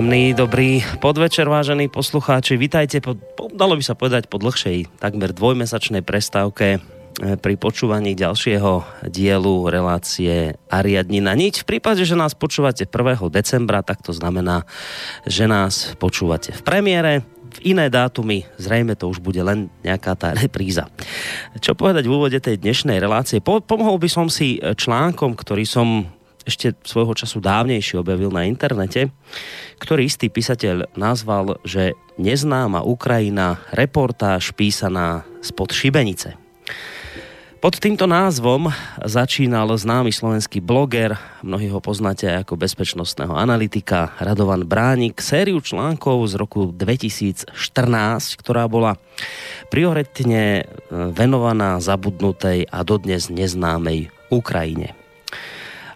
Príjemný, dobrý podvečer, vážení poslucháči. Vítajte, po, po, dalo by sa povedať, po dlhšej, takmer dvojmesačnej prestávke eh, pri počúvaní ďalšieho dielu relácie Ariadnina niť. V prípade, že nás počúvate 1. decembra, tak to znamená, že nás počúvate v premiére, v iné dátumy, zrejme to už bude len nejaká tá repríza. Čo povedať v úvode tej dnešnej relácie? Po, pomohol by som si článkom, ktorý som ešte svojho času dávnejšie objavil na internete, ktorý istý písateľ nazval, že neznáma Ukrajina, reportáž písaná spod Šibenice. Pod týmto názvom začínal známy slovenský bloger, mnohí ho poznáte aj ako bezpečnostného analytika, Radovan Bránik, sériu článkov z roku 2014, ktorá bola prioritne venovaná zabudnutej a dodnes neznámej Ukrajine.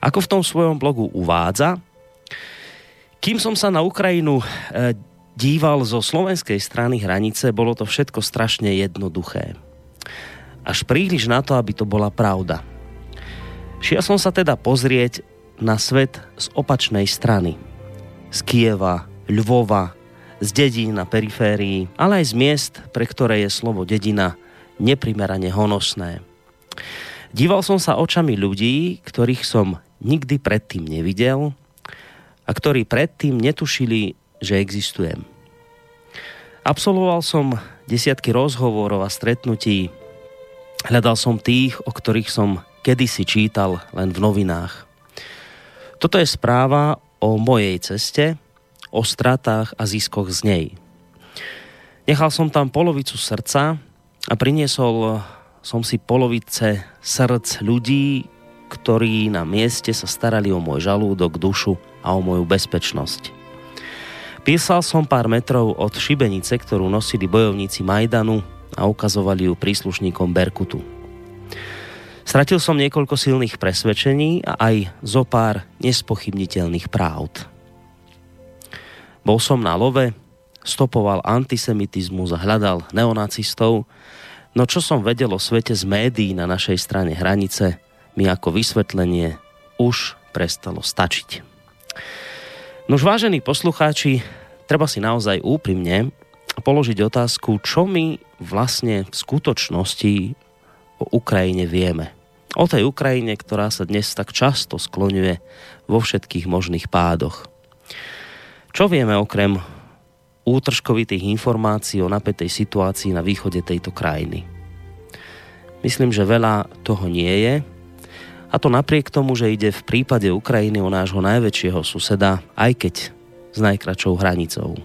Ako v tom svojom blogu uvádza, kým som sa na Ukrajinu e, díval zo slovenskej strany hranice, bolo to všetko strašne jednoduché. Až príliš na to, aby to bola pravda. Šiel som sa teda pozrieť na svet z opačnej strany. Z Kieva, Ľvova, z dedín na periférii, ale aj z miest, pre ktoré je slovo dedina neprimerane honosné. Díval som sa očami ľudí, ktorých som nikdy predtým nevidel a ktorí predtým netušili, že existujem. Absolvoval som desiatky rozhovorov a stretnutí. Hľadal som tých, o ktorých som kedysi čítal len v novinách. Toto je správa o mojej ceste, o stratách a ziskoch z nej. Nechal som tam polovicu srdca a priniesol som si polovice srdc ľudí, ktorí na mieste sa starali o môj žalúdok, dušu a o moju bezpečnosť. Písal som pár metrov od šibenice, ktorú nosili bojovníci Majdanu a ukazovali ju príslušníkom Berkutu. Stratil som niekoľko silných presvedčení a aj zo pár nespochybniteľných právd. Bol som na love, stopoval antisemitizmus a hľadal neonacistov, no čo som vedel o svete z médií na našej strane hranice, mi ako vysvetlenie už prestalo stačiť. Nož vážení poslucháči, treba si naozaj úprimne položiť otázku, čo my vlastne v skutočnosti o Ukrajine vieme. O tej Ukrajine, ktorá sa dnes tak často skloňuje vo všetkých možných pádoch. Čo vieme okrem útržkovitých informácií o napätej situácii na východe tejto krajiny? Myslím, že veľa toho nie je. A to napriek tomu, že ide v prípade Ukrajiny o nášho najväčšieho suseda, aj keď s najkračou hranicou.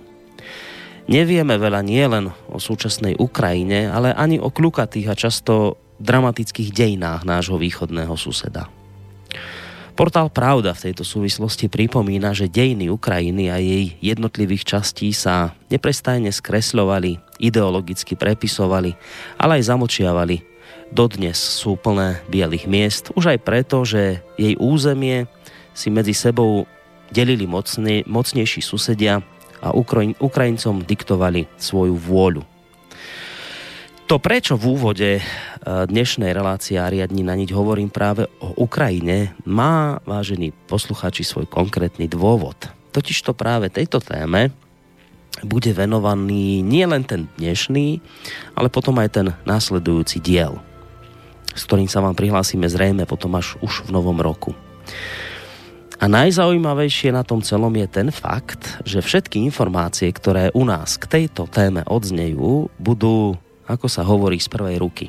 Nevieme veľa nielen o súčasnej Ukrajine, ale ani o kľukatých a často dramatických dejinách nášho východného suseda. Portál Pravda v tejto súvislosti pripomína, že dejiny Ukrajiny a jej jednotlivých častí sa neprestajne skresľovali, ideologicky prepisovali, ale aj zamlčiavali. Dodnes sú plné bielých miest, už aj preto, že jej územie si medzi sebou delili mocne, mocnejší susedia a Ukrajincom diktovali svoju vôľu. To prečo v úvode e, dnešnej relácie Ariadni na niť hovorím práve o Ukrajine, má, vážení posluchači, svoj konkrétny dôvod. Totiž to práve tejto téme bude venovaný nie len ten dnešný, ale potom aj ten následujúci diel, s ktorým sa vám prihlásime zrejme potom až už v novom roku. A najzaujímavejšie na tom celom je ten fakt, že všetky informácie, ktoré u nás k tejto téme odznejú, budú ako sa hovorí z prvej ruky.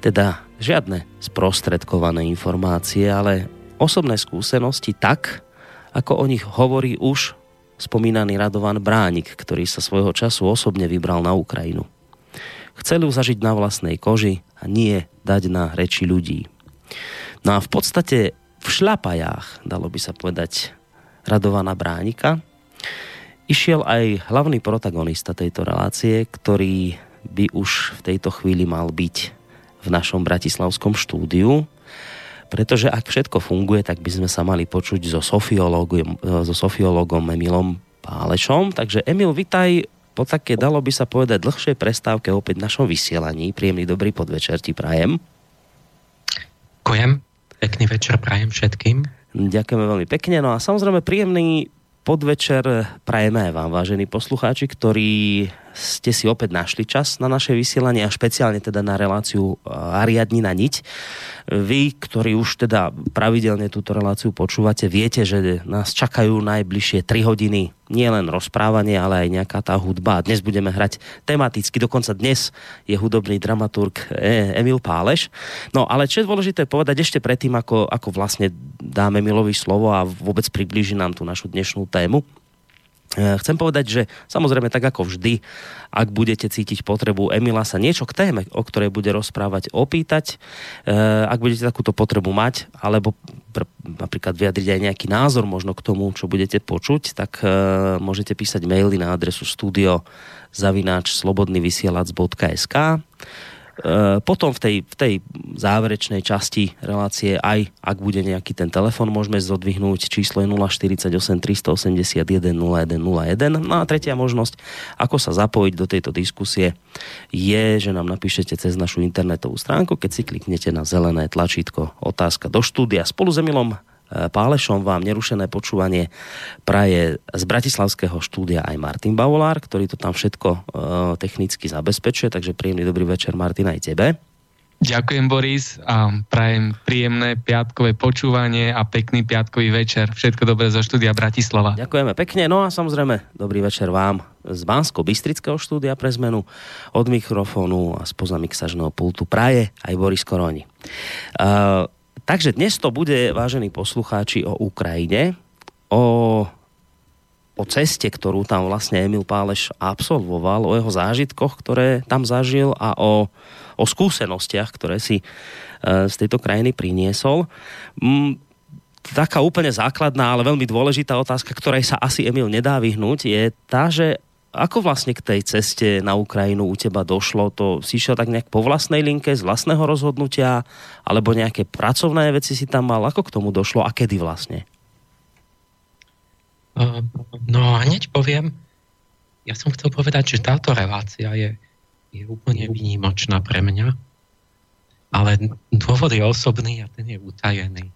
Teda žiadne sprostredkované informácie, ale osobné skúsenosti tak, ako o nich hovorí už spomínaný Radovan Bránik, ktorý sa svojho času osobne vybral na Ukrajinu. Chcel ju zažiť na vlastnej koži a nie dať na reči ľudí. No a v podstate v šľapajách, dalo by sa povedať, Radovana Bránika, išiel aj hlavný protagonista tejto relácie, ktorý by už v tejto chvíli mal byť v našom bratislavskom štúdiu, pretože ak všetko funguje, tak by sme sa mali počuť so sofiológom, so sofiológom Emilom Pálešom. Takže Emil, vitaj po také, dalo by sa povedať, dlhšej prestávke opäť v našom vysielaní. Príjemný dobrý podvečer ti prajem. Ďakujem. Pekný večer prajem všetkým. Ďakujeme veľmi pekne. No a samozrejme príjemný podvečer prajeme vám, vážení poslucháči, ktorí ste si opäť našli čas na naše vysielanie a špeciálne teda na reláciu Ariadni na niť. Vy, ktorí už teda pravidelne túto reláciu počúvate, viete, že nás čakajú najbližšie 3 hodiny nielen rozprávanie, ale aj nejaká tá hudba. Dnes budeme hrať tematicky, dokonca dnes je hudobný dramaturg e, Emil Páleš. No ale čo je dôležité povedať ešte predtým, ako, ako vlastne dáme Emilovi slovo a vôbec priblíži nám tú našu dnešnú tému, e, Chcem povedať, že samozrejme tak ako vždy, ak budete cítiť potrebu Emila sa niečo k téme, o ktorej bude rozprávať, opýtať, e, ak budete takúto potrebu mať, alebo pr- napríklad vyjadriť aj nejaký názor možno k tomu, čo budete počuť, tak e, môžete písať maily na adresu studio zavináč slobodnyvysielac.sk E, potom v tej, v tej záverečnej časti relácie aj ak bude nejaký ten telefon, môžeme zodvihnúť číslo 048 381 0101. No a tretia možnosť, ako sa zapojiť do tejto diskusie, je, že nám napíšete cez našu internetovú stránku, keď si kliknete na zelené tlačítko otázka do štúdia. Spolu s Emilom Pálešom vám nerušené počúvanie praje z Bratislavského štúdia aj Martin Bavolár, ktorý to tam všetko e, technicky zabezpečuje, takže príjemný dobrý večer Martin aj tebe. Ďakujem Boris a prajem príjemné piatkové počúvanie a pekný piatkový večer. Všetko dobré zo štúdia Bratislava. Ďakujeme pekne, no a samozrejme dobrý večer vám z Bansko Bystrického štúdia pre zmenu od mikrofónu a spoza mixažného pultu praje aj Boris Koroni. Uh, Takže dnes to bude, vážení poslucháči, o Ukrajine, o, o ceste, ktorú tam vlastne Emil Páleš absolvoval, o jeho zážitkoch, ktoré tam zažil a o, o skúsenostiach, ktoré si e, z tejto krajiny priniesol. Mm, taká úplne základná, ale veľmi dôležitá otázka, ktorej sa asi Emil nedá vyhnúť, je tá, že ako vlastne k tej ceste na Ukrajinu u teba došlo? To si šiel tak nejak po vlastnej linke, z vlastného rozhodnutia, alebo nejaké pracovné veci si tam mal? Ako k tomu došlo a kedy vlastne? No hneď poviem, ja som chcel povedať, že táto relácia je, je úplne výnimočná pre mňa, ale dôvod je osobný a ten je utajený.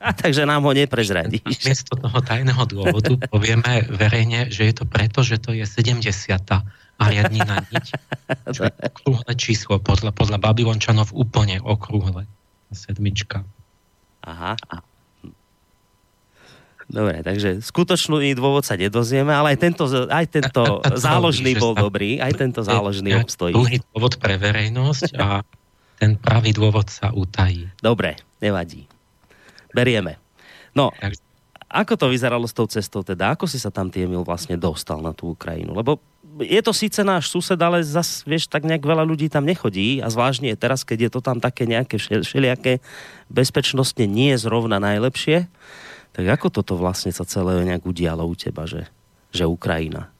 A takže nám ho neprezradíš. Miesto toho tajného dôvodu povieme verejne, že je to preto, že to je 70. a riadni na niť. Čo je okrúhle číslo, podľa, podľa Babylončanov úplne okrúhle. Sedmička. Aha. Dobre, takže skutočný dôvod sa nedozvieme, ale aj tento, aj tento záložný bol dobrý, aj tento záložný obstojí. Dlhý dôvod pre verejnosť a ten pravý dôvod sa utají. Dobre, nevadí. Berieme. No, ako to vyzeralo s tou cestou teda? Ako si sa tam Emil vlastne dostal na tú Ukrajinu? Lebo je to síce náš sused, ale zas, vieš, tak nejak veľa ľudí tam nechodí a zvláštne teraz, keď je to tam také nejaké všelijaké bezpečnostne nie je zrovna najlepšie, tak ako toto vlastne sa celé nejak udialo u teba, že, že Ukrajina?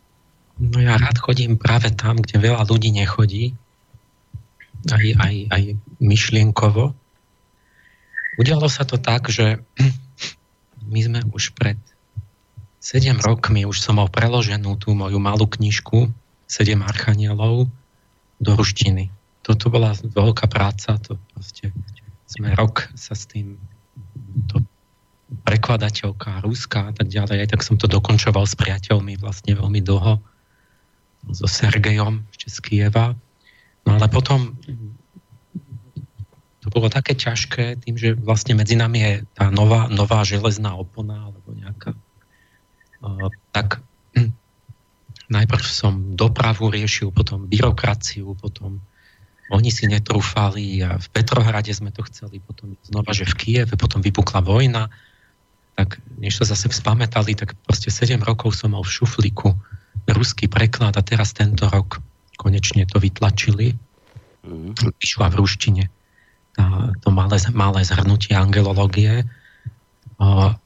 No ja rád chodím práve tam, kde veľa ľudí nechodí, aj, aj, aj myšlienkovo. Udialo sa to tak, že my sme už pred 7 rokmi, už som mal preloženú tú moju malú knižku 7 archanielov do ruštiny. Toto bola veľká práca, to proste sme rok sa s tým to prekladateľka Ruska a tak ďalej, aj tak som to dokončoval s priateľmi vlastne veľmi dlho so Sergejom z Kieva. No ale potom to bolo také ťažké tým, že vlastne medzi nami je tá nová, nová železná opona alebo nejaká uh, tak hm, najprv som dopravu riešil, potom byrokraciu, potom oni si netrúfali a v Petrohrade sme to chceli, potom znova, že v Kieve, potom vypukla vojna, tak než sa zase vzpamätali, tak proste 7 rokov som mal v šuflíku ruský preklad a teraz tento rok konečne to vytlačili. Mm. Vyšla v ruštine to malé, malé zhrnutie angelológie,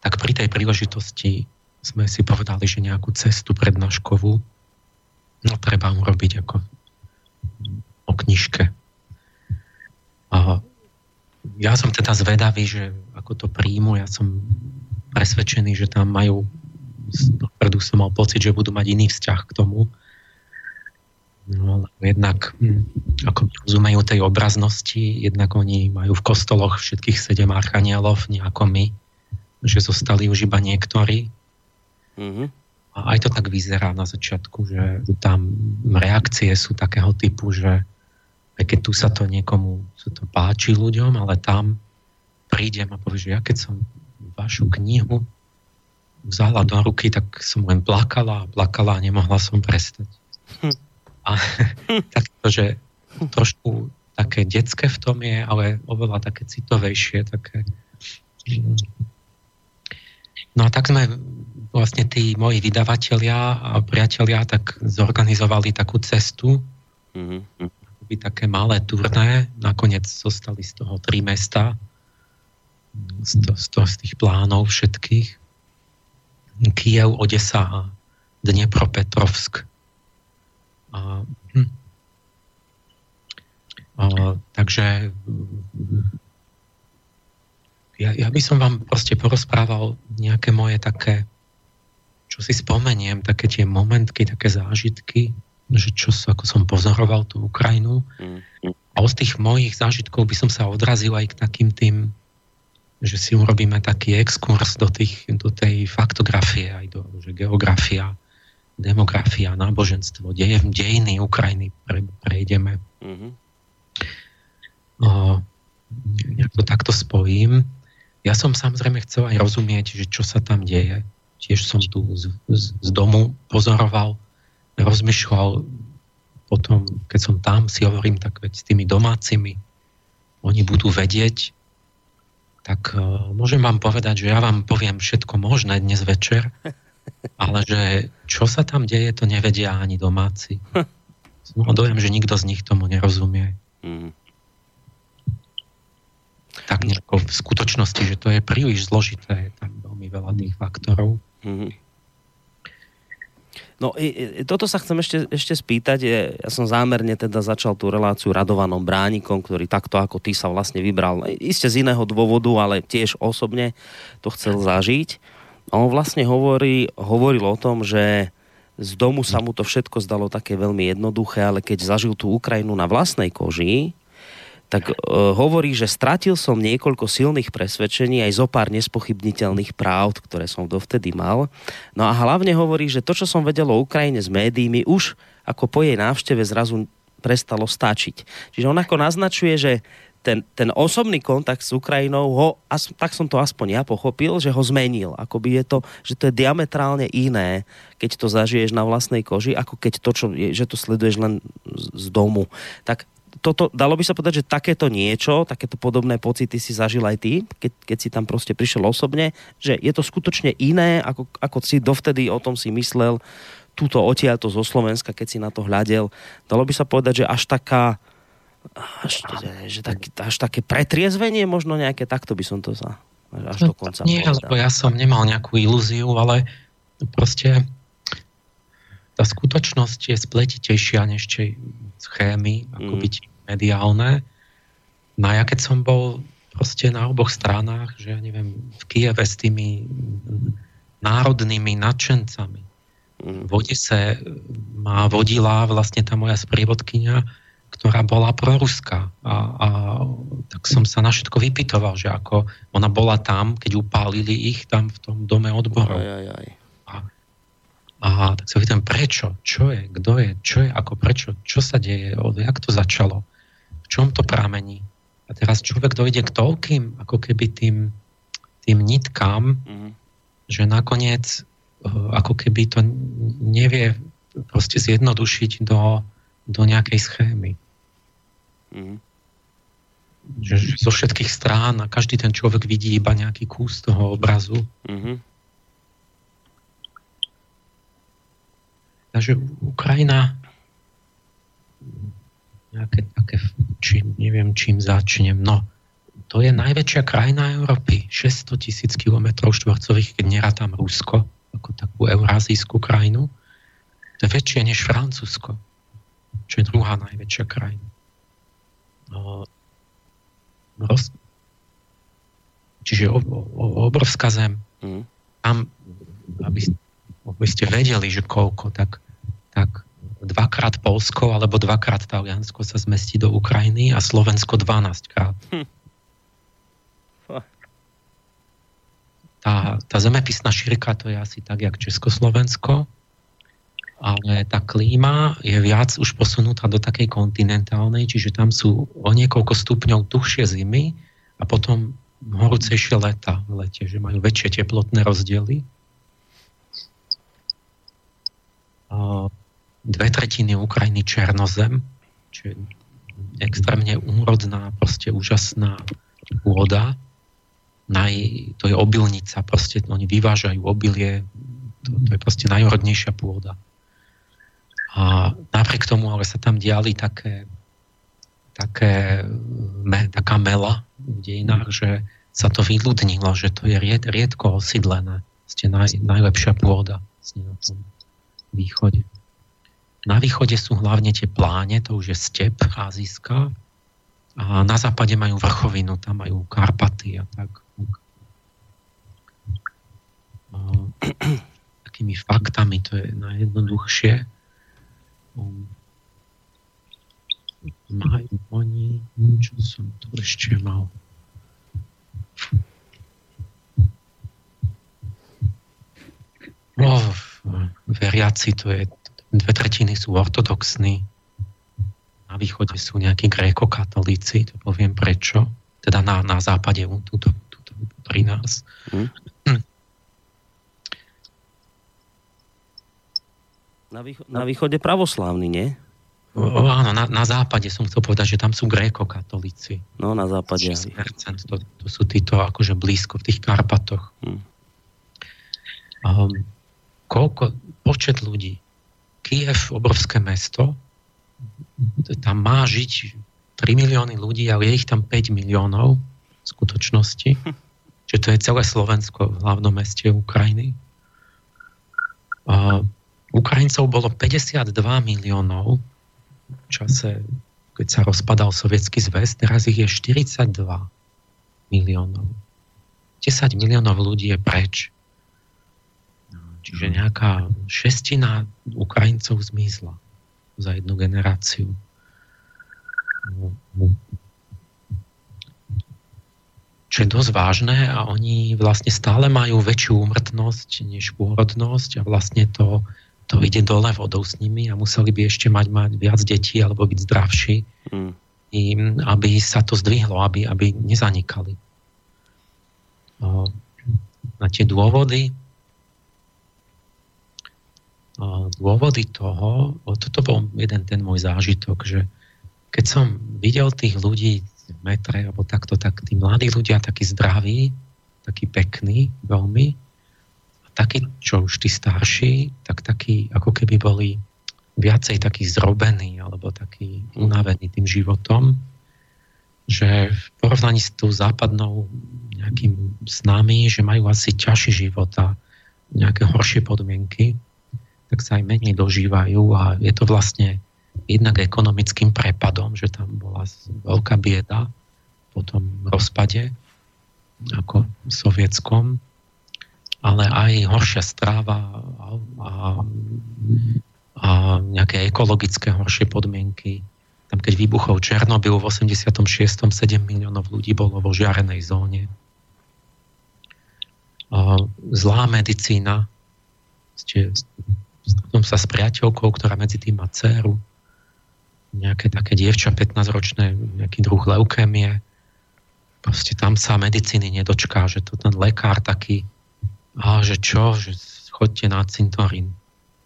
tak pri tej príležitosti sme si povedali, že nejakú cestu prednáškovú no, treba urobiť ako o knižke. Ja som teda zvedavý, že ako to príjmu, ja som presvedčený, že tam majú dopredu som mal pocit, že budú mať iný vzťah k tomu, No, jednak hm, ako rozumejú tej obraznosti, jednak oni majú v kostoloch všetkých sedem archanielov, nie ako my, že zostali už iba niektorí. Mm-hmm. A aj to tak vyzerá na začiatku, že tam reakcie sú takého typu, že aj keď tu sa to niekomu sa to páči ľuďom, ale tam prídem a poviem, že ja keď som vašu knihu vzala do ruky, tak som len plakala a plakala a nemohla som prestať. Hm. A takto, že trošku také detské v tom je, ale oveľa také citovejšie, také... No a tak sme vlastne tí moji vydavatelia a priatelia tak zorganizovali takú cestu, mm-hmm. také malé turné, nakoniec zostali z toho tri mesta, z, to, z, to, z tých plánov všetkých. Kiev, Odesa a Dnepropetrovsk. A, hm. a, takže ja, ja by som vám proste porozprával nejaké moje také, čo si spomeniem, také tie momentky, také zážitky, že čo ako som pozoroval tú Ukrajinu. Mm. A z tých mojich zážitkov by som sa odrazil aj k takým tým, že si urobíme taký exkurs do, tých, do tej faktografie, aj do že geografia, demografia, náboženstvo, dej, dejiny Ukrajiny pre, prejdeme. Mm-hmm. O, nejak to takto spojím. Ja som samozrejme chcel aj rozumieť, že čo sa tam deje. Tiež som tu z, z, z domu pozoroval, rozmýšľal potom, keď som tam, si hovorím, tak veď s tými domácimi, oni budú vedieť, tak uh, môžem vám povedať, že ja vám poviem všetko možné dnes večer, ale že čo sa tam deje, to nevedia ani domáci. Som dojem, že nikto z nich tomu nerozumie. Mm. Tak nejako v skutočnosti, že to je príliš zložité, je tam veľmi veľa tých faktorov. Mm. No, toto sa chcem ešte, ešte spýtať. Ja som zámerne teda začal tú reláciu Radovanom Bránikom, ktorý takto ako ty sa vlastne vybral. Isté z iného dôvodu, ale tiež osobne to chcel zažiť. A on vlastne hovorí, hovoril o tom, že z domu sa mu to všetko zdalo také veľmi jednoduché, ale keď zažil tú Ukrajinu na vlastnej koži, tak e, hovorí, že stratil som niekoľko silných presvedčení aj zo pár nespochybniteľných práv, ktoré som dovtedy mal. No a hlavne hovorí, že to, čo som vedel o Ukrajine z médií, už ako po jej návšteve zrazu prestalo stačiť. Čiže on ako naznačuje, že ten, ten osobný kontakt s Ukrajinou ho, as, tak som to aspoň ja pochopil, že ho zmenil. Akoby je to, že to je diametrálne iné, keď to zažiješ na vlastnej koži, ako keď to, čo je, že to sleduješ len z, z domu. Tak toto, dalo by sa povedať, že takéto niečo, takéto podobné pocity si zažil aj ty, keď, keď si tam proste prišiel osobne, že je to skutočne iné, ako, ako si dovtedy o tom si myslel, túto odtiaľto zo Slovenska, keď si na to hľadel. Dalo by sa povedať, že až taká až, že tak, až také pretriezvenie možno nejaké, takto by som to za až do konca Nie, povedal. lebo ja som nemal nejakú ilúziu, ale proste tá skutočnosť je spletitejšia než tie schémy, ako mm. byť mediálne. No a ja keď som bol proste na oboch stranách, že ja neviem, v Kieve s tými národnými nadšencami. Mm. V Odise ma vodila vlastne tá moja sprievodkynia, ktorá bola proruská. A, a tak som sa na všetko vypytoval, že ako ona bola tam, keď upálili ich tam v tom dome odborov. Aj, aj, aj. A tak sa pýtam, prečo? Čo je? Kto je? Čo je? Ako prečo? Čo sa deje? Jak to začalo? V čom to pramení? A teraz človek dojde k toľkým, ako keby tým, tým nitkám, mm-hmm. že nakoniec eh, ako keby to nevie proste zjednodušiť do, do nejakej schémy. Mm-hmm. Že, že zo všetkých strán a každý ten človek vidí iba nejaký kus toho obrazu. Mm-hmm Takže Ukrajina nejaké také, čím, neviem, čím začnem. No, to je najväčšia krajina Európy. 600 tisíc kilometrov štvorcových, keď nerátam Rusko, ako takú eurázijskú krajinu. To je väčšie než Francúzsko, čo je druhá najväčšia krajina. No, roz... Čiže o, o, obrovská zem. Mm. Tam, aby, aby ste vedeli, že koľko, tak tak dvakrát Polsko alebo dvakrát Taliansko sa zmestí do Ukrajiny a Slovensko 12 krát. Hm. Tá, tá zemepisná šírka to je asi tak, jak Československo, ale tá klíma je viac už posunutá do takej kontinentálnej, čiže tam sú o niekoľko stupňov tuhšie zimy a potom horúcejšie leta v lete, že majú väčšie teplotné rozdiely dve tretiny Ukrajiny černozem, čo je extrémne úrodná, proste úžasná pôda. Naj, to je obilnica, proste oni vyvážajú obilie, to, to je proste najúrodnejšia pôda. A napriek tomu ale sa tam diali také, také me, taká mela v dejinách, že sa to vyľudnilo, že to je ried, riedko osídlené. Ste naj, najlepšia pôda na tom východe. Na východe sú hlavne tie pláne, to už je step azijská. A na západe majú vrchovinu, tam majú Karpaty a tak. A, takými faktami to je najjednoduchšie. Majú oni, čo som tu ešte mal. Oh, veriaci, to je dve tretiny sú ortodoxní, na východe sú nejakí gréko-katolíci, to poviem prečo, teda na, na západe, tuto, tuto pri nás. Hmm. Na, výcho- na východe pravoslávny, nie? O, áno, na, na západe som chcel povedať, že tam sú gréko-katolíci. No, na západe. 6%, to, to sú títo akože blízko v tých Karpatoch. Hmm. Um, koľko, počet ľudí, Kiev, obrovské mesto, tam má žiť 3 milióny ľudí, ale je ich tam 5 miliónov v skutočnosti. Čiže to je celé Slovensko v hlavnom meste Ukrajiny. A Ukrajincov bolo 52 miliónov v čase, keď sa rozpadal sovietský zväz, teraz ich je 42 miliónov. 10 miliónov ľudí je preč. Čiže nejaká šestina Ukrajincov zmizla za jednu generáciu. Čo je dosť vážne a oni vlastne stále majú väčšiu úmrtnosť než pôrodnosť a vlastne to, to ide dole vodou s nimi a museli by ešte mať, mať viac detí alebo byť zdravší, mm. aby sa to zdvihlo, aby, aby nezanikali. Na tie dôvody dôvody toho, toto bol jeden ten môj zážitok, že keď som videl tých ľudí v metre, alebo takto, tak tí mladí ľudia, takí zdraví, takí pekní, veľmi, takí, čo už tí starší, tak takí, ako keby boli viacej takí zrobení, alebo takí unavení tým životom, že v porovnaní s tou západnou nejakým s nami, že majú asi ťažší život a nejaké horšie podmienky, tak sa aj menej dožívajú a je to vlastne jednak ekonomickým prepadom, že tam bola veľká bieda po tom rozpade ako sovietskom, ale aj horšia stráva a, a, a nejaké ekologické horšie podmienky. Tam, keď vybuchol Černobyl v 86. 7 miliónov ľudí bolo vo žiarenej zóne zlá medicína. Stretnom sa s priateľkou, ktorá medzi tým má dceru. Nejaké také dievča 15-ročné, nejaký druh leukémie. Proste tam sa medicíny nedočká, že to ten lekár taký, a že čo, že chodte na cintorín,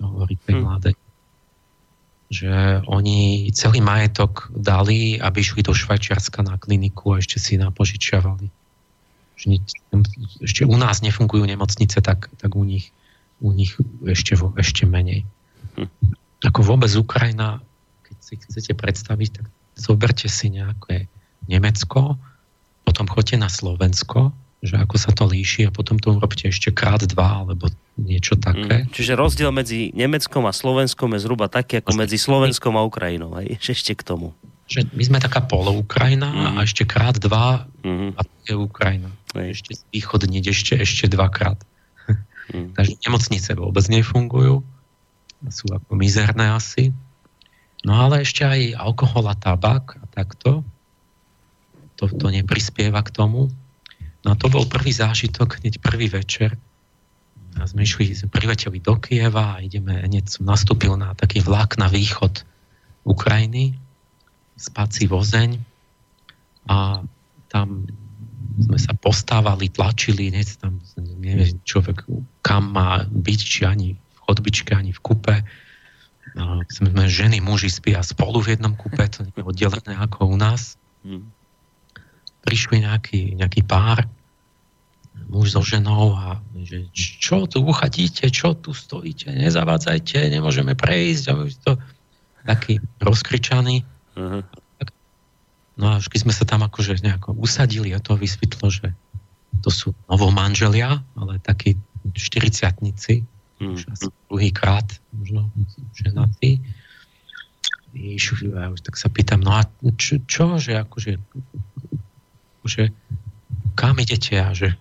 hovorí tej hm. mladej. Že oni celý majetok dali, aby šli do Švajčiarska na kliniku a ešte si napožičiavali že ešte u nás nefungujú nemocnice, tak, tak u nich, u nich ešte, ešte menej. Hm. Ako vôbec Ukrajina, keď si chcete predstaviť, tak zoberte si nejaké Nemecko, potom choďte na Slovensko, že ako sa to líši a potom to urobte ešte krát dva alebo niečo také. Mm, čiže rozdiel medzi Nemeckom a Slovenskom je zhruba taký ako medzi Slovenskom a Ukrajinou. Aj ešte k tomu. Že my sme taká poloukrajina mm. a ešte krát dva mm. a je Ukrajina. Ešte východniť ešte, ešte dvakrát. Mm. Takže nemocnice vôbec nefungujú. Sú ako mizerné asi. No ale ešte aj alkohol a tabak a takto. To, to neprispieva k tomu. No a to bol prvý zážitok, hneď prvý večer. A sme išli, prileteli do Kieva a ideme, hneď som nastúpil na taký vlak na východ Ukrajiny, spací vozeň a tam sme sa postávali, tlačili, nie, tam nevie človek kam má byť, či ani v chodbičke, ani v kupe. No, sme ženy, muži spia spolu v jednom kupe, to nie je oddelené ako u nás. Hmm. Prišli nejaký, nejaký pár, muž so ženou a že čo tu uchadíte, čo tu stojíte, nezavádzajte, nemôžeme prejsť. A to taký rozkričaný. Uh-huh. No a keď sme sa tam akože nejako usadili a to vysvetlo, že to sú novomanželia, ale takí 40 mm. už asi druhý krát, možno ženatí. Ja už tak sa pýtam, no a čo, čo že akože, že kam idete a že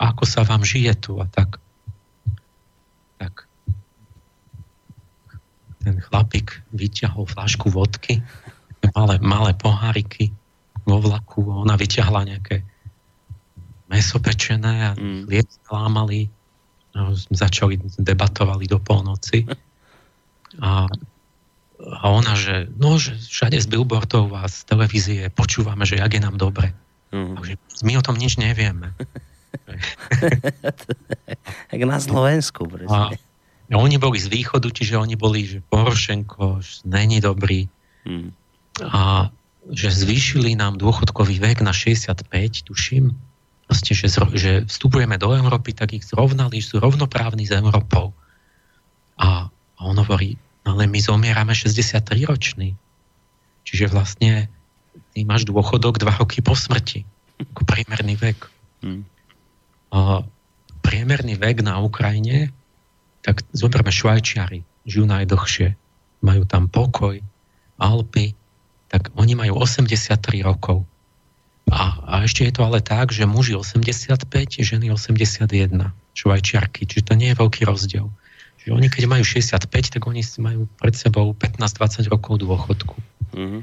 ako sa vám žije tu a tak. Tak ten chlapík vyťahol flašku vodky malé, malé poháriky vo vlaku, ona vyťahla nejaké meso pečené a mm. chlieb lámali. A začali, debatovali do polnoci. A, a ona, že no, že všade z billboardov a z televízie počúvame, že jak je nám dobre. Mm. Takže my o tom nič nevieme. Jak na Slovensku. A, a oni boli z východu, čiže oni boli, že Porošenko není dobrý. Mm a že zvýšili nám dôchodkový vek na 65, tuším, proste, že, že vstupujeme do Európy, tak ich zrovnali, že sú rovnoprávni s Európou. A, a on hovorí, ale my zomierame 63 ročný. Čiže vlastne ty máš dôchodok 2 roky po smrti. Ako priemerný vek. Hmm. A priemerný vek na Ukrajine, tak zoberme Švajčiari, žijú najdlhšie. Majú tam pokoj, Alpy, tak oni majú 83 rokov. A, a ešte je to ale tak, že muži 85, ženy 81, švajčiarky, čiže to nie je veľký rozdiel. Čiže oni keď majú 65, tak oni majú pred sebou 15-20 rokov dôchodku. Mm-hmm.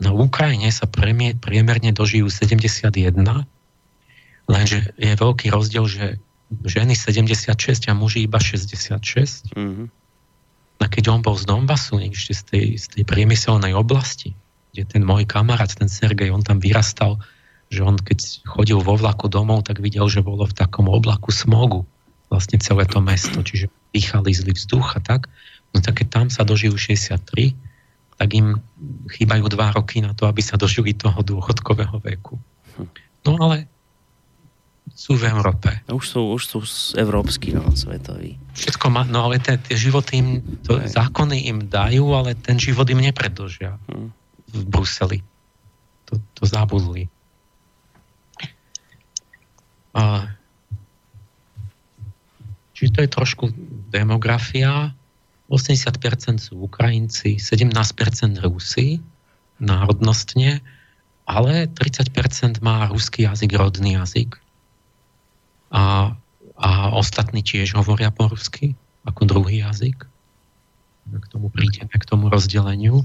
Na Ukrajine sa premie, priemerne dožijú 71, lenže je veľký rozdiel, že ženy 76 a muži iba 66. Mm-hmm. A keď on bol z Donbasu, ešte z tej, z tej priemyselnej oblasti, kde ten môj kamarát, ten Sergej, on tam vyrastal, že on keď chodil vo vlaku domov, tak videl, že bolo v takom oblaku smogu vlastne celé to mesto, čiže dýchali zlý vzduch a tak. No tak keď tam sa dožijú 63, tak im chýbajú dva roky na to, aby sa dožili toho dôchodkového veku. Hm. No ale sú v Európe. Už sú, už sú európsky, no, svetoví. Všetko má, no ale tie, tie životy im, to, zákony im dajú, ale ten život im nepredlžia hmm. v Bruseli. To, to zabudli. A, čiže to je trošku demografia. 80% sú Ukrajinci, 17% Rusi národnostne, ale 30% má ruský jazyk, rodný jazyk a, a ostatní tiež hovoria po rusky ako druhý jazyk. K tomu prídeme, k tomu rozdeleniu.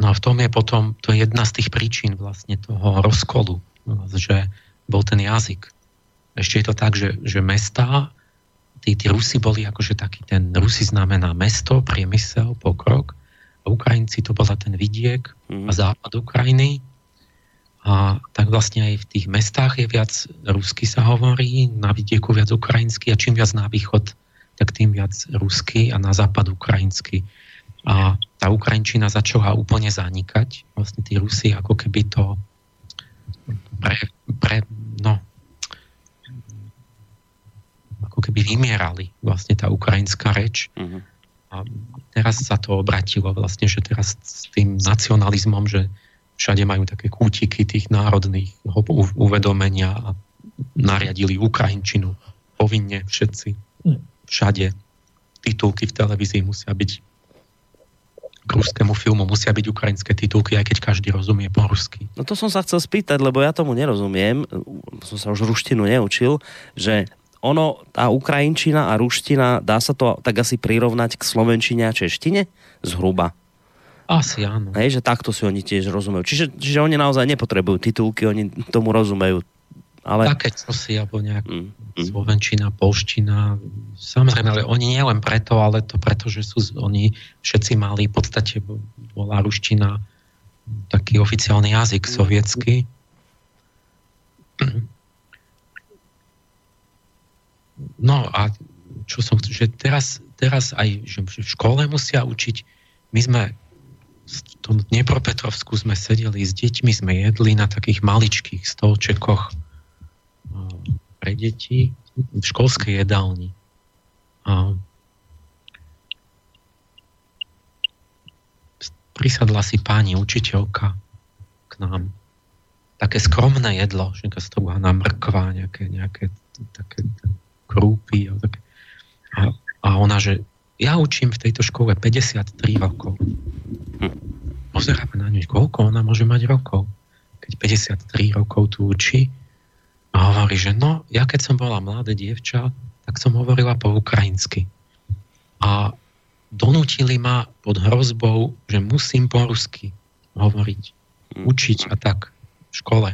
No a v tom je potom, to je jedna z tých príčin vlastne toho rozkolu, že bol ten jazyk. Ešte je to tak, že, že mesta, tí, tí Rusi boli akože taký, ten Rusi znamená mesto, priemysel, pokrok Ukrajinci to bola ten vidiek mm. a západ Ukrajiny. A tak vlastne aj v tých mestách je viac rusky sa hovorí, na vidieku viac ukrajinsky a čím viac na východ, tak tým viac rusky a na západ ukrajinsky. A tá Ukrajinčina začala úplne zanikať. Vlastne tí Rusi ako keby to pre, pre no, ako keby vymierali vlastne tá ukrajinská reč. Mm-hmm. A teraz sa to obratilo vlastne, že teraz s tým nacionalizmom, že všade majú také kútiky tých národných uvedomenia a nariadili Ukrajinčinu povinne všetci. Všade titulky v televízii musia byť k ruskému filmu musia byť ukrajinské titulky, aj keď každý rozumie po rusky. No to som sa chcel spýtať, lebo ja tomu nerozumiem, som sa už ruštinu neučil, že ono, tá ukrajinčina a ruština, dá sa to tak asi prirovnať k slovenčine a češtine? Zhruba. Asi áno. Hej, že takto si oni tiež rozumejú. Čiže, čiže oni naozaj nepotrebujú titulky, oni tomu rozumejú. Ale... Také si, alebo nejak mm, mm. slovenčina, polština. Samozrejme, ale oni nie len preto, ale to preto, že sú, oni všetci mali, v podstate bola ruština taký oficiálny jazyk sovietský. No a čo som chcel, že teraz, teraz aj že v škole musia učiť. My sme v tom Dnepropetrovsku sme sedeli s deťmi, sme jedli na takých maličkých stolčekoch deti v školskej jedálni. A prisadla si pani učiteľka k nám. Také skromné jedlo, že na mrkva, nejaké, nejaké také krúpy. A, a, ona, že ja učím v tejto škole 53 rokov. Pozeráme na ňu, koľko ona môže mať rokov, keď 53 rokov tu učí. A hovorí, že no, ja keď som bola mladé dievča, tak som hovorila po ukrajinsky. A donútili ma pod hrozbou, že musím po rusky hovoriť, hm. učiť a tak v škole.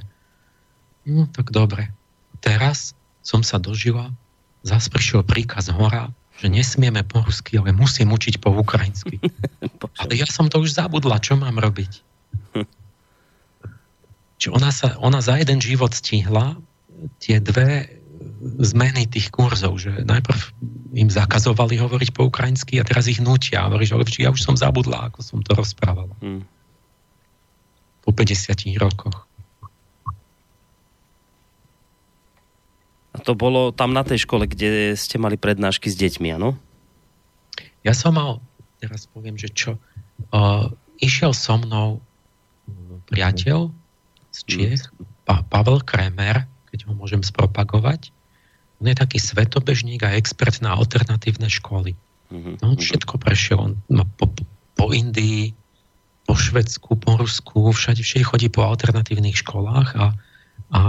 No tak dobre. Teraz som sa dožila zase prišiel príkaz hora, že nesmieme po rusky, ale musím učiť po ukrajinsky. ale ja som to už zabudla, čo mám robiť? Čiže ona, sa, ona za jeden život stihla tie dve zmeny tých kurzov, že najprv im zakazovali hovoriť po ukrajinsky a teraz ich nutia. Hovorí, že ja už som zabudla, ako som to rozprávala. Hmm. Po 50 rokoch. A to bolo tam na tej škole, kde ste mali prednášky s deťmi, áno? Ja som mal, teraz poviem, že čo, uh, išiel so mnou priateľ z Čiech, pa- Pavel Kremer, keď ho môžem spropagovať. On je taký svetobežník a expert na alternatívne školy. Mhm, no, on mhm. všetko prešiel. On po, po Indii, po Švedsku, po Rusku, všade, všade chodí po alternatívnych školách a, a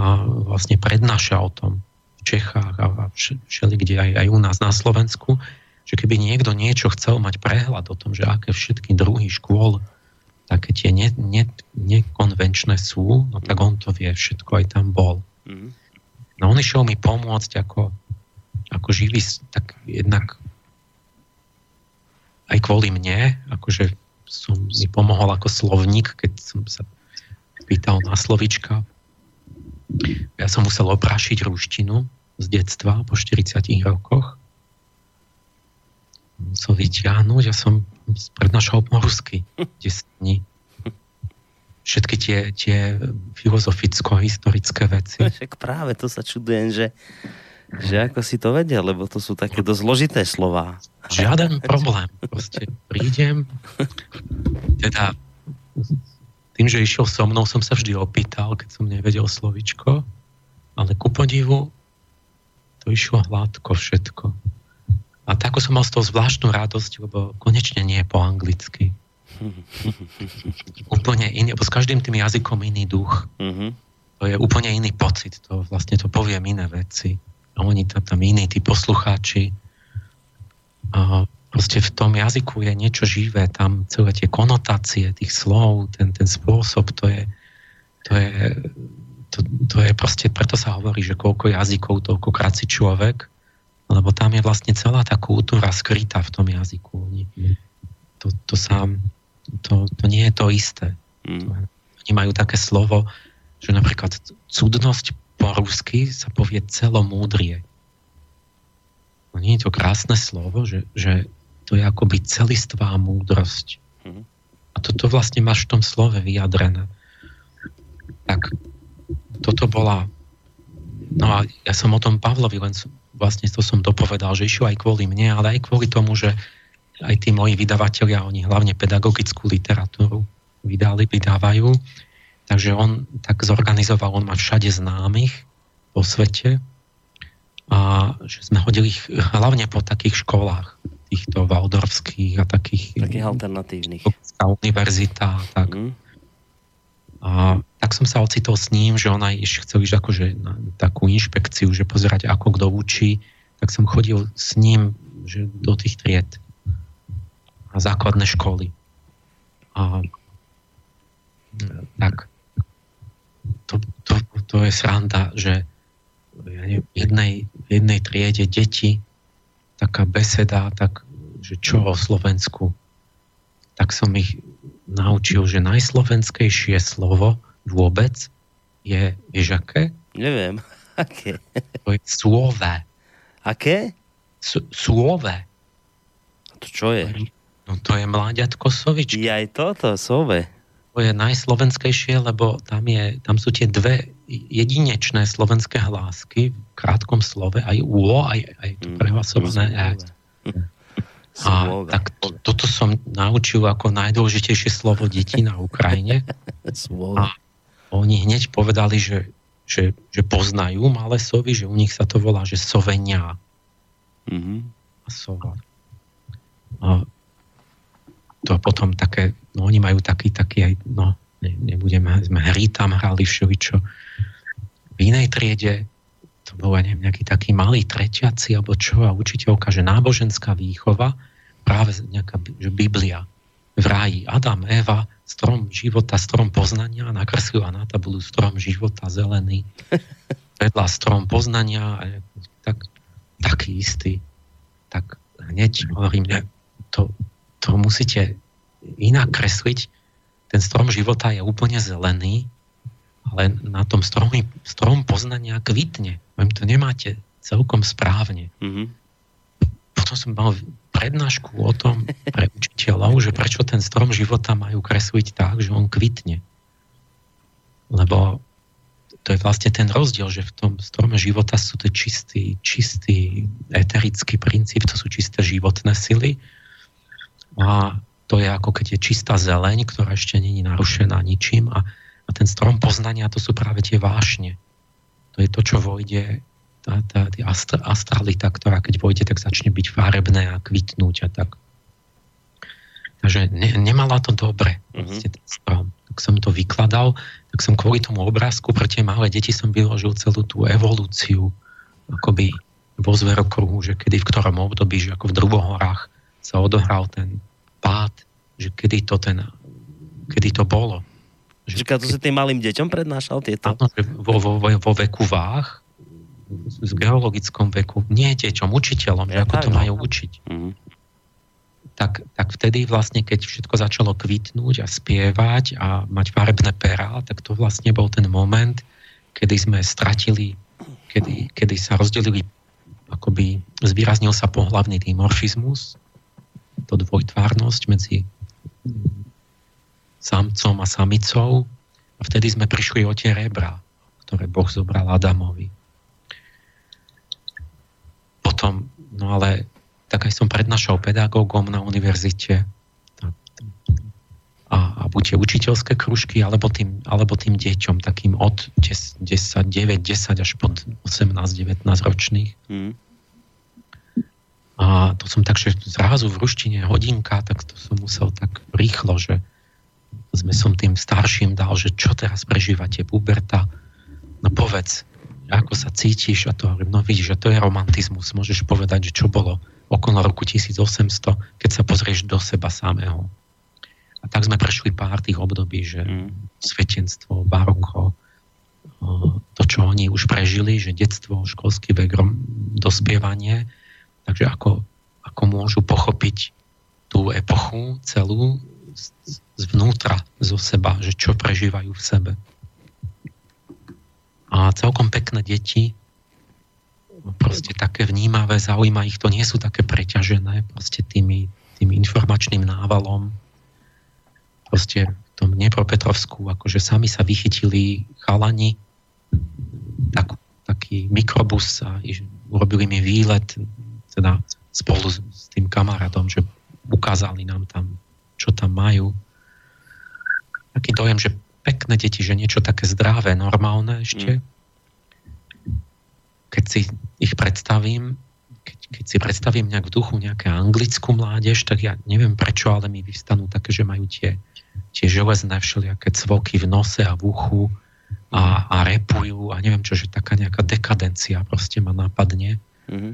vlastne prednáša o tom. Čechách a všeli kde aj, aj u nás na Slovensku, že keby niekto niečo chcel mať prehľad o tom, že aké všetky druhy škôl také tie ne, ne, nekonvenčné sú, no tak on to vie, všetko aj tam bol. Mm. No on išiel mi pomôcť ako, ako živý, tak jednak aj kvôli mne, akože som mi pomohol ako slovník, keď som sa pýtal na slovička. Ja som musel oprášiť ruštinu, z detstva po 40 rokoch musel vyťahnuť a som prednášal po rusky 10 dní. Všetky tie, tie filozoficko-historické veci. Však práve to sa čudujem, že, že ako si to vedel, lebo to sú také dosť zložité slova. Žiaden problém. Proste prídem, teda tým, že išiel so mnou, som sa vždy opýtal, keď som nevedel slovičko, ale ku podivu to išlo hladko všetko. A tak som mal z toho zvláštnu radosť, lebo konečne nie je po anglicky. úplne iný, lebo s každým tým jazykom iný duch. Mm-hmm. To je úplne iný pocit, to vlastne to poviem iné veci. A oni tam, tam iní, tí poslucháči. A proste v tom jazyku je niečo živé, tam celé tie konotácie tých slov, ten, ten spôsob, to je, to je, to, to je proste, preto sa hovorí, že koľko jazykov, toľkokrát si človek, lebo tam je vlastne celá tá kultúra skrytá v tom jazyku. To, to, sa, to, to nie je to isté. Mm. Oni majú také slovo, že napríklad cudnosť po rusky sa povie celomúdrie. No nie je to krásne slovo, že, že to je akoby celistvá múdrosť. Mm. A toto vlastne máš v tom slove vyjadrené. Tak toto bola... No a ja som o tom Pavlovi len vlastne to som dopovedal, že išiel aj kvôli mne, ale aj kvôli tomu, že aj tí moji vydavatelia, oni hlavne pedagogickú literatúru vydali, vydávajú. Takže on tak zorganizoval, on má všade známych po svete a že sme hodili ich hlavne po takých školách týchto valdorských a takých... Takých alternatívnych. Univerzita, tak. Mm. A tak som sa ocitol s ním, že on aj chcel ísť akože na takú inšpekciu, že pozerať, ako kto učí, tak som chodil s ním že do tých tried a základné školy. A tak to, to, to je sranda, že v jednej, v jednej triede deti taká beseda, tak, že čo o Slovensku, tak som ich naučil, že najslovenskejšie slovo vôbec je, vieš aké? Neviem, aké? To je slové. Aké? S- slové. A to čo je? No to je mláďatko sovičky. Je aj toto, sove. To je najslovenskejšie, lebo tam, je, tam sú tie dve jedinečné slovenské hlásky v krátkom slove, aj úlo, aj, aj to mm, prehlasované mm, A tak to, toto som naučil ako najdôležitejšie slovo detí na Ukrajine. a oni hneď povedali, že, že, že poznajú malé sovy, že u nich sa to volá, že sovenia. Mm-hmm. A sova. A to potom také, no oni majú taký, taký aj, no ne, nebudeme, sme hry tam hrali všeličo. V inej triede to bol, neviem, nejaký taký malý treťaci alebo čo a učiteľka, že náboženská výchova, práve nejaká, že Biblia v ráji. Adam, Eva, strom života, strom poznania, nakreslila na tabulu strom života zelený, vedľa strom poznania, tak, taký istý. Tak hneď hovorím, ne, to, to musíte inak kresliť. Ten strom života je úplne zelený, ale na tom strom, strom poznania kvitne. Viem, to nemáte celkom správne. Mm-hmm. Potom som mal prednášku o tom pre učiteľov, že prečo ten strom života majú kresliť tak, že on kvitne. Lebo to je vlastne ten rozdiel, že v tom strome života sú to čistý, čistý eterický princíp, to sú čisté životné sily. A to je ako keď je čistá zeleň, ktorá ešte není narušená ničím a, a ten strom poznania to sú práve tie vášne. To je to, čo vojde, tá, tá, tá astralita, ktorá keď vojde, tak začne byť farebné a kvitnúť a tak. Takže ne, nemala to dobre, mm-hmm. ten strom. Tak som to vykladal, tak som kvôli tomu obrázku pre tie malé deti som vyložil celú tú evolúciu akoby vo zverokruhu, že kedy v ktorom období, že ako v drubohorách sa odohral ten pád, že kedy to ten, kedy to bolo. Že, to si tým malým deťom prednášal tieto? Áno, že vo, vo, vo veku váh, v geologickom veku, nie deťom, učiteľom, ja že ako tak, to majú no. učiť. Mm-hmm. Tak, tak vtedy vlastne, keď všetko začalo kvitnúť a spievať a mať farebné perá, tak to vlastne bol ten moment, kedy sme stratili kedy, kedy sa rozdelili, akoby zvýraznil sa pohlavný dimorfizmus, to dvojtvárnosť medzi samcom a samicou a vtedy sme prišli o tie rebra, ktoré Boh zobral Adamovi. Potom, no ale tak aj som prednášal pedagógom na univerzite a, a buď učiteľské kružky, alebo tým, alebo tým deťom, takým od 10, 10 9, 10 až pod 18-19 ročných. Mm. A to som tak, že zrazu v ruštine hodinka, tak to som musel tak rýchlo, že sme som tým starším dal, že čo teraz prežívate, puberta, no povedz, ako sa cítiš a to hovorím, no vidíš, že to je romantizmus, môžeš povedať, že čo bolo okolo roku 1800, keď sa pozrieš do seba samého. A tak sme prešli pár tých období, že mm. svetenstvo, baroko, to, čo oni už prežili, že detstvo, školský vek, dospievanie, takže ako, ako môžu pochopiť tú epochu celú zvnútra, zo seba, že čo prežívajú v sebe. A celkom pekné deti, proste také vnímavé, zaujíma ich to, nie sú také preťažené proste tými, tým informačným návalom, proste v tom Dnepropetrovsku, akože sami sa vychytili chalani, tak, taký mikrobus a urobili mi výlet teda spolu s, s tým kamarátom, že ukázali nám tam, čo tam majú. Taký dojem, že pekné deti, že niečo také zdravé, normálne ešte. Mm. Keď si ich predstavím, keď, keď si predstavím nejak v duchu nejaké anglickú mládež, tak ja neviem prečo, ale mi vyvstanú také, že majú tie tie železné všelijaké cvoky v nose a v uchu a, a repujú a neviem čo, že taká nejaká dekadencia proste ma napadne. Mm-hmm.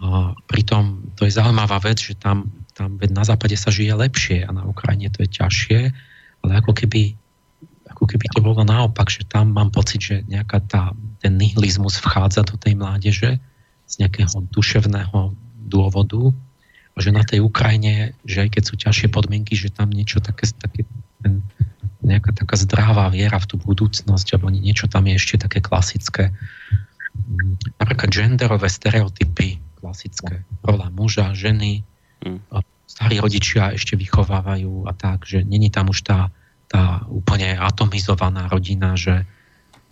A pritom to je zaujímavá vec, že tam, tam na západe sa žije lepšie a na Ukrajine to je ťažšie, ale ako keby, ako keby to bolo naopak, že tam mám pocit, že nejaká tá, ten nihilizmus vchádza do tej mládeže z nejakého duševného dôvodu že na tej Ukrajine, že aj keď sú ťažšie podmienky, že tam niečo také, také ten, nejaká taká zdravá viera v tú budúcnosť, alebo niečo tam je ešte také klasické. Napríklad genderové stereotypy klasické. Rola muža, ženy, mm. starí rodičia ešte vychovávajú a tak, že není tam už tá, tá úplne atomizovaná rodina, že,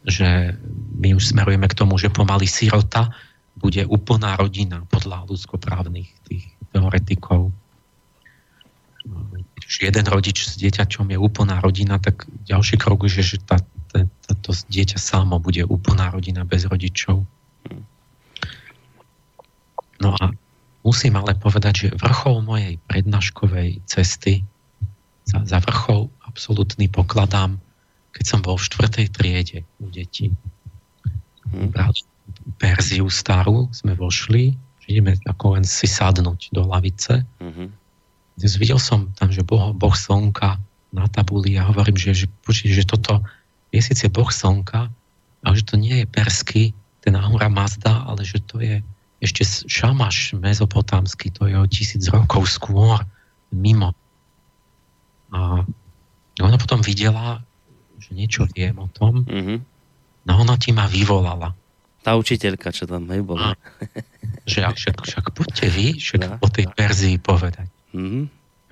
že my už smerujeme k tomu, že pomaly sirota bude úplná rodina podľa ľudskoprávnych tých teoretikov. Keď jeden rodič s dieťačom je úplná rodina, tak ďalší krok je, že tá, tá, tá, to dieťa samo bude úplná rodina bez rodičov. No a musím ale povedať, že vrchol mojej prednáškovej cesty za, za vrchol absolútny pokladám, keď som bol v štvrtej triede u detí. Hmm. Perziu starú sme vošli ideme ako len si sadnúť do lavice. Mm-hmm. Videl som tam, že boh, boh slnka na tabuli a hovorím, že, že, že toto je síce boh slnka, ale že to nie je perský, ten Ahura Mazda, ale že to je ešte šamaš mezopotámsky, to je o tisíc rokov skôr, mimo. A ona potom videla, že niečo viem o tom, mm-hmm. no ona ti ma vyvolala. Tá učiteľka, čo tam hej, bola. Že však, však poďte vy, však no. o tej verzii povedať. Mm-hmm.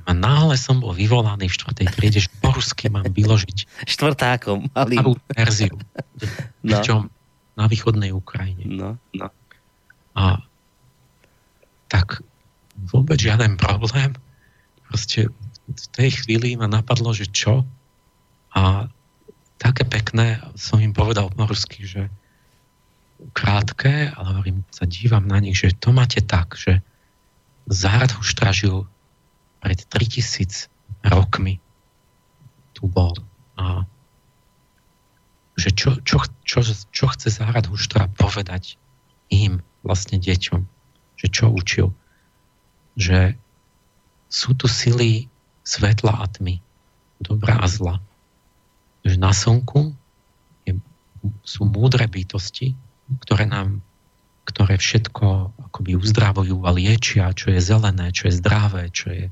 A náhle som bol vyvolaný v štvrtej triede, že po rusky mám vyložiť štvrtákom, malým. verziu. No. Čom na východnej Ukrajine. No, no. A tak vôbec žiaden problém. Proste v tej chvíli ma napadlo, že čo? A také pekné som im povedal po rusky, že krátke, ale hovorím, sa dívam na nich, že to máte tak, že Zárad už tražil pred 3000 rokmi tu bol. A že čo, čo, čo, čo chce Zárad Huštra povedať im, vlastne deťom, že čo učil. Že sú tu sily svetla a tmy, dobrá a zla. Že na slnku je, sú múdre bytosti, ktoré nám ktoré všetko akoby uzdravujú a liečia, čo je zelené, čo je zdravé, čo je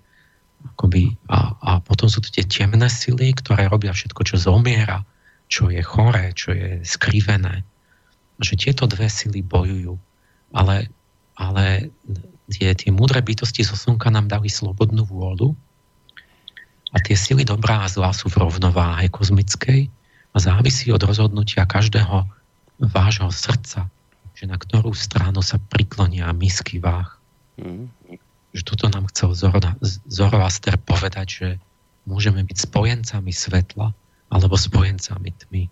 akoby, a, a potom sú to tie temné sily, ktoré robia všetko, čo zomiera, čo je choré, čo je skrivené. Že tieto dve sily bojujú. Ale, ale tie, tie múdre bytosti zo slnka nám dali slobodnú vôľu a tie sily dobrá a zlá sú v rovnováhe kozmickej a závisí od rozhodnutia každého vášho srdca, že na ktorú stranu sa priklonia misky váh. Mm. Že toto nám chcel Zoroaster povedať, že môžeme byť spojencami svetla alebo spojencami tmy.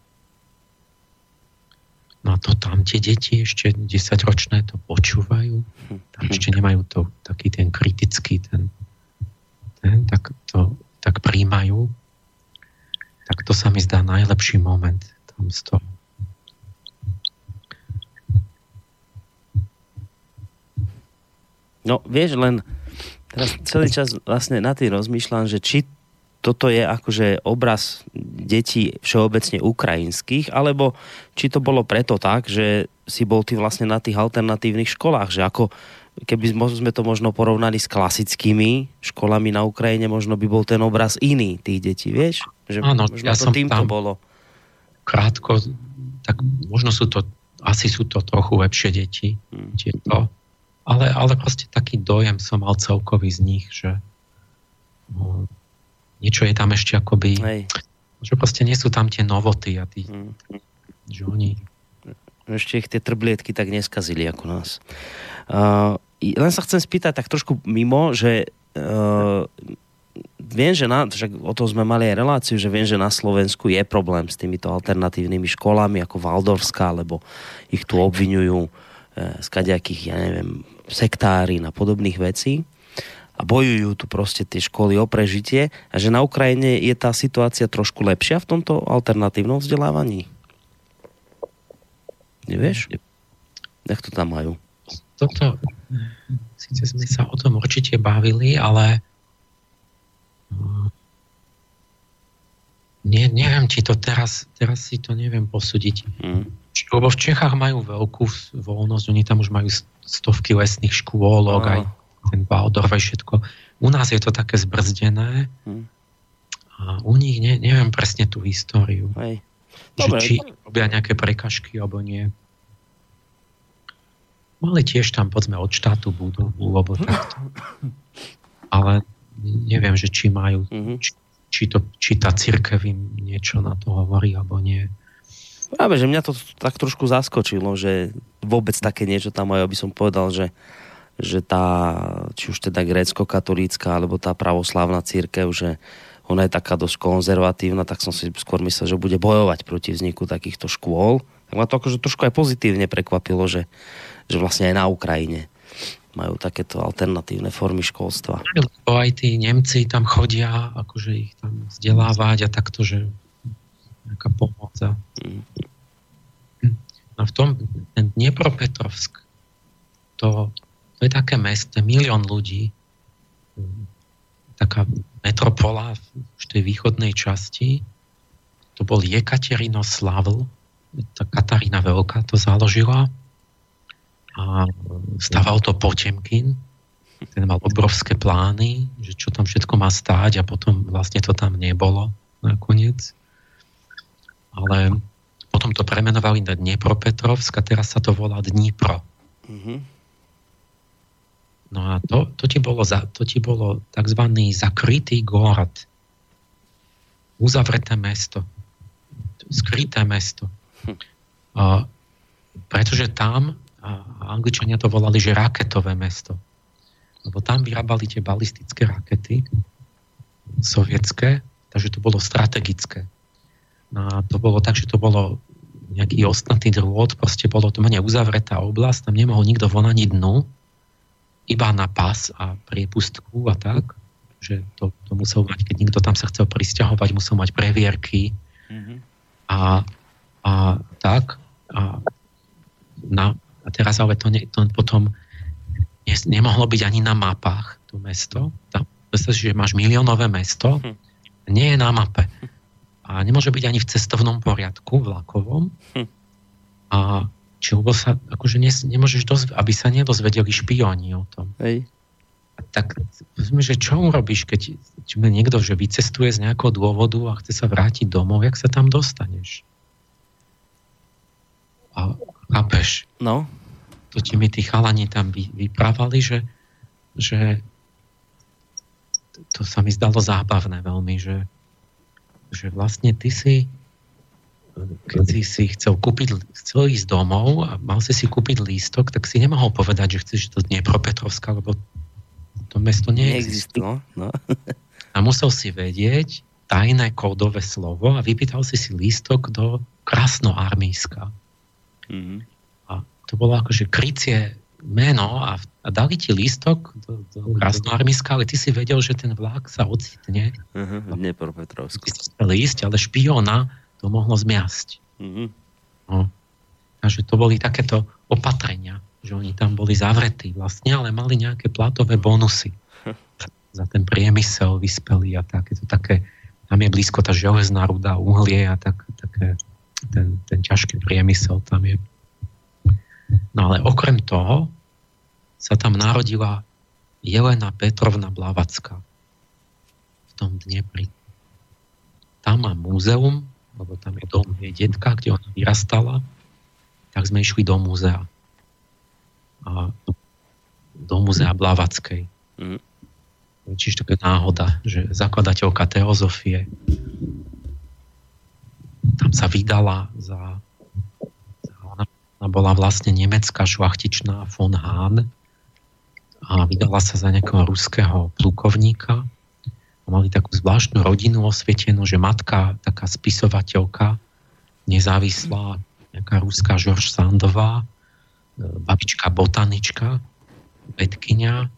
No a to tam tie deti ešte 10-ročné to počúvajú, tam ešte nemajú to taký ten kritický, ten, ten tak to tak príjmajú, tak to sa mi zdá najlepší moment tam z toho. No, vieš, len teraz celý čas vlastne na tým rozmýšľam, že či toto je akože obraz detí všeobecne ukrajinských, alebo či to bolo preto tak, že si bol ty vlastne na tých alternatívnych školách, že ako keby sme to možno porovnali s klasickými školami na Ukrajine, možno by bol ten obraz iný tých detí, vieš? Že Áno, možno ja to som týmto tam bolo. Krátko, tak možno sú to, asi sú to trochu lepšie deti, hmm. tieto, ale, ale proste taký dojem som mal celkový z nich, že no, niečo je tam ešte akoby... Hej. Že proste nie sú tam tie novoty a tí, mm. že oni... Ešte ich tie trblietky tak neskazili ako nás. Uh, len sa chcem spýtať tak trošku mimo, že uh, viem, že na, však o to sme mali aj reláciu, že viem, že na Slovensku je problém s týmito alternatívnymi školami ako Valdorská, lebo ich tu obvinujú eh, z kadejakých, ja neviem, sektári a podobných vecí a bojujú tu proste tie školy o prežitie a že na Ukrajine je tá situácia trošku lepšia v tomto alternatívnom vzdelávaní? Nevieš? Jak to tam majú? Toto, síce sme sa o tom určite bavili, ale hm, nie, neviem, či to teraz, teraz si to neviem posúdiť. Mm. Lebo v Čechách majú veľkú voľnosť, oni tam už majú stovky lesných škôlok, aj ten Baldorf všetko. U nás je to také zbrzdené hmm. a u nich ne, neviem presne tú históriu. Hej. Dobre, že či robia nejaké prekažky alebo nie. Mali tiež tam, poďme, od štátu budovu, alebo takto. Ale neviem, že či majú, mm-hmm. či, či, to, či tá církev im niečo na to hovorí, alebo nie. Práve, že mňa to tak trošku zaskočilo, že vôbec také niečo tam majú, aby som povedal, že že tá, či už teda grécko-katolícka, alebo tá pravoslavná církev, že ona je taká dosť konzervatívna, tak som si skôr myslel, že bude bojovať proti vzniku takýchto škôl. Tak ma to akože trošku aj pozitívne prekvapilo, že, že vlastne aj na Ukrajine majú takéto alternatívne formy školstva. Lebo aj tí Nemci tam chodia, akože ich tam vzdelávať a takto, že nejaká pomoc. Mm. A v tom ten Dniepropetrovsk, to to je také mesto, milión ľudí, taká metropola v tej východnej časti. To bol Jekaterino-Slavl, tá Katarína Veľká to založila a stával to Potemkin. Ten mal obrovské plány, že čo tam všetko má stáť a potom vlastne to tam nebolo nakoniec. Ale potom to premenovali na Dnepropetrovsk a teraz sa to volá Dnipro. Mm-hmm. No a to, to, ti bolo za, to ti bolo tzv. zakrytý gorod. Uzavreté mesto. Skryté mesto. Hm. A, pretože tam, a Angličania to volali, že raketové mesto. Lebo tam vyrábali tie balistické rakety sovietské, takže to bolo strategické. No a to bolo tak, že to bolo nejaký ostnatý drôt, proste bolo to menej uzavretá oblasť, tam nemohol nikto von ani dnu, iba na pas a priepustku a tak, že to, to musel mať, keď niekto tam sa chcel pristahovať, musel mať previerky mm-hmm. a, a tak. A, na, a teraz ale to, ne, to potom ne, nemohlo byť ani na mapách to mesto. Tam, predstav že máš miliónové mesto, hm. nie je na mape. A nemôže byť ani v cestovnom poriadku vlakovom. Hm. A či lebo sa, akože ne, nemôžeš dozvedieť, aby sa nedozvedeli špioni o tom. Hej. Tak že čo urobíš, keď či niekto, že vycestuje z nejakého dôvodu a chce sa vrátiť domov, jak sa tam dostaneš? A Chápeš? No. To ti mi tí chalani tam vy, vyprávali, že, že to sa mi zdalo zábavné veľmi, že, že vlastne ty si keď si si chcel kúpiť, chcel ísť domov a mal si si kúpiť lístok, tak si nemohol povedať, že chceš to Dniepropetrovska, lebo to mesto neexistuje. No, no. A musel si vedieť tajné kódové slovo a vypýtal si si lístok do Krasnoarmíska. Mm-hmm. A to bolo akože krycie meno a, a dali ti lístok do, do Krasnoarmíska, ale ty si vedel, že ten vlak sa ocitne. Uh-huh, v Dniepropetrovsku. Ísť, ale špiona to mohlo zmiasť. Mm-hmm. No. Takže to boli takéto opatrenia, že oni tam boli zavretí vlastne, ale mali nejaké platové bonusy za ten priemysel vyspelý a takéto také, tam je blízko tá železná ruda, uhlie a tak, také, ten, ten ťažký priemysel tam je. No ale okrem toho sa tam narodila Jelena Petrovna Blavacka v tom Dnepri. Tam má múzeum, lebo tam je dom jej detka, kde ona vyrastala, tak sme išli do múzea. A do múzea Blavackej. Mm. Čiže to je náhoda, že zakladateľka teozofie tam sa vydala za, za ona, ona bola vlastne nemecká šlachtičná von Hahn a vydala sa za nejakého ruského plukovníka mali takú zvláštnu rodinu osvietenú, že matka, taká spisovateľka, nezávislá, nejaká ruská Žorž Sandová, e, babička botanička, vedkynia, e,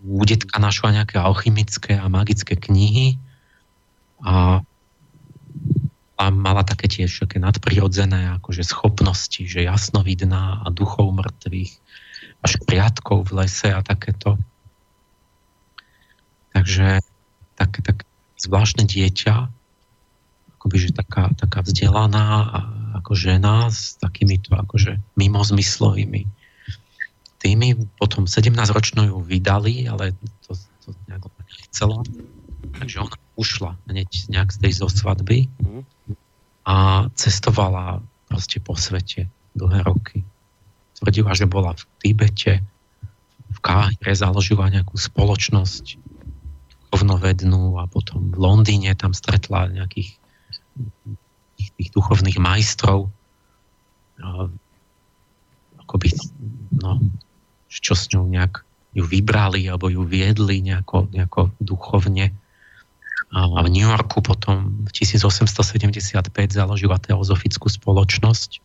u detka našla nejaké alchymické a magické knihy a, a mala také tiež také nadprirodzené akože schopnosti, že jasnovidná a duchov mŕtvych až priatkov v lese a takéto. Takže tak, tak zvláštne dieťa, akoby, že taká, taká vzdelaná ako žena s takýmito akože mimozmyslovými tými. Potom 17-ročnú ju vydali, ale to, to nejak nechcelo. Takže ona ušla hneď nejak z tej zo svadby a cestovala proste po svete dlhé roky. Tvrdila, že bola v Tibete, v Káhire založila nejakú spoločnosť duchovnovednú a potom v Londýne tam stretla nejakých tých, tých duchovných majstrov. Akoby, no, čo s ňou nejak ju vybrali alebo ju viedli nejako, nejako duchovne. A v New Yorku potom v 1875 založila teozofickú spoločnosť.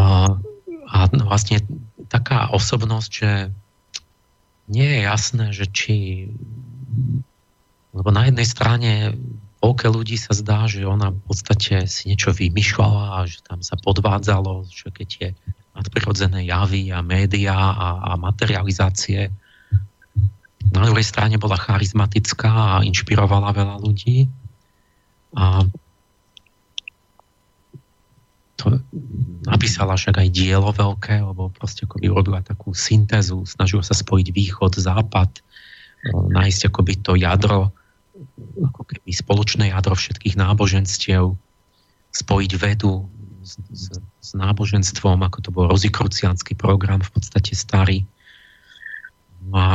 A, a vlastne taká osobnosť, že nie je jasné, že či... Lebo na jednej strane polke ľudí sa zdá, že ona v podstate si niečo vymýšľala a že tam sa podvádzalo, že keď je nadprirodzené javy a médiá a, a materializácie. Na druhej strane bola charizmatická a inšpirovala veľa ľudí. A to napísala však aj dielo veľké, lebo proste ako urobila takú syntézu, snažila sa spojiť východ, západ, nájsť akoby to jadro, ako keby spoločné jadro všetkých náboženstiev, spojiť vedu s, s, s náboženstvom, ako to bol rozikruciánsky program, v podstate starý. No a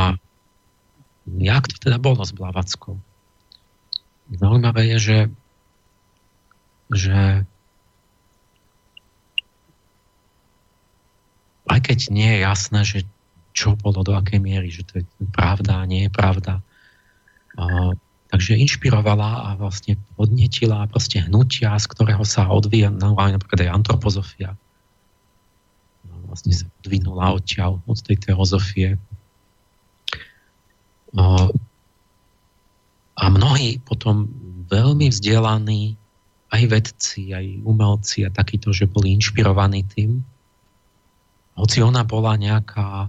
jak to teda bolo s Blavackou? Zaujímavé je, že, že aj keď nie je jasné, že čo bolo do akej miery, že to je pravda, nie je pravda. A, takže inšpirovala a vlastne podnetila proste hnutia, z ktorého sa odvíja no, napríklad aj antropozofia. No, vlastne sa odvinula odtiaľ, od tej teozofie. A, a mnohí potom veľmi vzdelaní aj vedci, aj umelci a takíto, že boli inšpirovaní tým, hoci ona bola nejaká e,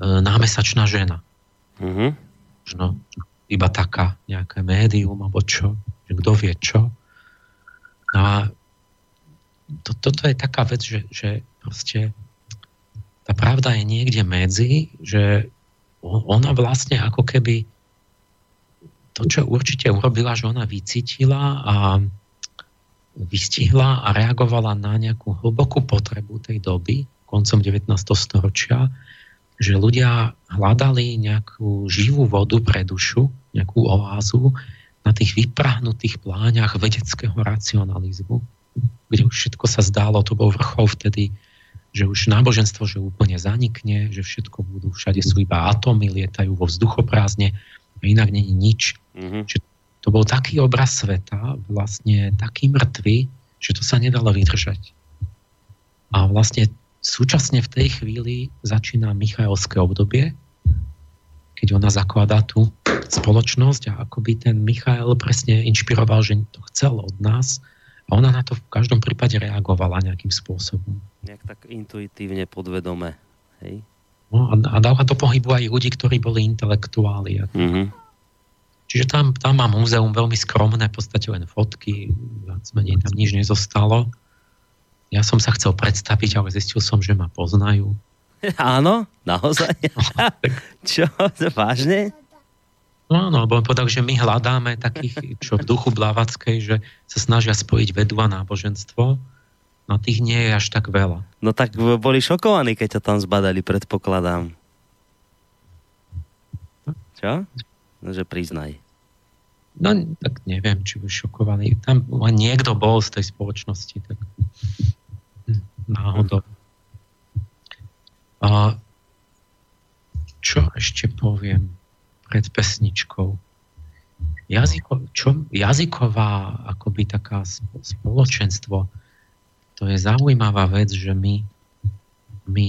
námesačná žena. Mm-hmm. Možno iba taká, nejaké médium, alebo čo, kto vie čo. A to, toto je taká vec, že, že proste tá pravda je niekde medzi, že ona vlastne ako keby to, čo určite urobila, že ona vycítila a vystihla a reagovala na nejakú hlbokú potrebu tej doby, koncom 19. storočia, že ľudia hľadali nejakú živú vodu pre dušu, nejakú oázu na tých vyprahnutých pláňach vedeckého racionalizmu, kde už všetko sa zdálo, to bol vrchol vtedy, že už náboženstvo že úplne zanikne, že všetko budú, všade sú iba atómy, lietajú vo vzduchoprázdne a inak není nič. Mm-hmm. Že to bol taký obraz sveta, vlastne taký mŕtvy, že to sa nedalo vydržať. A vlastne súčasne v tej chvíli začína Michaelské obdobie, keď ona zakladá tú spoločnosť a akoby ten Michael presne inšpiroval, že to chcel od nás a ona na to v každom prípade reagovala nejakým spôsobom. Nejak tak intuitívne, podvedome. Hej? No, a, a dala do pohybu aj ľudí, ktorí boli intelektuáli. Mm-hmm. Čiže tam, tam má múzeum veľmi skromné, v podstate len fotky, viac menej tam nič nezostalo. Ja som sa chcel predstaviť, ale zistil som, že ma poznajú. Áno, naozaj. Čo, vážne? No áno, lebo povedal, že my hľadáme takých, čo v duchu Blavackej, že sa snažia spojiť vedu a náboženstvo. No tých nie je až tak veľa. No tak boli šokovaní, keď ťa tam zbadali, predpokladám. Čo? No, že priznaj. No, tak neviem, či už šokovaný. Tam len niekto bol z tej spoločnosti, tak náhodou. A čo ešte poviem pred pesničkou? Jazyko, čo, jazyková akoby taká spoločenstvo, to je zaujímavá vec, že my, my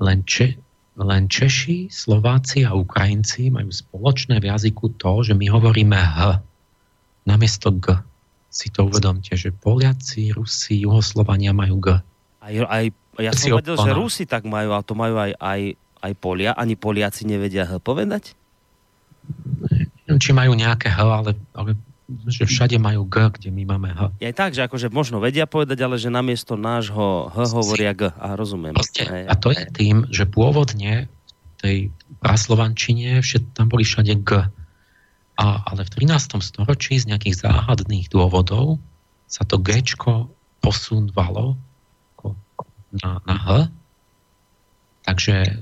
len, če, len Češi, Slováci a Ukrajinci majú spoločné v jazyku to, že my hovoríme H namiesto G. Si to uvedomte, že Poliaci, Rusi, Juhoslovania majú G. Aj, aj, ja som vedel, že Rusi tak majú, a to majú aj, aj, aj Polia. Ani Poliaci nevedia H povedať? Neviem, či majú nejaké H, ale, ale že všade majú G, kde my máme H. Je tak, že akože možno vedia povedať, ale že namiesto nášho H hovoria G. A rozumiem. Proste, a to je tým, že pôvodne v tej praslovančine všet, tam boli všade G. A, ale v 13. storočí z nejakých záhadných dôvodov sa to G posúvalo na, na H. Takže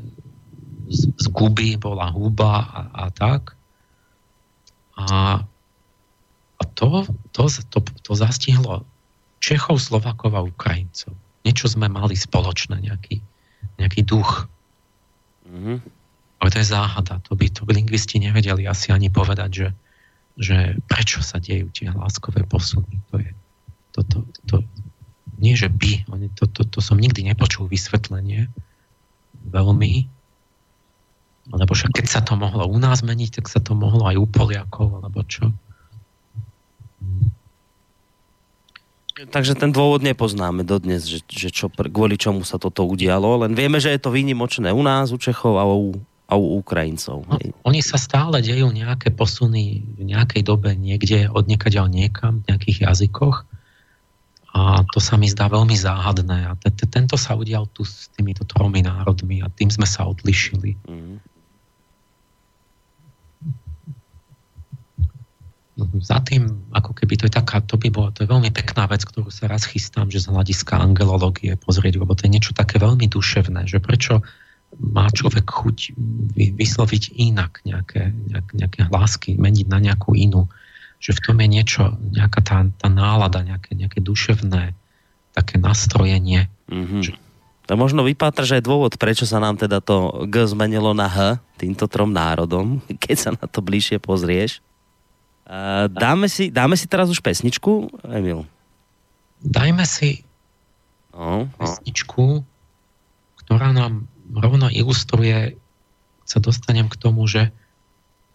z, z guby bola huba a, a tak. A a to, to, to, to zastihlo Čechov, Slovakov a Ukrajincov. Niečo sme mali spoločné, nejaký, nejaký duch. Mm-hmm. Ale to je záhada. To by, to by lingvisti nevedeli asi ani povedať, že, že prečo sa dejú tie hláskové posuny. To je, to, to, to, nie, že by, to, to, to som nikdy nepočul vysvetlenie veľmi, lebo však keď sa to mohlo u nás meniť, tak sa to mohlo aj u Poliakov, alebo čo. Takže ten dôvod nepoznáme dodnes, že, že čo, kvôli čomu sa toto udialo, len vieme, že je to výnimočné u nás, u Čechov a u, a u Ukrajincov. No, oni sa stále dejú nejaké posuny v nejakej dobe niekde, od niekaďal niekam, v nejakých jazykoch a to sa mi zdá veľmi záhadné a tento sa udial tu s týmito tromi národmi a tým sme sa odlišili. Mm. za tým, ako keby to je taká, to by bolo, to je veľmi pekná vec, ktorú sa raz chystám, že z hľadiska angelológie pozrieť, lebo to je niečo také veľmi duševné, že prečo má človek chuť vysloviť inak nejaké, nejaké, nejaké hlásky, meniť na nejakú inú, že v tom je niečo, nejaká tá, tá nálada, nejaké, nejaké duševné také nastrojenie. Mm-hmm. Že... To možno vypátra, že aj dôvod, prečo sa nám teda to G zmenilo na H týmto trom národom, keď sa na to bližšie pozrieš. Dáme, si, dáme si teraz už pesničku, Emil? Dajme si no, no. pesničku, ktorá nám rovno ilustruje, sa dostanem k tomu, že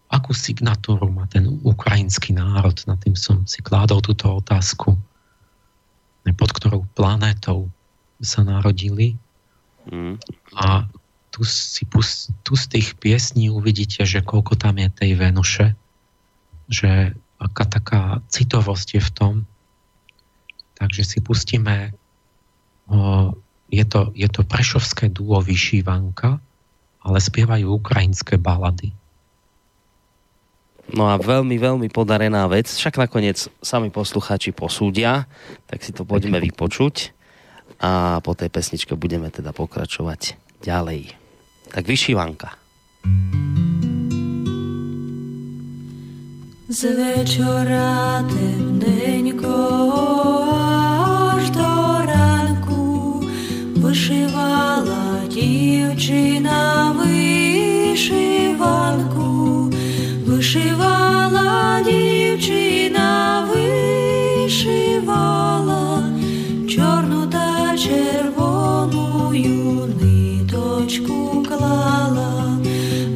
akú signatúru má ten ukrajinský národ, nad tým som si kládol túto otázku, pod ktorou planétou sa narodili. Mm. A tu, si, tu z tých piesní uvidíte, že koľko tam je tej Venuše, že aká taká citovosť je v tom. Takže si pustíme, o, je, to, je to prešovské duo Vyšívanka, ale spievajú ukrajinské balady. No a veľmi, veľmi podarená vec. Však nakoniec sami poslucháči posúdia, tak si to poďme vypočuť a po tej pesničke budeme teda pokračovať ďalej. Tak vyšívanka. Z večora temnенько дівчина вишиванку вишивала дівчина, вишивала чорну та червону ниточку клала,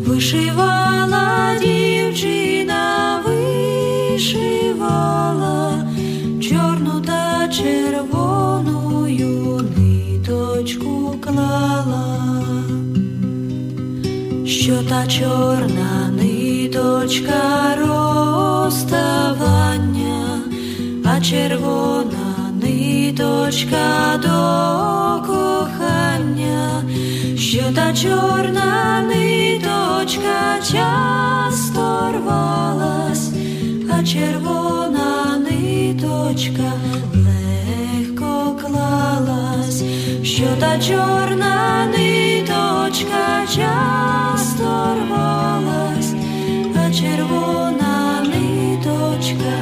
вишивала що та чорна ниточка розставання, а червона ниточка до кохання, що та чорна ниточка часто рвалась, а червона ниточка легко клалась, що та чорна ниточка часто рвалась червона ниточка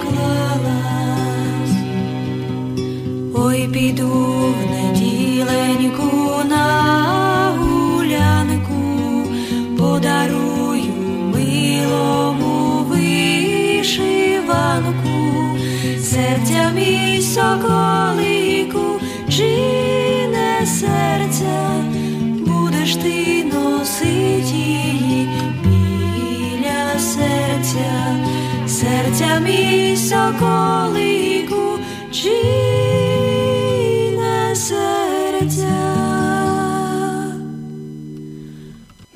клалась, ой піду в на гулянку, подарую милому вишиванку, серця мій соколику, чи не серця, srdcia, srdcia mi sokolíku, číne srdcia.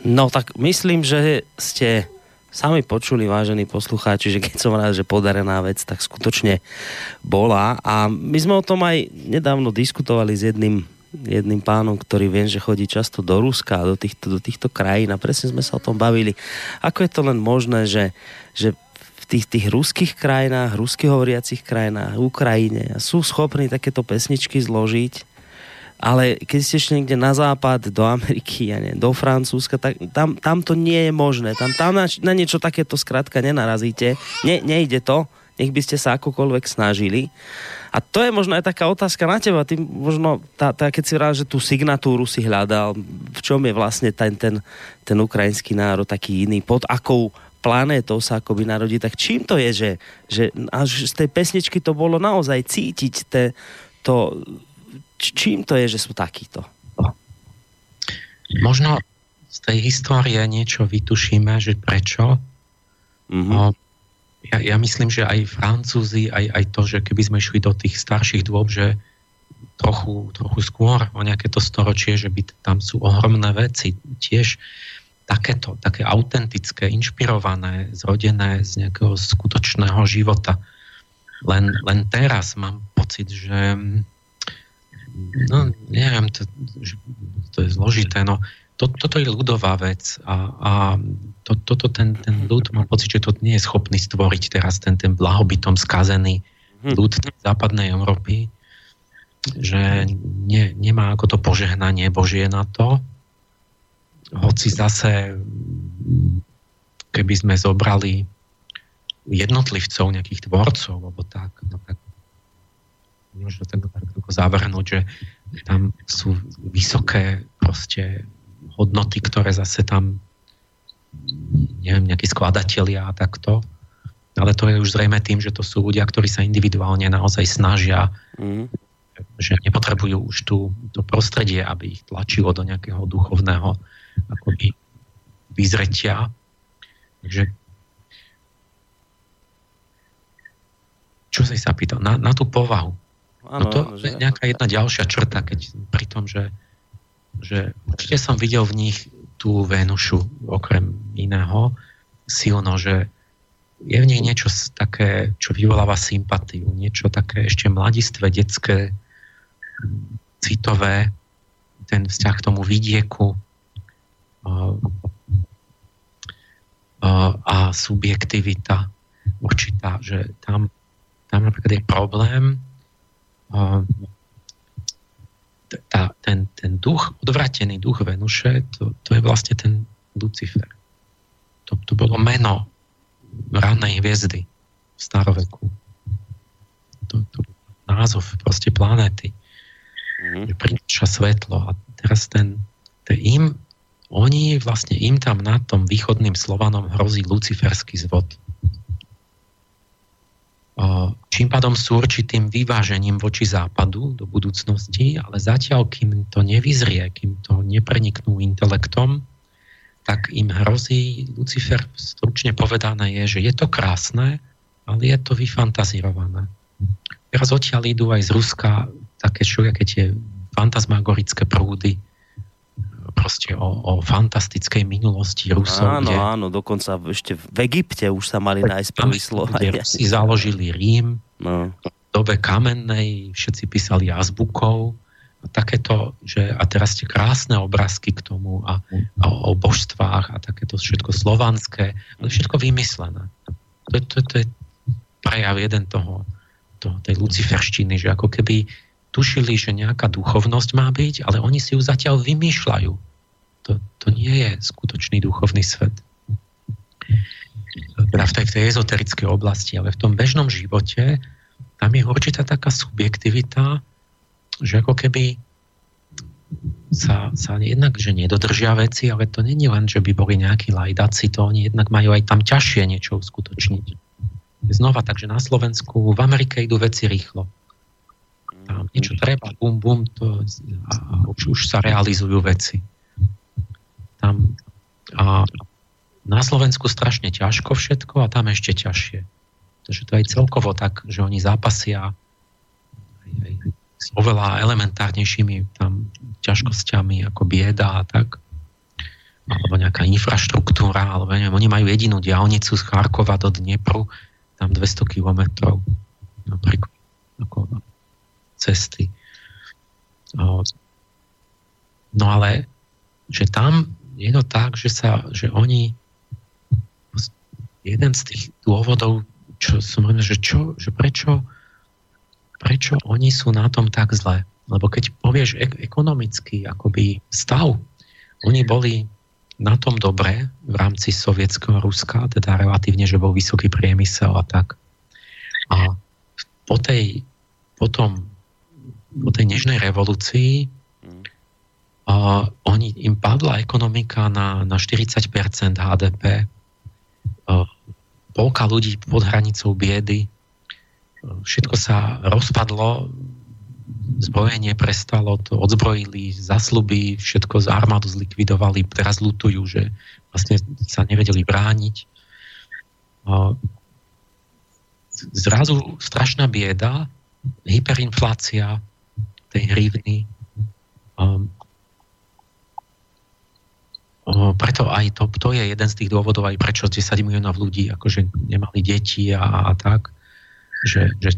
No tak myslím, že ste sami počuli, vážení poslucháči, že keď som rád, že podarená vec, tak skutočne bola. A my sme o tom aj nedávno diskutovali s jedným jedným pánom, ktorý viem, že chodí často do Ruska a do týchto, do týchto krajín a presne sme sa o tom bavili. Ako je to len možné, že, že v tých, tých ruských krajinách, rusky hovoriacich krajinách, Ukrajine sú schopní takéto pesničky zložiť ale keď ste ešte niekde na západ, do Ameriky, ja nie, do Francúzska, tak tam, tam to nie je možné. Tam, tam na, na niečo takéto skrátka nenarazíte. Ne, nejde to, nech by ste sa akokoľvek snažili. A to je možno aj taká otázka na teba. Ty možno, tá, tá, keď si rád, že tú signatúru si hľadal, v čom je vlastne ten, ten, ten ukrajinský národ taký iný, pod akou planétou sa akoby narodí, tak čím to je, že, že až z tej pesničky to bolo naozaj cítiť te, to, čím to je, že sú takíto? Možno z tej histórie niečo vytušíme, že prečo. Mm-hmm. O, ja, ja myslím, že aj Francúzi, aj, aj to, že keby sme išli do tých starších dôb, že trochu, trochu skôr o nejaké to storočie, že by tam sú ohromné veci tiež takéto, také autentické, inšpirované, zrodené z nejakého skutočného života. Len, len teraz mám pocit, že no neviem, to, to je zložité, no to, toto je ľudová vec a, a to, toto ten, ten ľud, mám pocit, že to nie je schopný stvoriť teraz ten, ten blahobytom skazený mhm. ľud západnej Európy, že ne, nemá ako to požehnanie Božie na to, hoci zase keby sme zobrali jednotlivcov, nejakých tvorcov, alebo tak, no tak možno tak ako zavrhnúť, že tam sú vysoké proste hodnoty, ktoré zase tam neviem, nejakí skladatelia a takto. Ale to je už zrejme tým, že to sú ľudia, ktorí sa individuálne naozaj snažia, mm. že nepotrebujú už tú, to prostredie, aby ich tlačilo do nejakého duchovného akoby vyzretia. Takže čo si sa pýtal? Na, na tú povahu. Ano, no to je nejaká jedna ďalšia črta, keď pri tom, že, že určite som videl v nich tú Venušu, okrem iného, silno, že je v nich niečo také, čo vyvoláva sympatiu, niečo také ešte mladistvé, detské, citové, ten vzťah k tomu vidieku. subjektivita určitá, že tam, tam napríklad je problém tá, ten, ten duch, odvratený duch Venuše, to, to je vlastne ten Lucifer. To, to bolo meno rannej hviezdy v staroveku. To, to názov proste planéty. Mm-hmm. Prináša svetlo a teraz ten, ten im, oni vlastne im tam na tom východným Slovanom hrozí luciferský zvod čím pádom sú určitým vyvážením voči západu do budúcnosti, ale zatiaľ, kým to nevyzrie, kým to nepreniknú intelektom, tak im hrozí, Lucifer stručne povedané je, že je to krásne, ale je to vyfantazirované. Teraz odtiaľ idú aj z Ruska také všelijaké tie fantasmagorické prúdy, proste o, o fantastickej minulosti Rusov. Áno, kde, áno, dokonca ešte v Egypte už sa mali nájsť prvý Kde si založili Rím, no. v dobe kamennej, všetci písali azbukou, a takéto, že a teraz tie krásne obrázky k tomu a, a o božstvách a takéto všetko slovanské, ale všetko vymyslené. To, to, to je prejav jeden toho, to, tej luciferštiny, že ako keby tušili, že nejaká duchovnosť má byť, ale oni si ju zatiaľ vymýšľajú. To, to nie je skutočný duchovný svet. Teda v tej, v tej ezoterickej oblasti, ale v tom bežnom živote tam je určitá taká subjektivita, že ako keby sa, sa jednak, že nedodržia veci, ale to není len, že by boli nejakí lajdaci, to oni jednak majú aj tam ťažšie niečo uskutočniť. Znova, takže na Slovensku, v Amerike idú veci rýchlo tam niečo treba, bum, bum, to, a, už, už sa realizujú veci. Tam, a na Slovensku strašne ťažko všetko a tam ešte ťažšie. Takže to je celkovo tak, že oni zápasia s oveľa elementárnejšími tam ťažkosťami ako bieda a tak alebo nejaká infraštruktúra, alebo neviem, oni majú jedinú diálnicu z Charkova do Dnepru, tam 200 kilometrov napríklad. Ako, cesty. No ale, že tam je to tak, že, sa, že oni jeden z tých dôvodov, čo som hovoril, že, čo, že prečo, prečo oni sú na tom tak zle. Lebo keď povieš ek- ekonomický akoby stav, oni boli na tom dobre v rámci sovietského Ruska, teda relatívne, že bol vysoký priemysel a tak. A po tej, potom po tej nežnej revolúcii a oni, im padla ekonomika na, na 40% HDP. A polka ľudí pod hranicou biedy. Všetko sa rozpadlo, zbrojenie prestalo, to odzbrojili, zasluby, všetko z armádu zlikvidovali, teraz lutujú, že vlastne sa nevedeli brániť. A zrazu strašná bieda, hyperinflácia, tej hrivny. Preto aj to, to je jeden z tých dôvodov, aj prečo 10 miliónov ľudí akože nemali deti a, a tak, že, že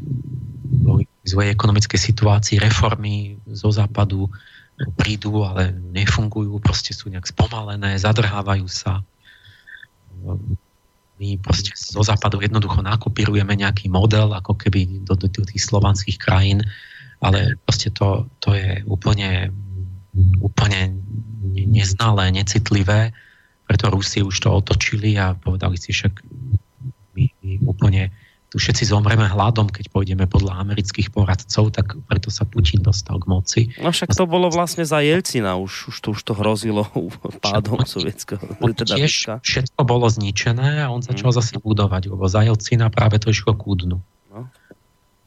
v svojej ekonomickej situácii reformy zo západu prídu, ale nefungujú, proste sú nejak spomalené, zadrhávajú sa. My proste zo západu jednoducho nakopírujeme nejaký model, ako keby do, do, do tých slovanských krajín ale proste to, to je úplne, úplne neznalé, necitlivé, preto Rusi už to otočili a povedali si však my, my úplne tu všetci zomreme hladom, keď pôjdeme podľa amerických poradcov, tak preto sa Putin dostal k moci. No však to bolo vlastne za Jelcina, už, už, to, už to hrozilo pádom sovietského. Teda tiež všetko bolo zničené a on začal mm. zase budovať, lebo za Jelcina práve to išlo kúdnu. No.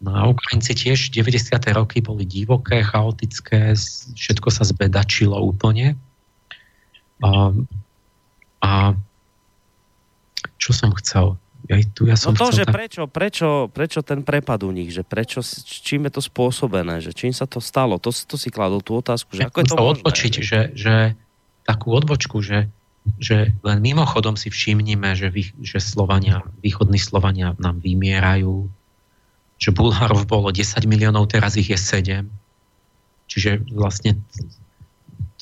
No a Ukrajinci tiež 90. roky boli divoké, chaotické, všetko sa zbedačilo úplne. A, a čo som chcel? Ja, tu, ja som no to, že tak... prečo, prečo, prečo ten prepad u nich, že prečo, čím je to spôsobené, že čím sa to stalo, to, to si kladol tú otázku, že ako je to odbočiť, že, že takú odbočku, že, že len mimochodom si všimnime, že, vy, že Slovania, východní Slovania nám vymierajú, že Bulharov bolo 10 miliónov, teraz ich je 7. Čiže vlastne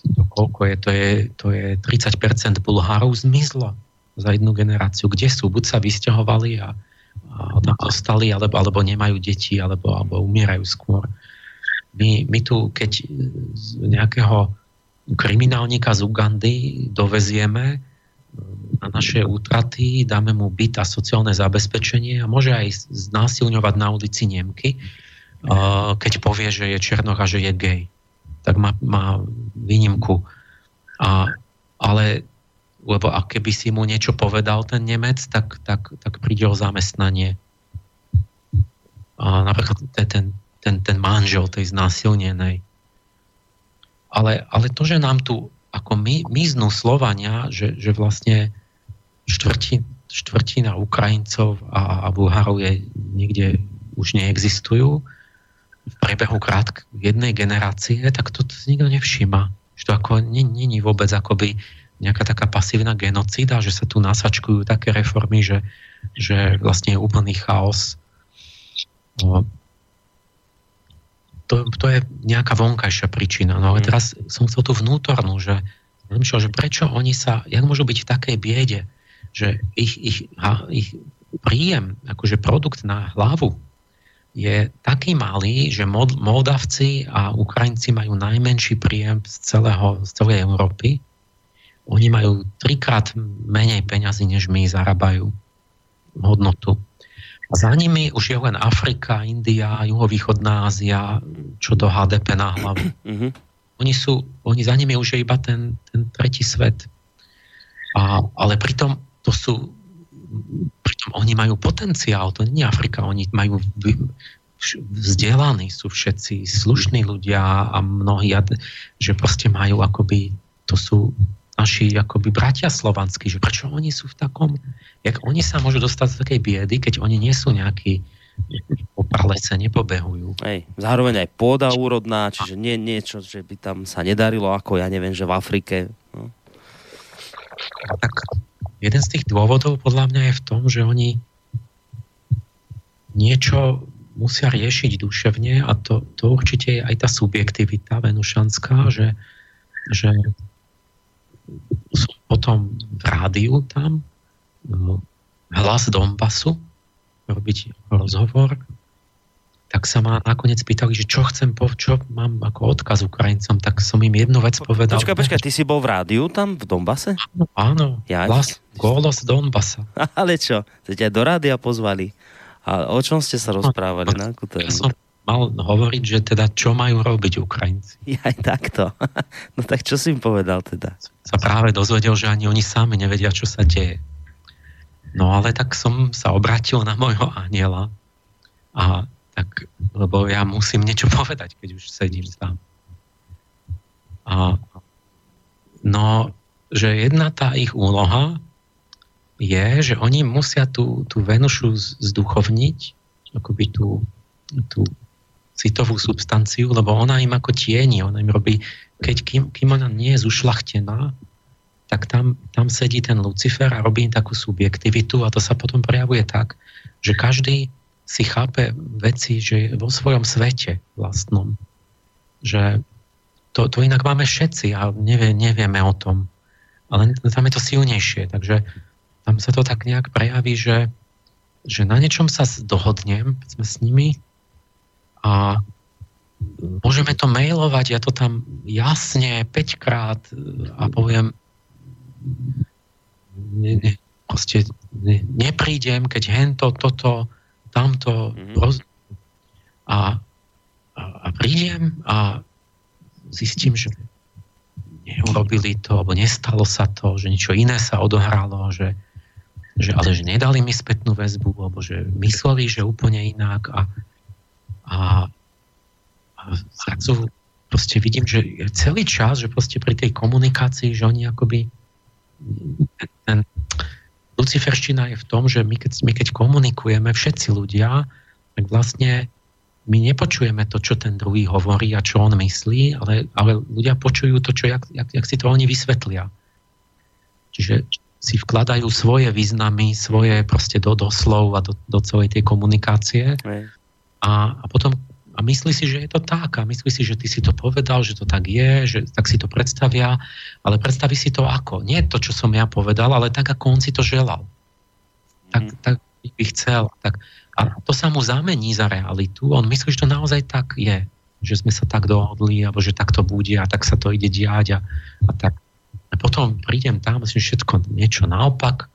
to, koľko je, to je, to je 30% Bulharov zmizlo. za jednu generáciu. Kde sú? Buď sa vysťahovali a, a tam zostali, alebo, alebo nemajú deti, alebo, alebo umierajú skôr. My, my tu, keď z nejakého kriminálnika z Ugandy dovezieme na naše útraty, dáme mu byt a sociálne zabezpečenie a môže aj znásilňovať na ulici Nemky, keď povie, že je černoch a že je gay. Tak má, má výnimku. A, ale lebo a keby si mu niečo povedal ten Nemec, tak, tak, tak príde o zamestnanie. A napríklad ten, ten, ten manžel tej znásilnenej. Ale, ale to, že nám tu ako my, miznú Slovania, že, že vlastne štvrtina, štvrtina Ukrajincov a, a Bulharov je niekde už neexistujú v priebehu krátk jednej generácie, tak to, to nikto nevšíma. Že to ako není vôbec akoby nejaká taká pasívna genocída, že sa tu nasačkujú také reformy, že, že vlastne je úplný chaos. No, to, to je nejaká vonkajšia príčina. No ale mm. teraz som chcel tú vnútornú, že že prečo oni sa, jak môžu byť v takej biede, že ich, ich, ich príjem, akože produkt na hlavu je taký malý, že Moldavci a Ukrajinci majú najmenší príjem z, celého, z celej Európy oni majú trikrát menej peňazí, než my zarábajú hodnotu. A za nimi už je len Afrika, India, juhovýchodná Ázia, čo do HDP na hlavu. Mm-hmm. Oni, sú, oni za nimi už je iba ten, ten tretí svet. A, ale pritom to sú pritom oni majú potenciál, to nie je Afrika, oni majú vzdelaní sú všetci, slušní ľudia a mnohí, že proste majú akoby, to sú naši akoby bratia slovanskí, že prečo oni sú v takom, jak oni sa môžu dostať z takej biedy, keď oni nie sú nejakí po pralece nepobehujú. Hej, zároveň aj pôda úrodná, čiže nie niečo, že by tam sa nedarilo, ako ja neviem, že v Afrike. No. Tak jeden z tých dôvodov podľa mňa je v tom, že oni niečo musia riešiť duševne a to, to určite je aj tá subjektivita venušanská, že, že som potom v rádiu tam, hlas Donbasu, robiť rozhovor, tak sa ma nakoniec pýtali, že čo chcem, po, čo mám ako odkaz Ukrajincom, tak som im jednu vec povedal. Počkaj, počkaj, ty si bol v rádiu tam v Donbase? Áno, áno ja, hlas, golos Donbasa. Ale čo, ste ťa do rádia pozvali? A o čom ste sa rozprávali? No, na ja som mal hovoriť, že teda čo majú robiť Ukrajinci. Aj takto. No tak čo si im povedal teda? Sa práve dozvedel, že ani oni sami nevedia, čo sa deje. No ale tak som sa obratil na môjho aniela a tak, lebo ja musím niečo povedať, keď už sedím tam. A, no, že jedna tá ich úloha je, že oni musia tú, tú Venušu zduchovniť, akoby tú, tú citovú substanciu, lebo ona im ako tieni, ona im robí, keď kým, kým ona nie je zušlachtená, tak tam, tam sedí ten Lucifer a robí im takú subjektivitu a to sa potom prejavuje tak, že každý si chápe veci, že je vo svojom svete vlastnom. Že to, to inak máme všetci a nevie, nevieme o tom. Ale tam je to silnejšie, takže tam sa to tak nejak prejaví, že, že na niečom sa dohodnem, sme s nimi a môžeme to mailovať, ja to tam jasne 5 krát a poviem ne, ne, proste ne, neprídem, keď hento, toto, tamto mm-hmm. roz... a, a, a prídem a zistím, že neurobili to, alebo nestalo sa to, že niečo iné sa odohralo, že, že ale že nedali mi spätnú väzbu, alebo že mysleli, že úplne inak a a, a zrazu proste vidím, že celý čas, že proste pri tej komunikácii, že oni akoby ten, Luciferština je v tom, že my keď, my keď komunikujeme všetci ľudia, tak vlastne my nepočujeme to, čo ten druhý hovorí a čo on myslí, ale, ale ľudia počujú to, čo, jak, jak, jak si to oni vysvetlia. Čiže si vkladajú svoje významy, svoje proste do, do slov a do, do celej tej komunikácie. A, a potom a myslí si, že je to tak a myslí si, že ty si to povedal, že to tak je, že tak si to predstavia, ale predstaví si to ako. Nie to, čo som ja povedal, ale tak, ako on si to želal. Tak, mm. tak by chcel. Tak, a to sa mu zamení za realitu. On myslí, že to naozaj tak je. Že sme sa tak dohodli, alebo že tak to bude a tak sa to ide diať a, a tak. A potom prídem tam, myslím, všetko niečo naopak.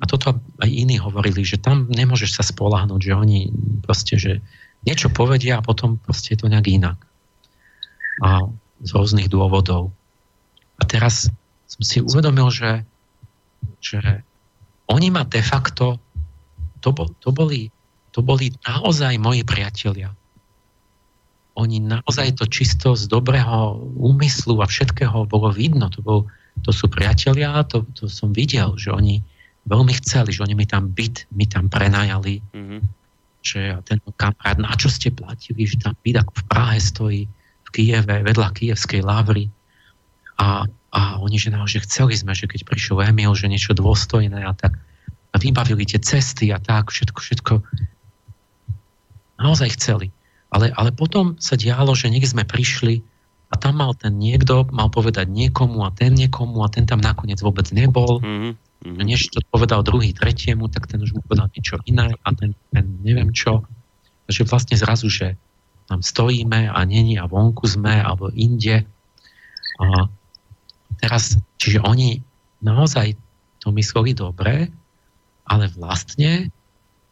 A toto aj iní hovorili, že tam nemôžeš sa spolahnuť, že oni proste, že niečo povedia a potom proste je to nejak inak. A z rôznych dôvodov. A teraz som si uvedomil, že, že oni ma de facto, to, bol, to, boli, to boli naozaj moji priatelia. Oni naozaj to čisto z dobrého úmyslu a všetkého bolo vidno. To, bol, to sú priatelia to, to som videl, že oni veľmi chceli, že oni mi tam byt, mi tam prenajali. Mm-hmm že ten kamarát, na čo ste platili, že tam byt ako v Prahe stojí v Kieve, vedľa kievskej lavry. A, a oni, že, no, chceli sme, že keď prišiel Emil, že niečo dôstojné a tak a vybavili tie cesty a tak, všetko, všetko naozaj chceli. Ale, ale potom sa dialo, že niekde sme prišli a tam mal ten niekto, mal povedať niekomu a ten niekomu a ten tam nakoniec vôbec nebol. Mm-hmm. Mm-hmm. Než to povedal druhý tretiemu, tak ten už mu povedal niečo iné a ten, ten neviem čo. Takže vlastne zrazu, že tam stojíme a není a vonku sme alebo inde. A teraz, čiže oni naozaj to mysleli dobre, ale vlastne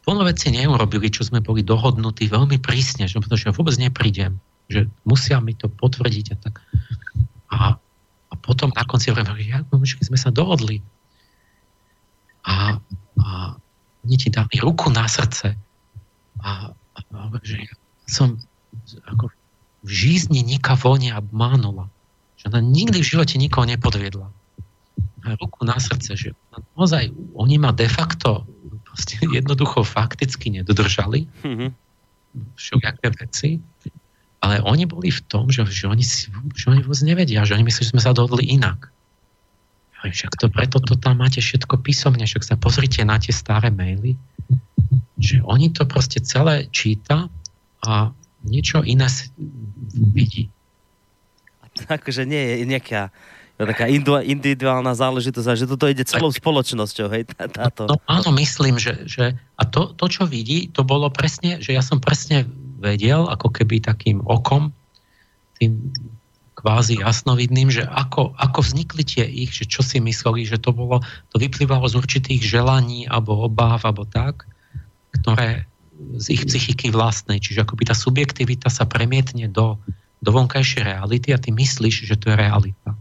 plno veci neurobili, čo sme boli dohodnutí veľmi prísne, že, pretože ja vôbec neprídem, že musia mi to potvrdiť a tak. A, a potom na konci hovorím, ja, že sme sa dohodli, a, a oni ti dali ruku na srdce a, a že ja som ako v žízni nikoho neobmánula. Že ona nikdy v živote nikoho nepodviedla. A ruku na srdce, že naozaj oni ma de facto jednoducho fakticky nedodržali mm-hmm. všelijaké veci, ale oni boli v tom, že, že, oni, si, že oni vôbec nevedia, že oni myslí, že sme sa dohodli inak. Však to preto to tam máte všetko písomne, však sa pozrite na tie staré maily, že oni to proste celé číta a niečo iné vidí. Takže nie je nejaká taká individuálna záležitosť, že toto ide celou spoločnosťou, hej, táto. No, áno, myslím, že, že a to, to, čo vidí, to bolo presne, že ja som presne vedel, ako keby takým okom, tým kvázi jasnovidným, že ako, ako vznikli tie ich, že čo si mysleli, že to bolo, to vyplývalo z určitých želaní alebo obáv alebo tak, ktoré z ich psychiky vlastnej, čiže akoby tá subjektivita sa premietne do, do vonkajšej reality a ty myslíš, že to je realita.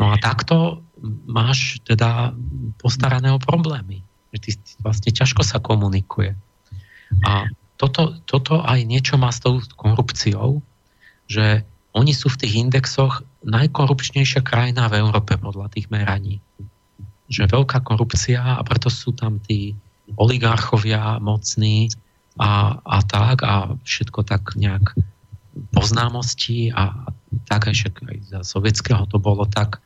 No a takto máš teda postarané o problémy. Že ty, vlastne ťažko sa komunikuje. A toto, toto aj niečo má s tou korupciou, že oni sú v tých indexoch najkorupčnejšia krajina v Európe podľa tých meraní. Že veľká korupcia a preto sú tam tí oligarchovia mocní a, a tak a všetko tak nejak poznámosti a, tak aj, však aj za sovietského to bolo tak,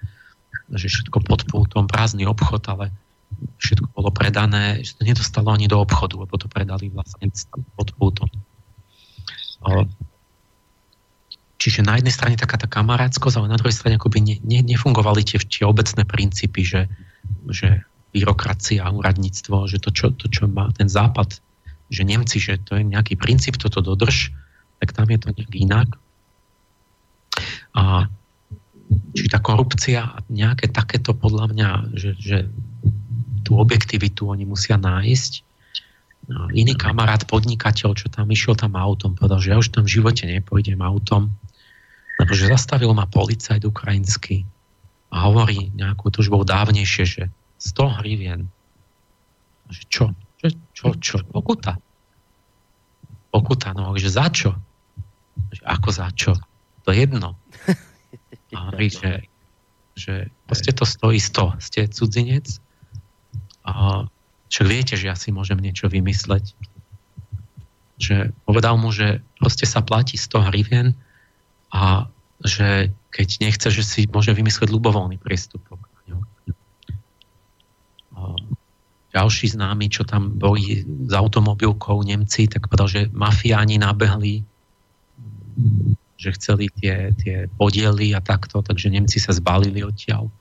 že všetko pod pultom, prázdny obchod, ale všetko bolo predané, že to nedostalo ani do obchodu, lebo to predali vlastne pod pultom. Čiže na jednej strane taká tá kamarátskosť, ale na druhej strane akoby ne, ne, nefungovali tie, tie obecné princípy, že, že byrokracia, úradníctvo, že to čo, to, čo má ten západ, že Nemci, že to je nejaký princíp, toto dodrž, tak tam je to nejak inak. A či tá korupcia a nejaké takéto podľa mňa, že, že tú objektivitu oni musia nájsť. Iný kamarát, podnikateľ, čo tam išiel tam autom, povedal, že ja už tam v živote nepôjdem autom, lebo že zastavil ma policajt ukrajinský a hovorí nejakú, to už bolo dávnejšie, že 100 hrivien. Že čo? Že, čo, čo? Pokuta. Pokuta, no, že za čo? Že ako za čo? To jedno. A hovorí, že, že proste to stojí 100. Ste cudzinec? A však viete, že ja si môžem niečo vymysleť. Že povedal mu, že proste sa platí 100 hrivien a že keď nechce, že si môže vymyslieť ľubovoľný prístupok. Ďalší známy, čo tam boli s automobilkou Nemci, tak povedal, že mafiáni nabehli že chceli tie, tie podiely a takto, takže Nemci sa zbalili odtiaľ.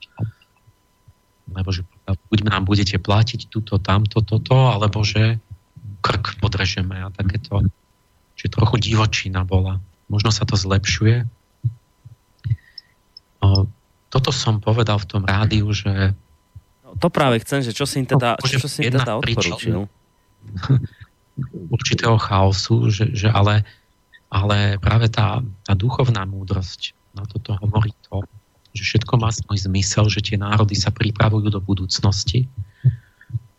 Lebo že buď nám budete platiť túto, tamto, toto, alebo že krk podrežeme a takéto. Čiže trochu divočina bola. Možno sa to zlepšuje. Toto som povedal v tom rádiu, že to práve chcem, že čo si im teda, no, čo si im teda odporučil? Určitého chaosu, že, že ale, ale práve tá, tá duchovná múdrosť na toto hovorí to, že všetko má svoj zmysel, že tie národy sa pripravujú do budúcnosti.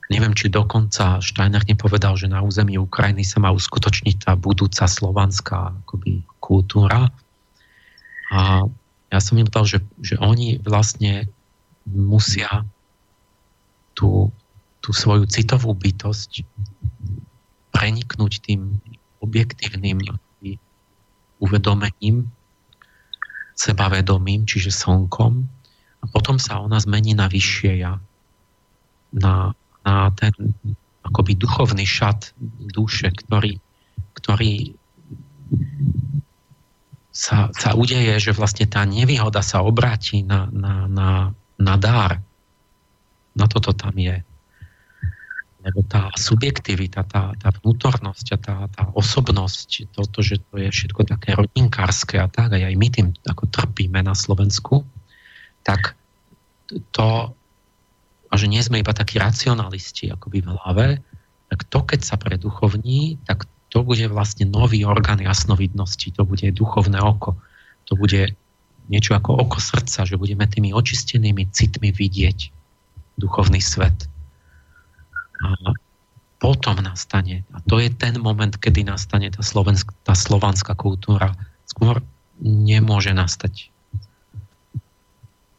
Neviem, či dokonca Steiner nepovedal, že na území Ukrajiny sa má uskutočniť tá budúca slovanská akoby, kultúra. A ja som im povedal, že, že oni vlastne musia tú, tú svoju citovú bytosť preniknúť tým objektívnym uvedomením, sebavedomím, čiže slnkom, a potom sa ona zmení na vyššie ja, na, na ten akoby duchovný šat duše, ktorý, ktorý sa, sa udeje, že vlastne tá nevýhoda sa obráti na, na, na, na dár, na toto tam je. Lebo tá subjektivita, tá, tá vnútornosť a tá, tá osobnosť, toto, že to je všetko také rodinkárske a tak, a aj my tým ako trpíme na Slovensku, tak to, a že nie sme iba takí racionalisti akoby v hlave, tak to, keď sa preduchovní, tak to bude vlastne nový orgán jasnovidnosti, to bude duchovné oko, to bude niečo ako oko srdca, že budeme tými očistenými citmi vidieť duchovný svet. A potom nastane, a to je ten moment, kedy nastane tá, slovensk, tá slovanská kultúra, skôr nemôže nastať.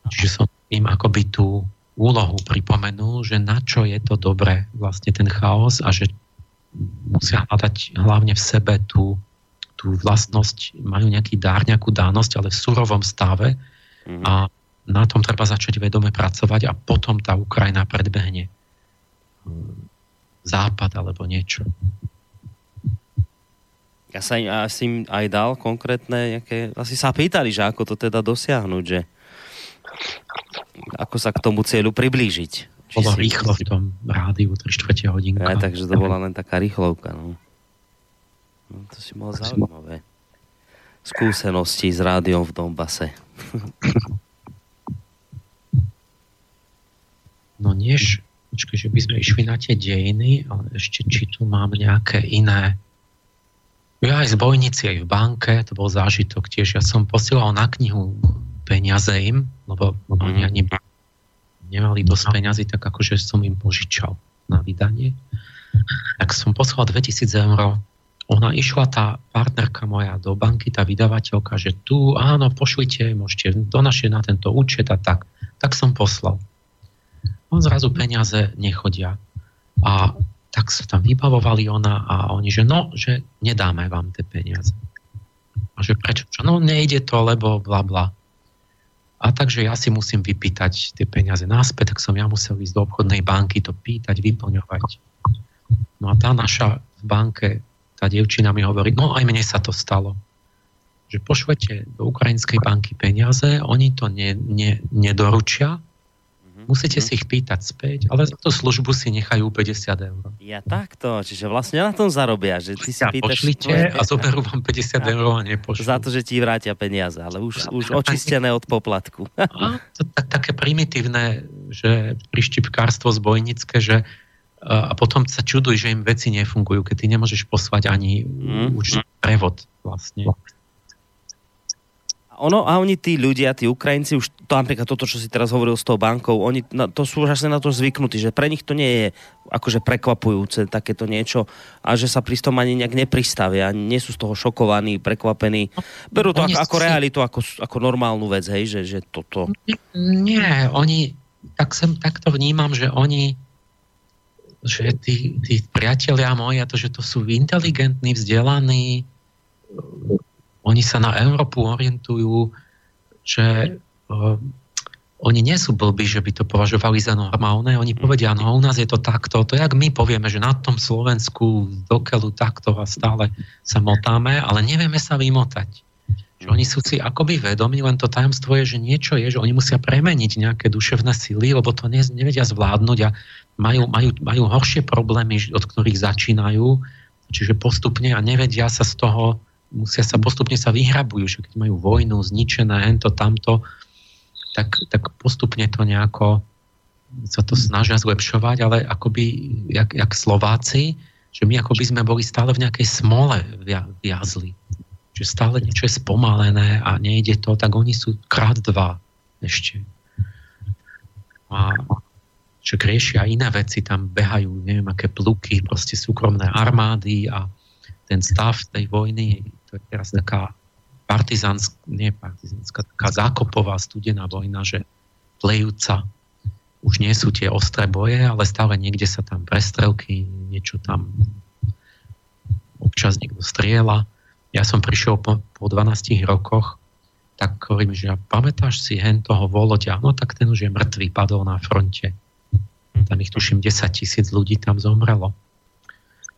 Čiže som im akoby tú úlohu pripomenul, že na čo je to dobré, vlastne ten chaos a že musia hľadať hlavne v sebe tú, tú vlastnosť, majú nejaký dár, nejakú dánosť, ale v surovom stave mm-hmm. a na tom treba začať vedome pracovať a potom tá Ukrajina predbehne západ alebo niečo. Ja sa im, asi im aj dal konkrétne nejaké, asi sa pýtali, že ako to teda dosiahnuť, že ako sa k tomu cieľu priblížiť. Bolo si... rýchlo v tom rádiu, 3 čtvrte hodinka. Aj, takže to bola len taká rýchlovka. No. no to si mal zaujímavé. Skúsenosti s rádiom v Dombase. No než, počkej, že by sme išli na tie dejiny, ale ešte či tu mám nejaké iné. Ja aj z bojnici, aj v banke, to bol zážitok tiež. Ja som posielal na knihu peniaze im, lebo mm. oni ani nemali dosť peniazy, tak akože som im požičal na vydanie. Tak som poslal 2000 eur. Ona išla, tá partnerka moja do banky, tá vydavateľka, že tu, áno, pošlite, môžete do našej na tento účet a tak. Tak som poslal on zrazu peniaze nechodia. A tak sa tam vybavovali ona a oni, že no, že nedáme vám tie peniaze. A že prečo? No nejde to, lebo bla bla. A takže ja si musím vypýtať tie peniaze náspäť, tak som ja musel ísť do obchodnej banky to pýtať, vyplňovať. No a tá naša v banke, tá devčina mi hovorí, no aj mne sa to stalo. Že pošlete do ukrajinskej banky peniaze, oni to ne, ne, nedoručia, Musíte si ich pýtať späť, ale za tú službu si nechajú 50 eur. Ja takto, čiže vlastne na tom zarobia, že ty si ja pýtaš... Pošlite a zoberú vám 50 eur a nepošlú. Za to, že ti vrátia peniaze, ale už, ja, už očistené od poplatku. A, to, tak, také primitívne, že prištipkárstvo zbojnické, že a potom sa čuduj, že im veci nefungujú, keď ty nemôžeš poslať ani mm. prevod vlastne ono, a oni tí ľudia, tí Ukrajinci, už to napríklad toto, čo si teraz hovoril s tou bankou, oni na, to sú už na to zvyknutí, že pre nich to nie je akože prekvapujúce takéto niečo a že sa pri tom ani nejak nepristavia, nie sú z toho šokovaní, prekvapení. Berú to ako, ako realitu, ako, ako normálnu vec, hej, že, že toto... Nie, oni, tak sem takto vnímam, že oni že tí, tí priatelia moji, a to, že to sú inteligentní, vzdelaní, oni sa na Európu orientujú, že uh, oni nie sú blbí, že by to považovali za normálne. Oni povedia, no u nás je to takto. To jak my povieme, že na tom Slovensku dokeľu takto a stále sa motáme, ale nevieme sa vymotať. Že oni sú si akoby vedomi, len to tajomstvo je, že niečo je, že oni musia premeniť nejaké duševné sily, lebo to ne, nevedia zvládnuť a majú, majú, majú horšie problémy, od ktorých začínajú, čiže postupne a nevedia sa z toho, musia sa postupne sa vyhrabujú, že keď majú vojnu, zničené, hento, tamto, tak, tak postupne to nejako sa to snažia zlepšovať, ale akoby, jak, jak Slováci, že my akoby sme boli stále v nejakej smole viazli že stále niečo je spomalené a nejde to, tak oni sú krát dva ešte. A že riešia iné veci, tam behajú, neviem, aké pluky, proste súkromné armády a ten stav tej vojny, to je teraz taká partizánska, nie partizánska, taká zákopová studená vojna, že plejúca už nie sú tie ostré boje, ale stále niekde sa tam prestrelky, niečo tam občas niekto striela ja som prišiel po, po 12 rokoch, tak hovorím, že pamätáš si hen toho Voloďa? No tak ten už je mŕtvý, padol na fronte. Tam ich tuším 10 tisíc ľudí tam zomrelo.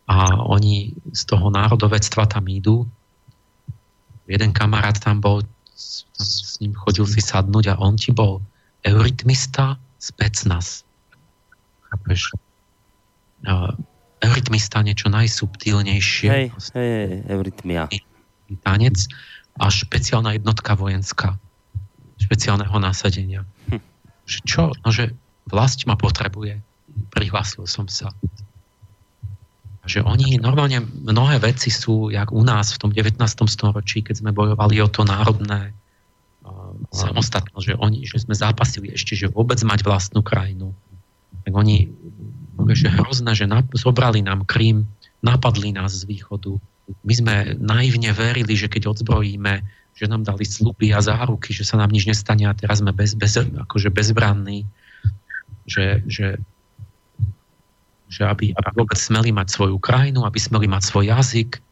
A oni z toho národovectva tam idú. Jeden kamarát tam bol, tam s ním chodil si sadnúť a on ti bol eurytmista, specnas. Chápeš? eurytmista niečo najsubtilnejšie. Hej, hej, eurytmia. Tanec a špeciálna jednotka vojenská. Špeciálneho násadenia. Hm. Čo? No, že vlast ma potrebuje. Prihlásil som sa. Že oni normálne mnohé veci sú, jak u nás v tom 19. storočí, keď sme bojovali o to národné uh, samostatnosť, že, oni, že sme zápasili ešte, že vôbec mať vlastnú krajinu. Tak oni že hrozné, že zobrali nám Krím, napadli nás z východu. My sme naivne verili, že keď odzbrojíme, že nám dali sluby a záruky, že sa nám nič nestane a teraz sme bez, bez, akože bezbranní, že, že, že aby, aby vôbec smeli mať svoju krajinu, aby smeli mať svoj jazyk.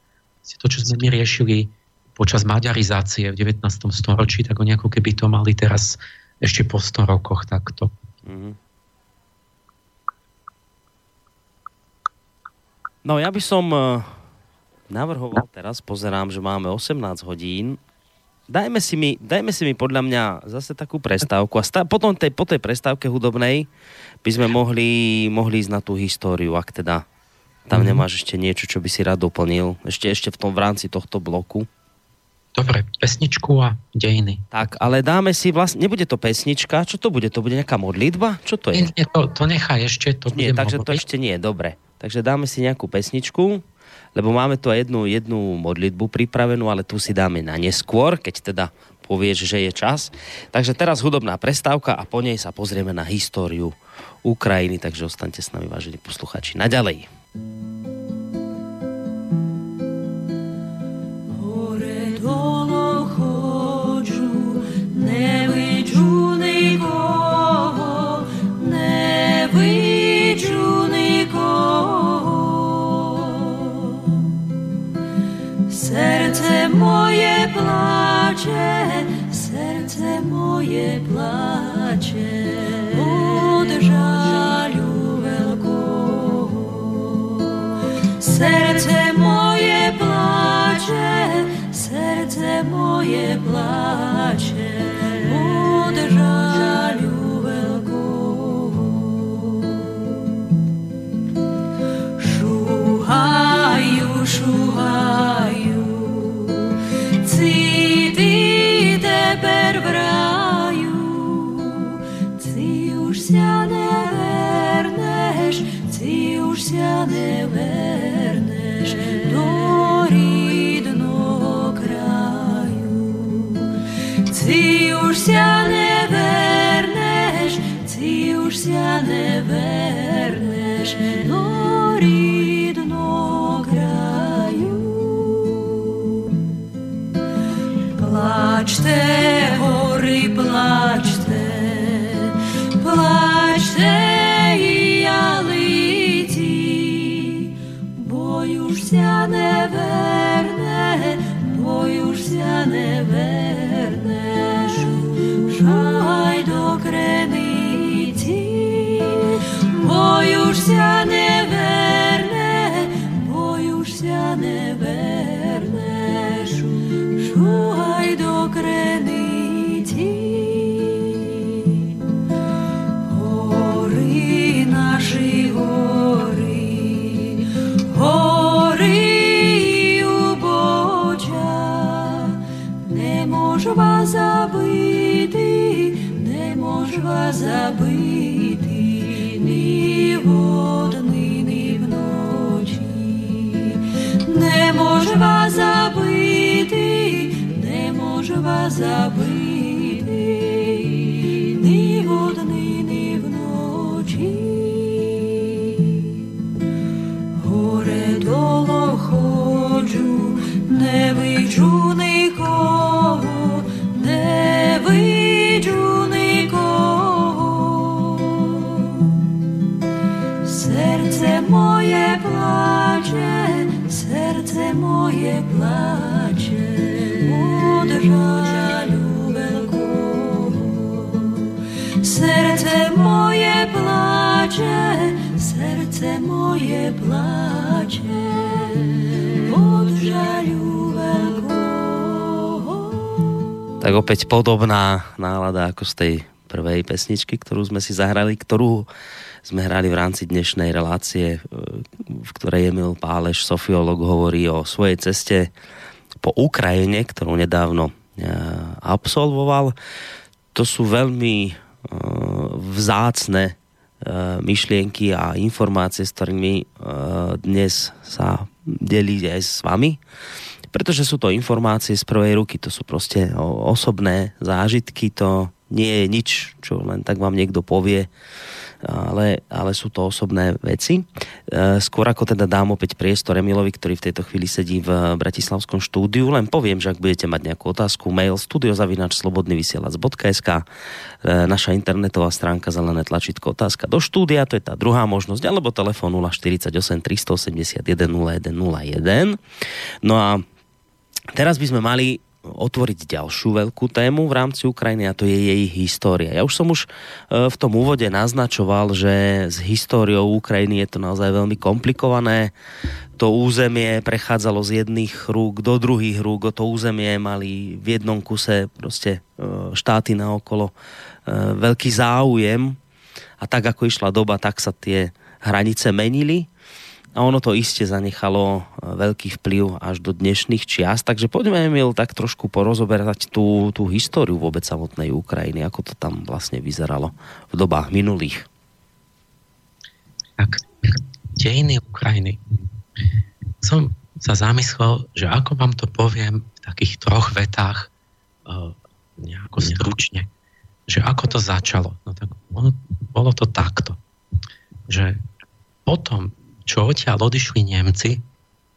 To, čo sme my riešili počas maďarizácie v 19. storočí, tak oni ako keby to mali teraz ešte po 100 rokoch takto. Mm-hmm. No ja by som eh, navrhoval teraz, pozerám, že máme 18 hodín. Dajme si mi, dajme si mi podľa mňa zase takú prestávku a stá, potom tej, po tej prestávke hudobnej by sme mohli, mohli ísť na tú históriu, ak teda tam mm-hmm. nemáš ešte niečo, čo by si rád doplnil. Ešte, ešte v tom v rámci tohto bloku. Dobre, pesničku a dejiny. Tak, ale dáme si vlastne, nebude to pesnička, čo to bude? To bude nejaká modlitba? Čo to je? Nie, nie to, to nechaj ešte. To nie, takže to ešte nie, dobre. Takže dáme si nejakú pesničku, lebo máme tu jednu, jednu modlitbu pripravenú, ale tu si dáme na neskôr, keď teda povieš, že je čas. Takže teraz hudobná prestávka a po nej sa pozrieme na históriu Ukrajiny, takže ostaňte s nami, vážení posluchači, naďalej. Hore Serce moje plače, serce moje plače od žalju veľkého. Serce moje plače, serce moje plače od žalju veľkého. Šuhaju, Плачте, гори, плачте, плачте severné, bojuš sa nebe. Opäť podobná nálada ako z tej prvej pesničky, ktorú sme si zahrali, ktorú sme hrali v rámci dnešnej relácie, e, v ktorej Emil Páleš, sofiolog, hovorí o svojej ceste po Ukrajine, ktorú nedávno e, absolvoval. To sú veľmi e, vzácne myšlienky a informácie, s ktorými dnes sa delí aj s vami pretože sú to informácie z prvej ruky, to sú proste osobné zážitky, to nie je nič, čo len tak vám niekto povie, ale, ale sú to osobné veci. E, skôr ako teda dám opäť priestor Emilovi, ktorý v tejto chvíli sedí v Bratislavskom štúdiu, len poviem, že ak budete mať nejakú otázku, mail studiozavinačslobodnyvysielac.sk e, naša internetová stránka zelené tlačítko otázka do štúdia, to je tá druhá možnosť, alebo telefón 048 381 0101. No a Teraz by sme mali otvoriť ďalšiu veľkú tému v rámci Ukrajiny a to je jej história. Ja už som už e, v tom úvode naznačoval, že s históriou Ukrajiny je to naozaj veľmi komplikované. To územie prechádzalo z jedných rúk do druhých rúk, o to územie mali v jednom kuse proste e, štáty naokolo e, veľký záujem a tak ako išla doba, tak sa tie hranice menili a ono to iste zanechalo e, veľký vplyv až do dnešných čiast. Takže poďme, Emil, tak trošku porozoberať tú, tú históriu vôbec samotnej Ukrajiny, ako to tam vlastne vyzeralo v dobách minulých. Tak, dejiny Ukrajiny. Som sa zamyslel, že ako vám to poviem v takých troch vetách uh, nejako stručne, že ako to začalo. No tak ono, bolo to takto, že potom, čo odtiaľ odišli Nemci,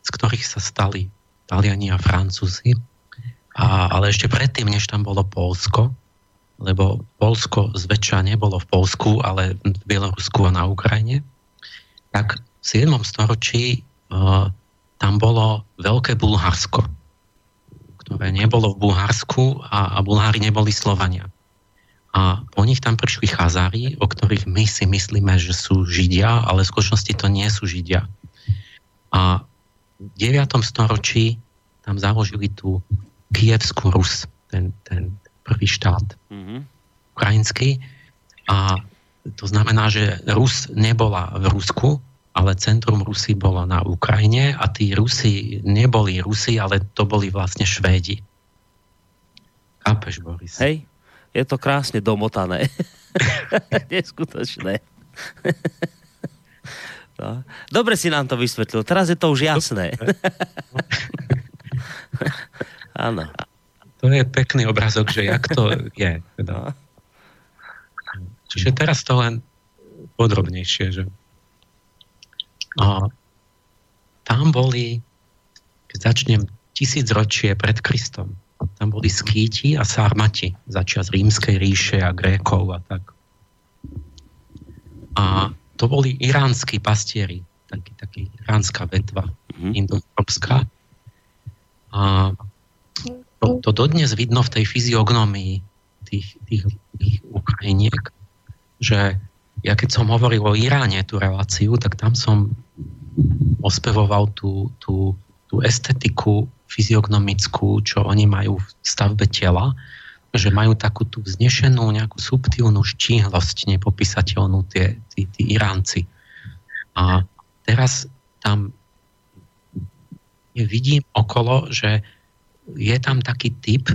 z ktorých sa stali Taliani a Francúzi, a, ale ešte predtým, než tam bolo Polsko, lebo Polsko zväčša nebolo v Polsku, ale v Bielorusku a na Ukrajine, tak v 7. storočí uh, tam bolo Veľké Bulharsko, ktoré nebolo v Bulharsku a, a Bulhári neboli Slovania. A po nich tam prišli Chazári, o ktorých my si myslíme, že sú Židia, ale v skutočnosti to nie sú Židia. A v 9. storočí tam založili tú Kievskú Rus, ten, ten prvý štát mm-hmm. ukrajinský. A to znamená, že Rus nebola v Rusku, ale centrum Rusy bolo na Ukrajine a tí Rusi neboli Rusi, ale to boli vlastne Švédi. Kápeš, Boris? Hej, je to krásne domotané. Neskutočné. no. Dobre si nám to vysvetlil. Teraz je to už jasné. Áno. To je pekný obrazok, že jak to je. Teda. No. Čiže teraz to len podrobnejšie, že a tam boli, keď začnem tisícročie pred Kristom, tam boli skýti a sarmati začiat rímskej ríše a Grékov a tak. A to boli iránsky pastieri, taký, taký iránska vetva, mm-hmm. indoeurópska. A to, to dodnes vidno v tej fyziognomii tých, tých, tých Ukrajiniek, že ja keď som hovoril o Iráne, tú reláciu, tak tam som ospevoval tú, tú, tú estetiku fyziognomickú, čo oni majú v stavbe tela, že majú takú tú vznešenú, nejakú subtilnú štíhlosť nepopísateľnú tie, tí, tí Iránci. A teraz tam vidím okolo, že je tam taký typ,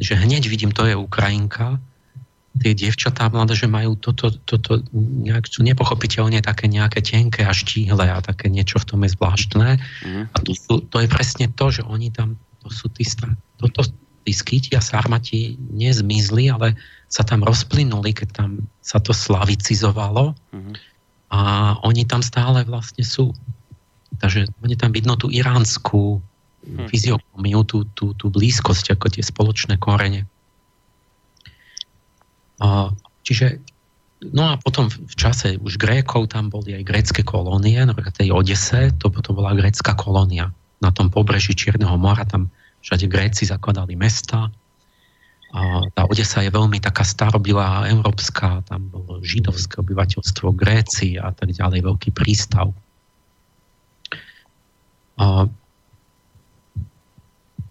že hneď vidím, to je Ukrajinka, tie dievčatá mladé, že majú toto, toto nejak, sú nepochopiteľne také nejaké tenké a štíhle a také niečo v tom je zvláštne. Mm. A to, sú, to je presne to, že oni tam, to sú tí, toto, tí skyti a sarmati nezmizli, ale sa tam rozplynuli, keď tam sa to slavicizovalo mm-hmm. a oni tam stále vlastne sú. Takže oni tam vidno tú iránsku mm. fyziognomiu, tú, tú, tú blízkosť, ako tie spoločné korene. Čiže No a potom v čase už Grékov tam boli aj grécké kolónie, napríklad tej Odese, to, to bola grécka kolónia. Na tom pobreží Čierneho mora, tam všade Gréci zakladali mesta. A tá Odesa je veľmi taká starobilá, európska, tam bolo židovské obyvateľstvo, Gréci a tak ďalej, veľký prístav. A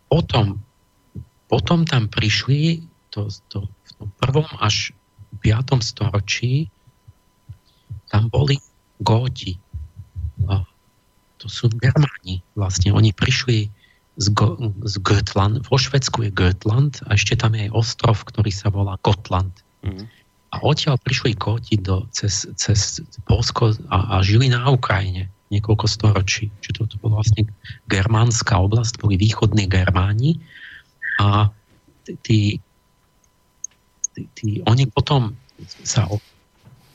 potom, potom tam prišli to, to, prvom až 5. storočí tam boli Góti. To sú Germáni vlastne. Oni prišli z, Go, z Götland. Vo Švedsku je Götland a ešte tam je aj ostrov, ktorý sa volá Gotland. Mm. A odtiaľ prišli Góti do, cez, cez Polsko a, a žili na Ukrajine niekoľko storočí. Čiže to, to bola vlastne germánska oblasť, boli východní Germáni a tí tí, tí, oni potom sa,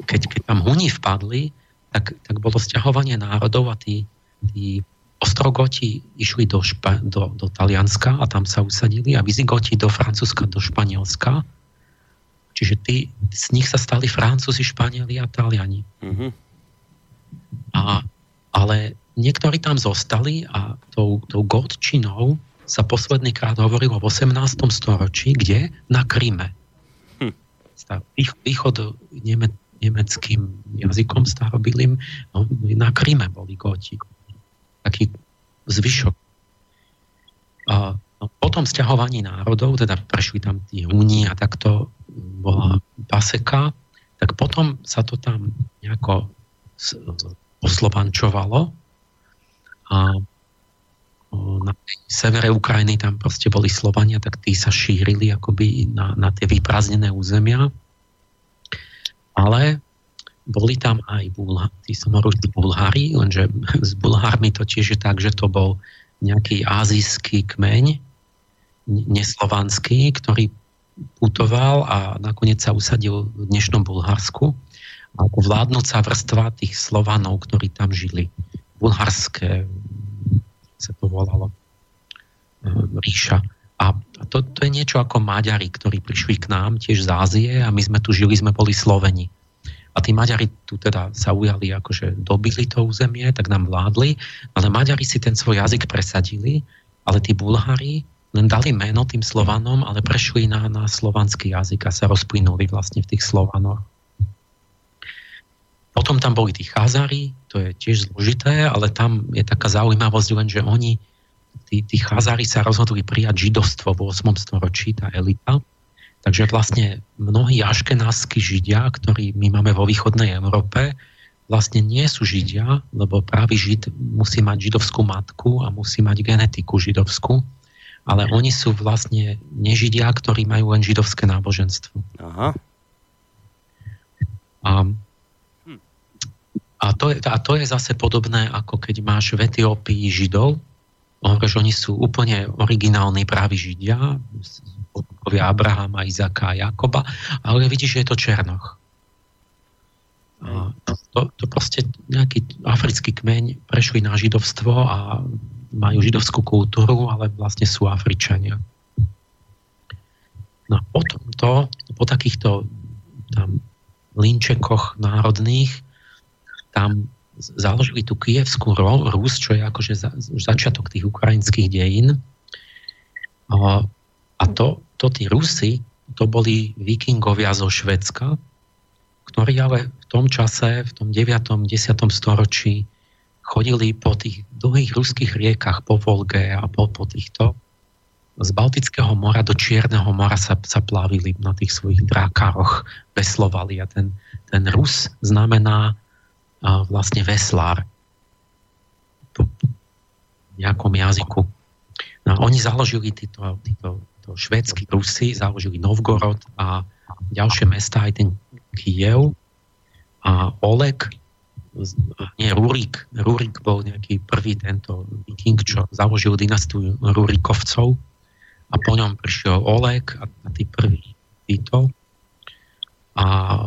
keď, keď tam Huni vpadli, tak, tak bolo sťahovanie národov a tí, tí Ostrogoti išli do, Špa, do, do Talianska a tam sa usadili a Vizigoti do Francúzska, do Španielska. Čiže tí, z nich sa stali Francúzi, Španieli a Taliani. Mm-hmm. A, ale niektorí tam zostali a tou, tou gotčinou sa posledný krát hovorilo v 18. storočí, kde? Na Kryme východ neme, nemeckým jazykom starobilým, no, na Kryme boli Góti. Taký zvyšok. A no, po tom sťahovaní národov, teda prešli tam tí Huni a takto bola paseka, tak potom sa to tam nejako oslovančovalo a na severe Ukrajiny tam proste boli Slovania, tak tí sa šírili akoby na, na tie vyprázdnené územia. Ale boli tam aj tí samorodí Bulhári, lenže s Bulhármi to tiež je tak, že to bol nejaký azijský kmeň, neslovanský, ktorý putoval a nakoniec sa usadil v dnešnom Bulharsku ako vládnúca vrstva tých Slovanov, ktorí tam žili. Bulharské sa to volalo, e, ríša. A to, to je niečo ako Maďari, ktorí prišli k nám tiež z Ázie a my sme tu žili, sme boli Sloveni. A tí Maďari tu teda sa ujali, akože dobili to územie, tak nám vládli, ale Maďari si ten svoj jazyk presadili, ale tí Bulhári len dali meno tým Slovanom, ale prešli na, na slovanský jazyk a sa rozplynuli vlastne v tých Slovanoch. Potom tam boli tí Chazari, to je tiež zložité, ale tam je taká zaujímavosť len, že oni, tí, tí Chazari sa rozhodli prijať židovstvo v 8. storočí, tá elita. Takže vlastne mnohí aškenánsky židia, ktorí my máme vo východnej Európe, vlastne nie sú židia, lebo právý žid musí mať židovskú matku a musí mať genetiku židovskú, ale oni sú vlastne nežidia, ktorí majú len židovské náboženstvo. Aha. A a to, je, a to je zase podobné, ako keď máš v Etiópii Židov, že oni sú úplne originálni právi Židia, potomkovia Abrahama, Izaka a Jakoba, ale vidíš, že je to Černoch. A to, to proste nejaký africký kmeň prešli na židovstvo a majú židovskú kultúru, ale vlastne sú Afričania. No a potom to, po takýchto tam linčekoch národných tam založili tú kievskú Rus, čo je akože za, začiatok tých ukrajinských dejín. A, to, to tí Rusy, to boli vikingovia zo Švedska, ktorí ale v tom čase, v tom 9. 10. storočí chodili po tých dlhých ruských riekach, po Volge a po, po týchto z Baltického mora do Čierneho mora sa, sa plavili na tých svojich drákaroch, veslovali a ten, ten Rus znamená vlastne veslár v nejakom jazyku. No, oni založili títo, títo, títo švedskí Rusy, založili Novgorod a ďalšie mesta, aj ten Kiev a Oleg, nie Rurik, Rurik bol nejaký prvý tento viking, čo založil dynastiu Rurikovcov a po ňom prišiel Oleg a, a tí prví Tito a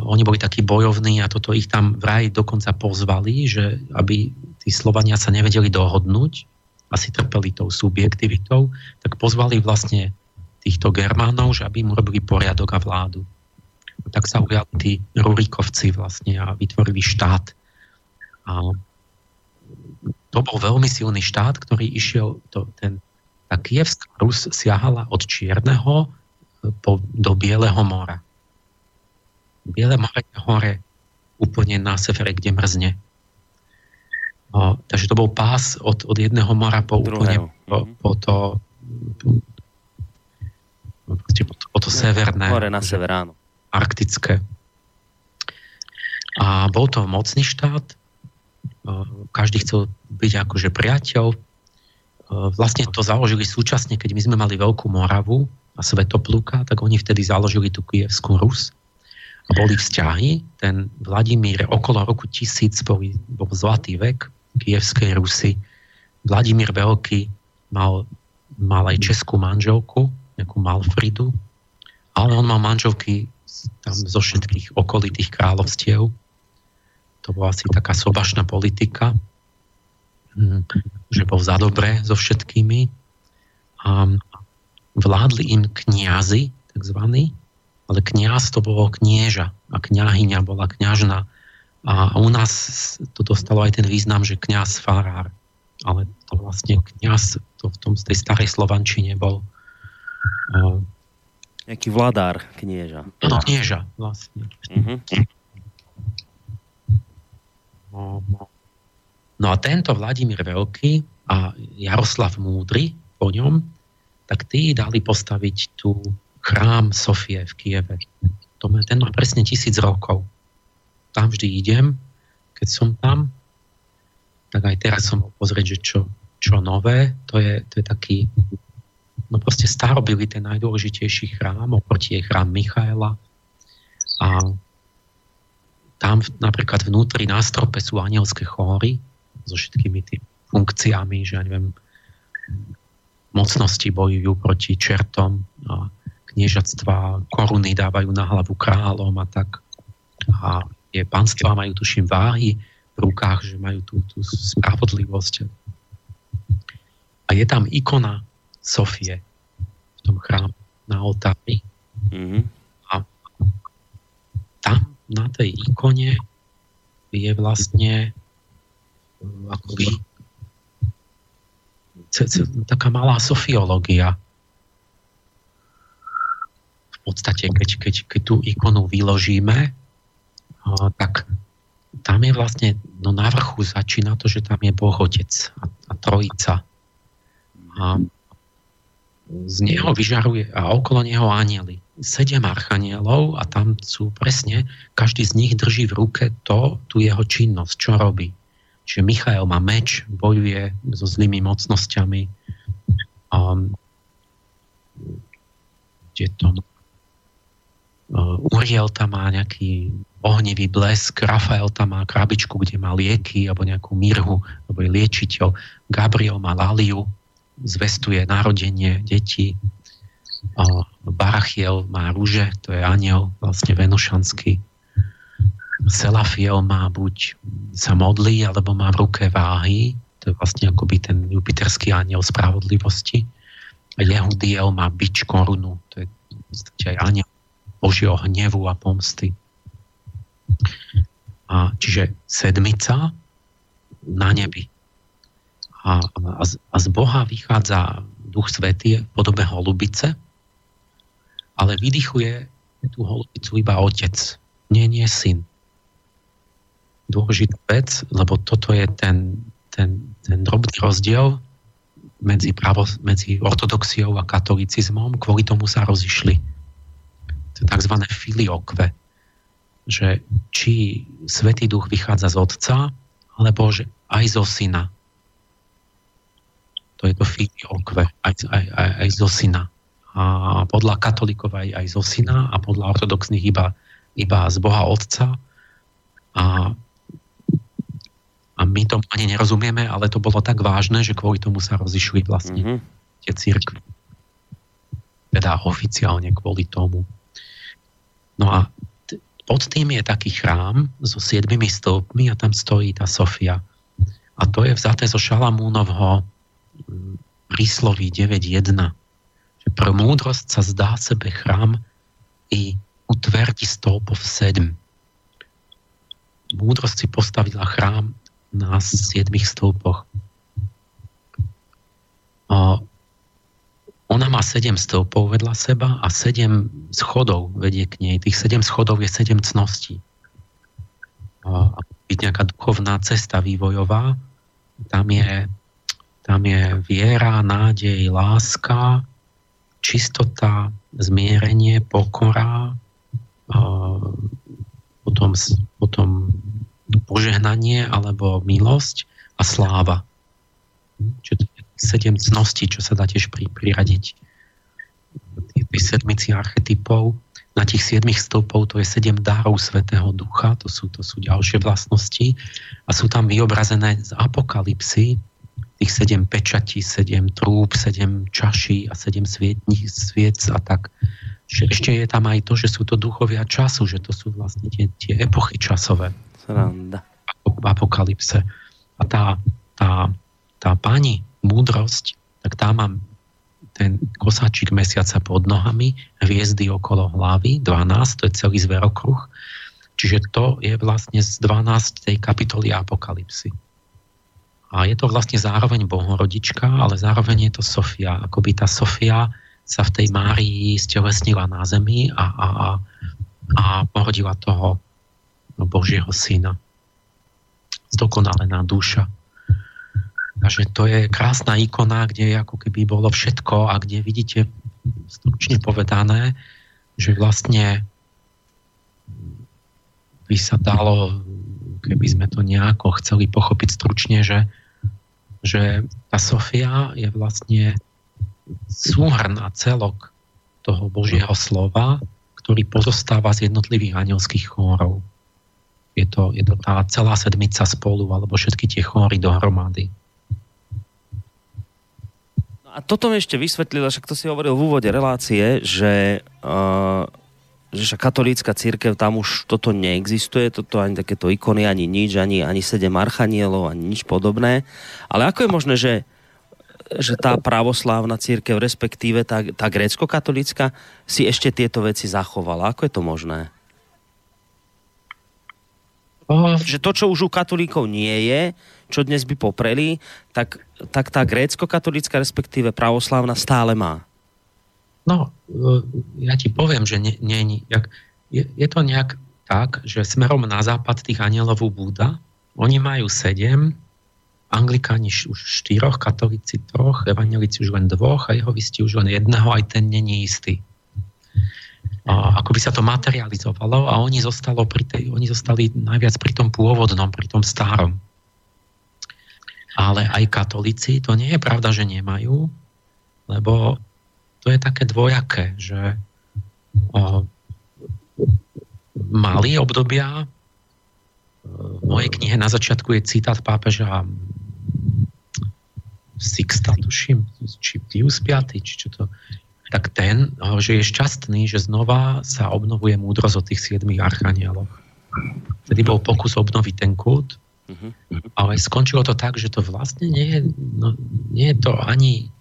oni boli takí bojovní a toto ich tam vraj dokonca pozvali, že aby tí Slovania sa nevedeli dohodnúť, asi trpeli tou subjektivitou, tak pozvali vlastne týchto Germánov, že aby im urobili poriadok a vládu. Tak sa ujali tí Rurikovci vlastne a vytvorili štát. A to bol veľmi silný štát, ktorý išiel, to, ten, tá Kievská Rus siahala od Čierneho po, do Bieleho mora Biele more je hore úplne na severe, kde mrzne. O, takže to bol pás od, od jedného mora po úplne po, mhm. po to po, to, po to severné. Hore na sever, áno. Arktické. A bol to mocný štát. Každý chcel byť akože priateľ. Vlastne to založili súčasne, keď my sme mali Veľkú Moravu a Svetopluka, tak oni vtedy založili tú Kievskú Rus boli vzťahy. Ten Vladimír okolo roku 1000 bol, bol zlatý vek kievskej Rusy. Vladimír Veľký mal, mal aj českú manželku, nejakú Malfridu, ale on mal manželky tam zo všetkých okolitých kráľovstiev. To bola asi taká sobašná politika, hm, že bol za dobré so všetkými. A vládli im kniazy, takzvaní, ale kňaz to bolo knieža a kňahyňa bola kňažná. A u nás to dostalo aj ten význam, že kňaz farár. Ale to vlastne kňaz to v tom, z tej starej Slovančine bol uh, Jaký vladár knieža. No, knieža, vlastne. No, no. no a tento Vladimír Veľký a Jaroslav Múdry po ňom, tak tí dali postaviť tú chrám Sofie v Kieve. To má, ten má presne tisíc rokov. Tam vždy idem, keď som tam, tak aj teraz som bol pozrieť, že čo, čo nové, to je, to je taký, no proste starobili ten najdôležitejší chrám, oproti je chrám Michaela. A tam napríklad vnútri na strope sú anielské chóry so všetkými tými funkciami, že ja neviem, mocnosti bojujú proti čertom a kniežatstva koruny dávajú na hlavu kráľom a tak. A je panstva majú tuším váhy v rukách, že majú tú, tú spravodlivosť. A je tam ikona Sofie v tom chráme na oltári. Mm-hmm. A tam na tej ikone je vlastne akoby taká malá sofiológia podstate, keď, keď, keď tú ikonu vyložíme, tak tam je vlastne, no na vrchu začína to, že tam je Boh Otec a, a Trojica. A z neho vyžaruje a okolo neho anieli. Sedem archanielov a tam sú presne, každý z nich drží v ruke to, tú jeho činnosť, čo robí. Čiže Michael má meč, bojuje so zlými mocnosťami. Um, kde to Uh, Uriel tam má nejaký ohnivý blesk, Rafael tam má krabičku, kde má lieky, alebo nejakú mirhu, alebo je liečiteľ. Gabriel má laliu, zvestuje narodenie detí. Uh, Barachiel má rúže, to je aniel, vlastne venušanský. Selafiel má buď sa modlí, alebo má v ruke váhy, to je vlastne akoby ten jupiterský aniel spravodlivosti. Jehudiel má bič korunu, to je v podstate aj aniel Božieho hnevu a pomsty. A, čiže sedmica na nebi. A, a, z, a z Boha vychádza Duch Svetý v podobe holubice, ale vydychuje tú holubicu iba otec, nie, nie syn. Dôležitá vec, lebo toto je ten, ten, ten drobný rozdiel medzi, pravo, medzi ortodoxiou a katolicizmom, kvôli tomu sa rozišli tzv. filiokve, že či Svetý Duch vychádza z Otca, alebo že aj zo Syna. To je to filiokve, aj, aj, aj, aj zo Syna. A podľa katolíkov aj, aj zo Syna a podľa ortodoxných iba, iba z Boha Otca. A, a my tomu ani nerozumieme, ale to bolo tak vážne, že kvôli tomu sa rozišli vlastne mm-hmm. tie církvy. teda oficiálne kvôli tomu. No a pod tým je taký chrám so siedmimi stĺpmi a tam stojí tá Sofia. A to je vzaté zo Šalamúnovho mm, prísloví 9.1, že pro múdrosť sa zdá sebe chrám i utverdi stĺpov 7. Múdrosť si postavila chrám na siedmých stĺpoch. Ona má sedem stĺpov vedľa seba a sedem schodov vedie k nej. Tých sedem schodov je sedem cností. A byť nejaká duchovná cesta vývojová, tam je, tam je viera, nádej, láska, čistota, zmierenie, pokora, potom, potom požehnanie alebo milosť a sláva. Čiže to je sedem cností, čo sa dá tiež pri, priradiť tej sedmici archetypov. Na tých siedmých stĺpov to je sedem dárov Svetého Ducha, to sú, to sú ďalšie vlastnosti a sú tam vyobrazené z apokalipsy tých sedem pečatí, sedem trúb, sedem čaší a sedem svietných sviec a tak. Že ešte je tam aj to, že sú to duchovia času, že to sú vlastne tie, tie epochy časové. Sranda. V apokalypse. A tá, tá, tá pani múdrosť, tak tá má ten kosáčik mesiaca pod nohami, hviezdy okolo hlavy, 12, to je celý zverokruh. Čiže to je vlastne z 12. kapitoly apokalipsy. A je to vlastne zároveň bohorodička, ale zároveň je to Sofia. Akoby tá Sofia sa v tej Márii stelesnila na zemi a, a, a, a porodila toho Božieho syna. Zdokonalená duša. Takže to je krásna ikona, kde ako keby bolo všetko a kde vidíte stručne povedané, že vlastne by sa dalo, keby sme to nejako chceli pochopiť stručne, že že tá Sofia je vlastne súhrn a celok toho Božieho slova, ktorý pozostáva z jednotlivých anielských chórov. Je to, je to tá celá sedmica spolu, alebo všetky tie chóry dohromady. A toto mi ešte vysvetlilo, však to si hovoril v úvode relácie, že uh, že katolícka církev tam už toto neexistuje, toto ani takéto ikony, ani nič, ani, ani sedem archanielov, ani nič podobné. Ale ako je možné, že, že tá pravoslávna církev, respektíve tá, tá grécko-katolícka, si ešte tieto veci zachovala? Ako je to možné? Že to, čo už u katolíkov nie je, čo dnes by popreli, tak, tak tá grécko-katolícka, respektíve pravoslávna stále má. No, e, ja ti poviem, že nie, nie, jak, je, je to nejak tak, že smerom na západ tých anielov búda, oni majú sedem, anglikáni už štyroch, katolíci troch, evangelici už len dvoch a jeho vysti už len jedného, aj ten není istý. A ako by sa to materializovalo a oni, zostalo pri tej, oni zostali najviac pri tom pôvodnom, pri tom starom. Ale aj katolíci, to nie je pravda, že nemajú, lebo to je také dvojaké, že o, mali obdobia, v mojej knihe na začiatku je citát pápeža Sixta, tuším, či Pius 5, či čo to, tak ten, že je šťastný, že znova sa obnovuje múdrosť od tých siedmých archanieloch. Vtedy bol pokus obnoviť ten kult, uh-huh. ale skončilo to tak, že to vlastne nie je, no, nie je to ani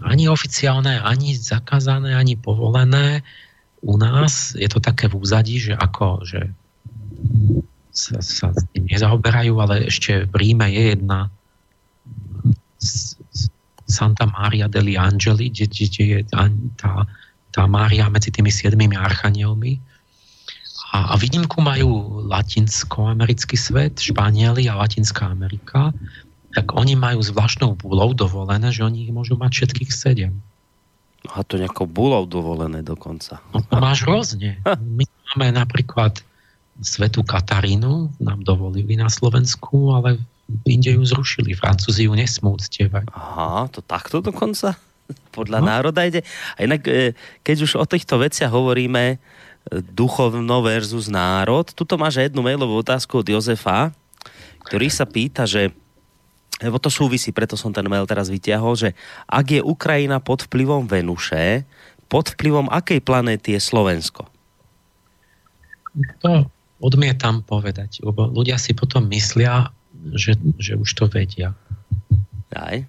ani oficiálne, ani zakázané, ani povolené. U nás je to také v úzadí, že ako, že sa, sa s tým nezaoberajú, ale ešte v Ríme je jedna Santa Maria degli Angeli, kde, je tá, tá Mária medzi tými siedmými archanielmi. A, a výnimku majú latinsko-americký svet, Španieli a Latinská Amerika tak oni majú zvláštnou búlou dovolené, že oni ich môžu mať všetkých sedem. A to nejakou búlou dovolené dokonca. No to máš rôzne. My máme napríklad Svetu Katarínu, nám dovolili na Slovensku, ale Inde ju zrušili. Francúzi ju nesmú uctievať. Aha, to takto dokonca? Podľa no. národa ide. A inak, e, keď už o týchto veciach hovoríme, duchovno versus národ, tuto máš jednu mailovú otázku od Jozefa, ktorý sa pýta, že lebo to súvisí, preto som ten mail teraz vyťahol, že ak je Ukrajina pod vplyvom Venuše, pod vplyvom akej planéty je Slovensko? To odmietam povedať, lebo ľudia si potom myslia, že, že už to vedia. Aj?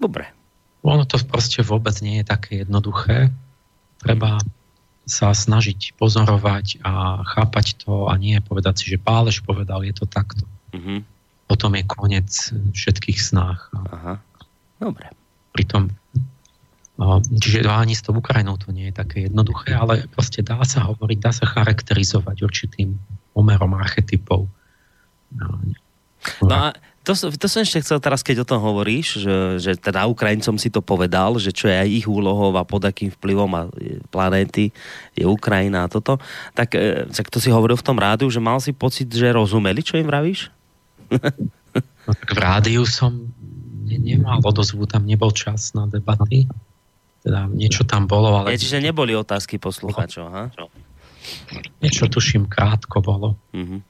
Dobre. Ono to proste vôbec nie je také jednoduché. Treba sa snažiť pozorovať a chápať to a nie povedať si, že Páleš povedal, je to takto. Mm-hmm. Potom je koniec všetkých snách. Aha. Dobre. Pritom Čiže ani s tou Ukrajinou to nie je také jednoduché, ale proste dá sa hovoriť, dá sa charakterizovať určitým pomerom archetypov. No, no a to, to som ešte chcel teraz, keď o tom hovoríš, že, že teda Ukrajincom si to povedal, že čo je aj ich úlohou a pod akým vplyvom a planéty je Ukrajina a toto, tak, e, tak to si hovoril v tom rádiu, že mal si pocit, že rozumeli, čo im vravíš? No, tak v rádiu som ne, nemal odozvu, tam nebol čas na debaty. Teda niečo tam bolo, ale... Je, čiže neboli otázky posluchačov, ha? Niečo tuším krátko bolo. Mm-hmm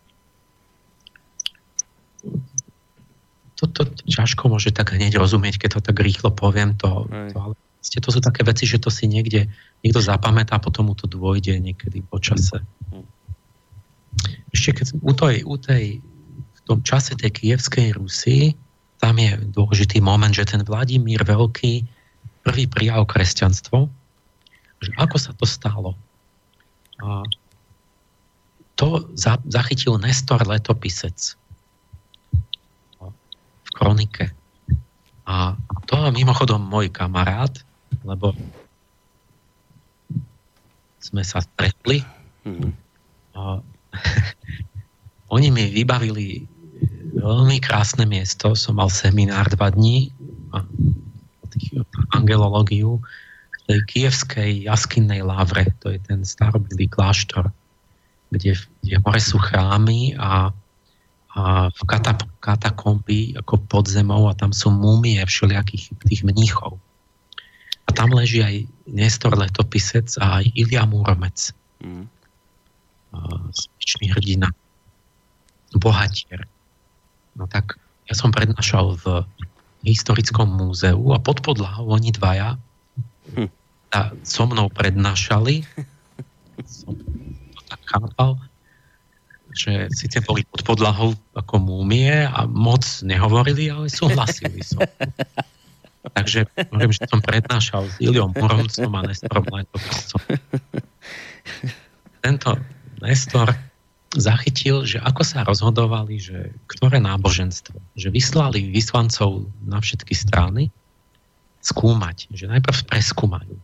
to, to ťažko môže tak hneď rozumieť, keď to tak rýchlo poviem. To, to, ale to sú také veci, že to si niekde niekto zapamätá a potom mu to dôjde niekedy po čase. Ešte keď u tej, u tej, v tom čase tej kievskej Rusy, tam je dôležitý moment, že ten Vladimír Veľký prvý prijal kresťanstvo, že ako sa to stalo. A to za, zachytil Nestor Letopisec kronike. A to mimochodom môj kamarát, lebo sme sa stretli. Mm-hmm. A, oni mi vybavili veľmi krásne miesto. Som mal seminár dva dní a angelológiu v tej kievskej jaskinnej lavre. To je ten starobilý kláštor, kde, kde hore sú chrámy a a v katakomby ako pod zemou a tam sú múmie všelijakých tých mníchov. A tam leží aj Nestor Letopisec a aj Ilia Múromec. Mm. Hrdina. Bohatier. No tak ja som prednášal v historickom múzeu a pod podlahou oni dvaja hm. a so mnou prednášali som to tak chápal že síce boli pod podlahou ako múmie a moc nehovorili, ale súhlasili som. Takže hovorím, že som prednášal s Iliom Muromcom a Nestorom Letopiscom. Tento Nestor zachytil, že ako sa rozhodovali, že ktoré náboženstvo, že vyslali vyslancov na všetky strany skúmať, že najprv preskúmajú.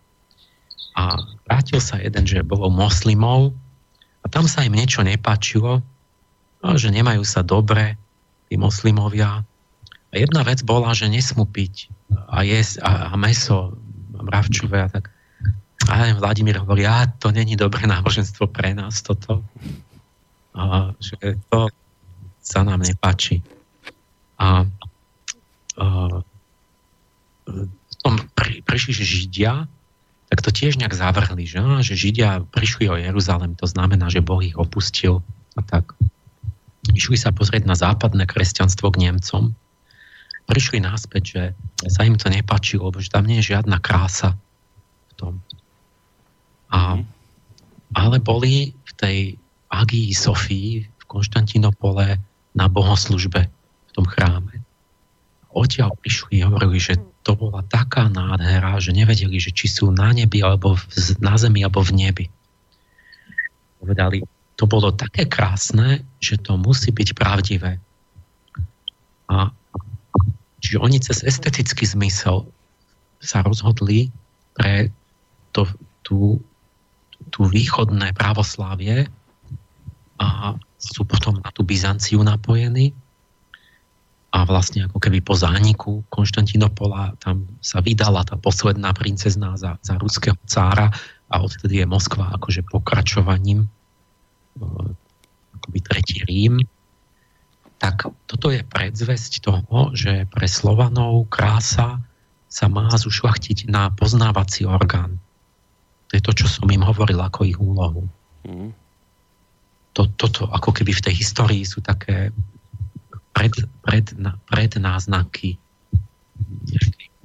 A vrátil sa jeden, že bolo moslimov, a tam sa im niečo nepáčilo, že nemajú sa dobre, tí moslimovia. A jedna vec bola, že nesmú piť a jesť a, a meso mravčové a tak. A Vladimír hovorí, a to není dobré náboženstvo pre nás toto. A, že to sa nám nepáči. A, a tom pri, prišli Židia tak to tiež nejak zavrhli, že, že Židia prišli o Jeruzalem, to znamená, že Boh ich opustil a tak. Išli sa pozrieť na západné kresťanstvo k Nemcom. Prišli náspäť, že sa im to nepačilo, že tam nie je žiadna krása v tom. A, ale boli v tej Agii Sofii v Konštantinopole na bohoslužbe v tom chráme. Odtiaľ prišli a hovorili, že to bola taká nádhera, že nevedeli, že či sú na nebi, alebo v, na zemi, alebo v nebi. Povedali, to bolo také krásne, že to musí byť pravdivé. A čiže oni cez estetický zmysel sa rozhodli pre to, tú, tú východné pravoslávie a sú potom na tú Byzanciu napojení a vlastne ako keby po zániku Konštantinopola tam sa vydala tá posledná princezná za, za ruského cára a odtedy je Moskva akože pokračovaním e, akoby tretí Rím. Tak toto je predzvesť toho, že pre Slovanov krása sa má zušlachtiť na poznávací orgán. To je to, čo som im hovoril ako ich úlohu. Mm. To, toto ako keby v tej histórii sú také pred, pred, pred náznaky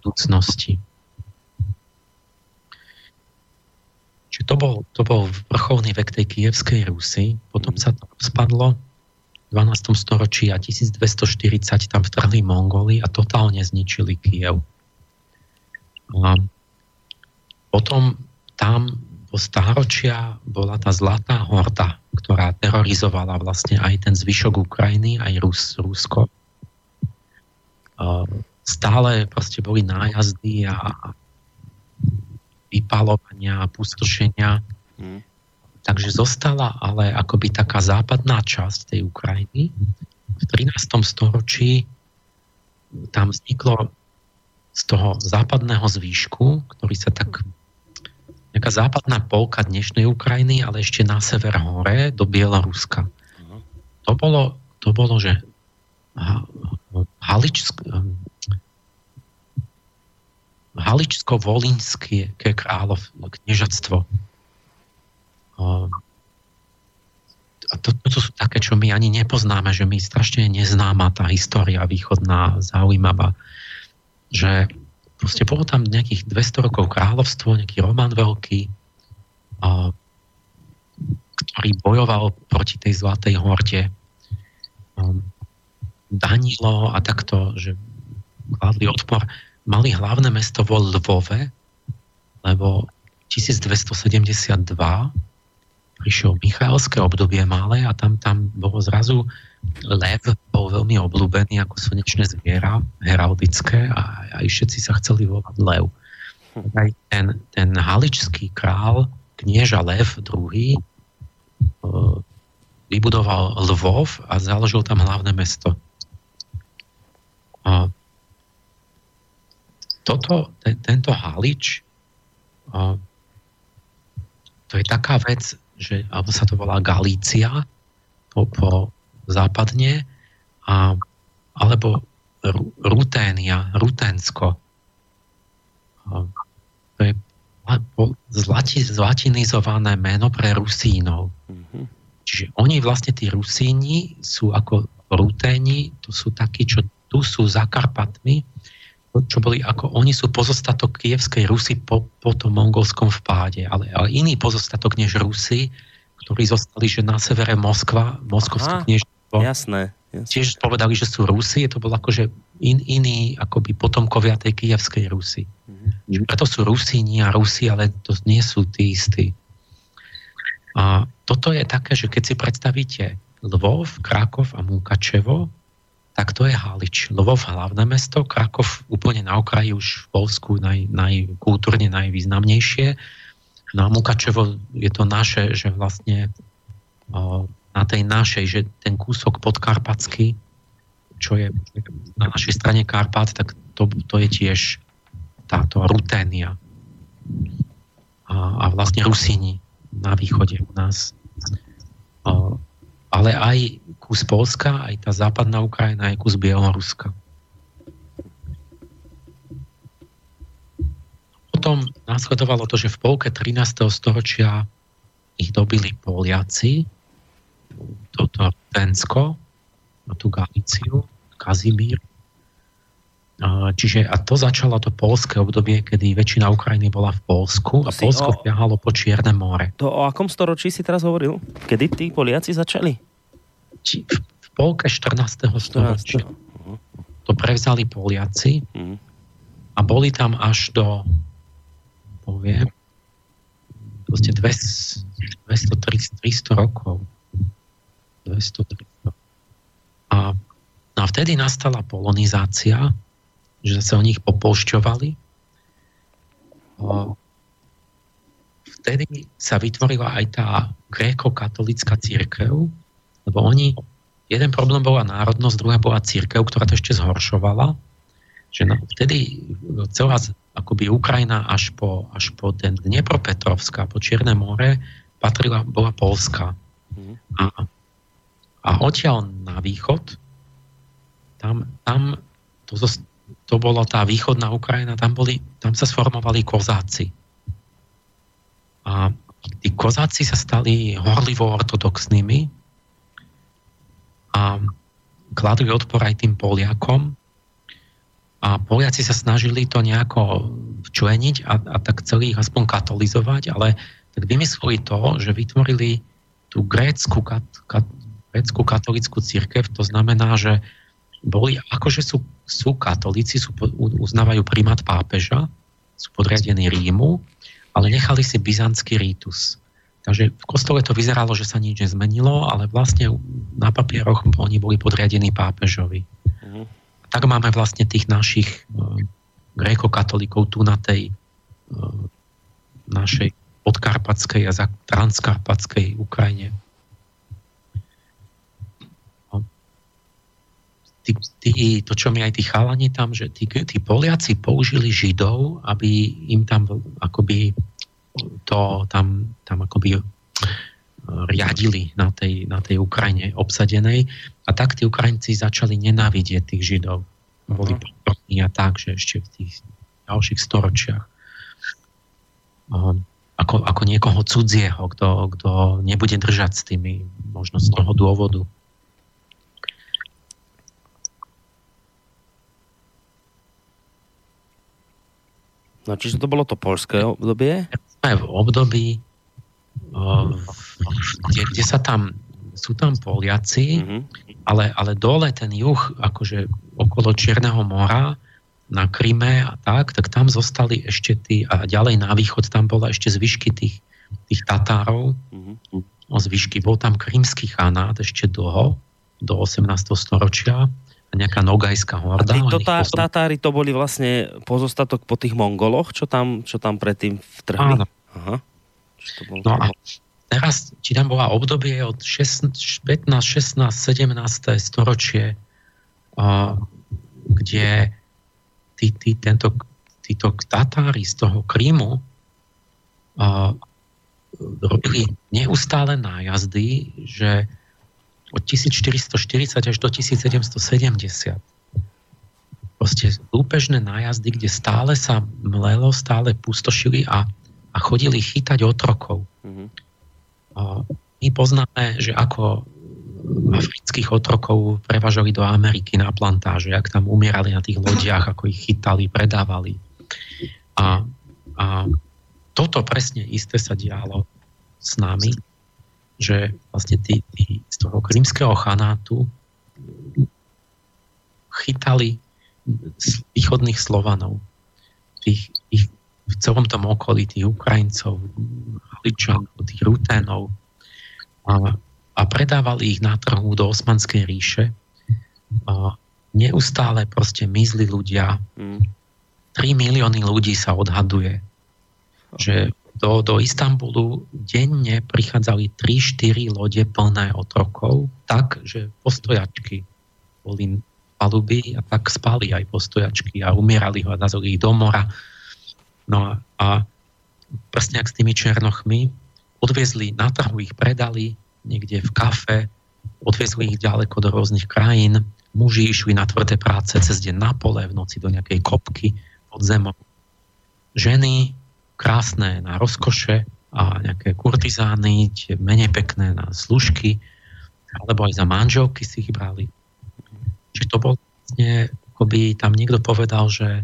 budúcnosti. Čiže to bol, to bol vrcholný vek tej kievskej Rusy, potom sa to spadlo v 12. storočí a 1240 tam vtrhli Mongoli a totálne zničili Kiev. A potom tam po stáročia bola tá zlatá horda, ktorá terorizovala vlastne aj ten zvyšok Ukrajiny, aj Rus, Rusko. Stále proste boli nájazdy a vypalovania a pustošenia. Hmm. Takže zostala ale akoby taká západná časť tej Ukrajiny. V 13. storočí tam vzniklo z toho západného zvýšku, ktorý sa tak nejaká západná polka dnešnej Ukrajiny, ale ešte na sever hore do Bieloruska. To bolo, to bolo že Haličsk, Haličsko-Volinské kráľov, kniežatstvo. A to, to sú také, čo my ani nepoznáme, že my strašne neznáma tá história východná, zaujímavá. Že proste bolo tam nejakých 200 rokov kráľovstvo, nejaký Roman Veľký, a, ktorý bojoval proti tej Zlatej horde. A, Danilo a takto, že kladli odpor mali hlavné mesto vo Lvove, lebo 1272 prišiel Michalské obdobie malé a tam, tam bolo zrazu lev, bol veľmi obľúbený ako slnečné zviera, heraldické a aj všetci sa chceli volať lev. Aj ten, ten haličský král, knieža Lev II, e, vybudoval Lvov a založil tam hlavné mesto. A toto, ten, tento halič, a, to je taká vec, že, alebo sa to volá Galícia po, po západne, a, alebo Ruténia, Rutensko. A, to je zlati, zlatinizované meno pre Rusínov. Mm-hmm. Čiže oni vlastne, tí Rusíni, sú ako Ruténi, to sú takí, čo tu sú za Karpatmi, čo boli ako, oni sú pozostatok kievskej Rusy po, po tom mongolskom vpáde, ale, ale iný pozostatok než Rusy, ktorí zostali, že na severe Moskva, moskovské kniežstvo. Jasné, jasné. Tiež povedali, že sú Rusy, to bol akože in, iný akoby potomkovia tej kievskej Rusy. Mm-hmm. Preto sú Rusíni a Rusi, ale to nie sú tí istí. A toto je také, že keď si predstavíte Lvov, Krakov a Mukačevo, tak to je Halič. Lvov hlavné mesto, Krakov úplne na okraji už v Polsku naj, najkultúrne najvýznamnejšie. No a Mukačevo je to naše, že vlastne o, na tej našej, že ten kúsok podkarpatsky, čo je na našej strane Karpat, tak to, to je tiež táto Ruténia. A, a vlastne Rusini na východe u nás. O, ale aj kus Polska, aj tá západná Ukrajina, aj kus Bieloruska. Potom následovalo to, že v polke 13. storočia ich dobili Poliaci, toto Tensko, a tú Galíciu, Kazimír. Čiže a to začalo to polské obdobie, kedy väčšina Ukrajiny bola v Polsku a Polsko o... po Čierne more. To o akom storočí si teraz hovoril? Kedy tí Poliaci začali? Či v polke 14. storočia. Uh-huh. To prevzali Poliaci uh-huh. a boli tam až do poviem proste 200, 200 300 rokov. 200, 300. A, a vtedy nastala polonizácia, že sa o nich popolšťovali. Vtedy sa vytvorila aj tá gréko-katolická církev, lebo oni, jeden problém bola národnosť, druhá bola církev, ktorá to ešte zhoršovala, že no, vtedy celá akoby Ukrajina až po, až po ten Dnepropetrovská, po Čierne more, patrila, bola Polska. Mm. A, a odtiaľ na východ, tam, tam to, to bola tá východná Ukrajina, tam, boli, tam sa sformovali kozáci. A tí kozáci sa stali horlivo ortodoxnými a kladli odpor aj tým Poliakom a Poliaci sa snažili to nejako včleniť a, a tak celý ich aspoň katolizovať, ale tak vymysleli to, že vytvorili tú grécku, kat, kat, grécku katolickú církev, to znamená, že boli, akože sú, sú katolíci, sú, uznávajú primát pápeža, sú podriadení Rímu, ale nechali si byzantský rítus. Takže v kostole to vyzeralo, že sa nič nezmenilo, ale vlastne na papieroch oni boli podriadení pápežovi. Mm. Tak máme vlastne tých našich uh, gréko-katolíkov tu na tej uh, našej podkarpatskej a transkarpatskej Ukrajine. Tí, tí, to, čo mi aj tí chalani tam, že tí, tí Poliaci použili Židov, aby im tam akoby to tam, tam akoby e, riadili na tej, na tej Ukrajine obsadenej a tak tí Ukrajinci začali nenávidieť tých Židov. Boli pokorní a tak, že ešte v tých ďalších storočiach. Um, ako, ako niekoho cudzieho, kto, kto nebude držať s tými možno z toho dôvodu. No čiže to bolo to polské obdobie? Sme v období, kde, kde sa tam, sú tam Poliaci, mm-hmm. ale, ale dole ten juh, akože okolo Čierneho mora, na Kryme a tak, tak tam zostali ešte tí, a ďalej na východ tam bola ešte zvyšky tých, tých Tatárov, mm-hmm. o zvyšky. Bol tam krymský chanát ešte dlho, do 18. storočia nejaká nogajská horda. A tí tá, Tatári to boli vlastne pozostatok po tých Mongoloch, čo tam, čo tam predtým vtrhli? Áno. Aha. to bol no a teraz, či tam bola obdobie od 15, 16, 17. storočie, uh, kde tí, tí, tento, títo Tatári z toho Krymu uh, robili neustále nájazdy, že od 1440 až do 1770. Proste lúpežné nájazdy, kde stále sa mlelo, stále pustošili a, a chodili chytať otrokov. Mm-hmm. My poznáme, že ako afrických otrokov prevažali do Ameriky na plantáže, ak tam umierali na tých lodiach, ako ich chytali, predávali. A, a toto presne isté sa dialo s nami že vlastne tí, tí z toho krímskeho chanátu chytali východných Slovanov, tých, tých, v celom tom okolí, tých Ukrajincov, Haličanov, tých Ruténov a, a predávali ich na trhu do Osmanskej ríše. A neustále proste mizli ľudia. 3 mm. milióny ľudí sa odhaduje, že do, do Istanbulu denne prichádzali 3-4 lode plné otrokov, tak, že postojačky boli paluby a tak spali aj postojačky a umierali ho a nazvali ich do mora. No a, a presne s tými černochmi, odviezli, na trhu ich predali niekde v kafe, odviezli ich ďaleko do rôznych krajín, muži išli na tvrdé práce cez deň na pole, v noci do nejakej kopky pod zemou. Ženy krásne na rozkoše a nejaké kurtizány, tie menej pekné na služky, alebo aj za manželky si ich brali. Čiže to bol vlastne, by tam niekto povedal, že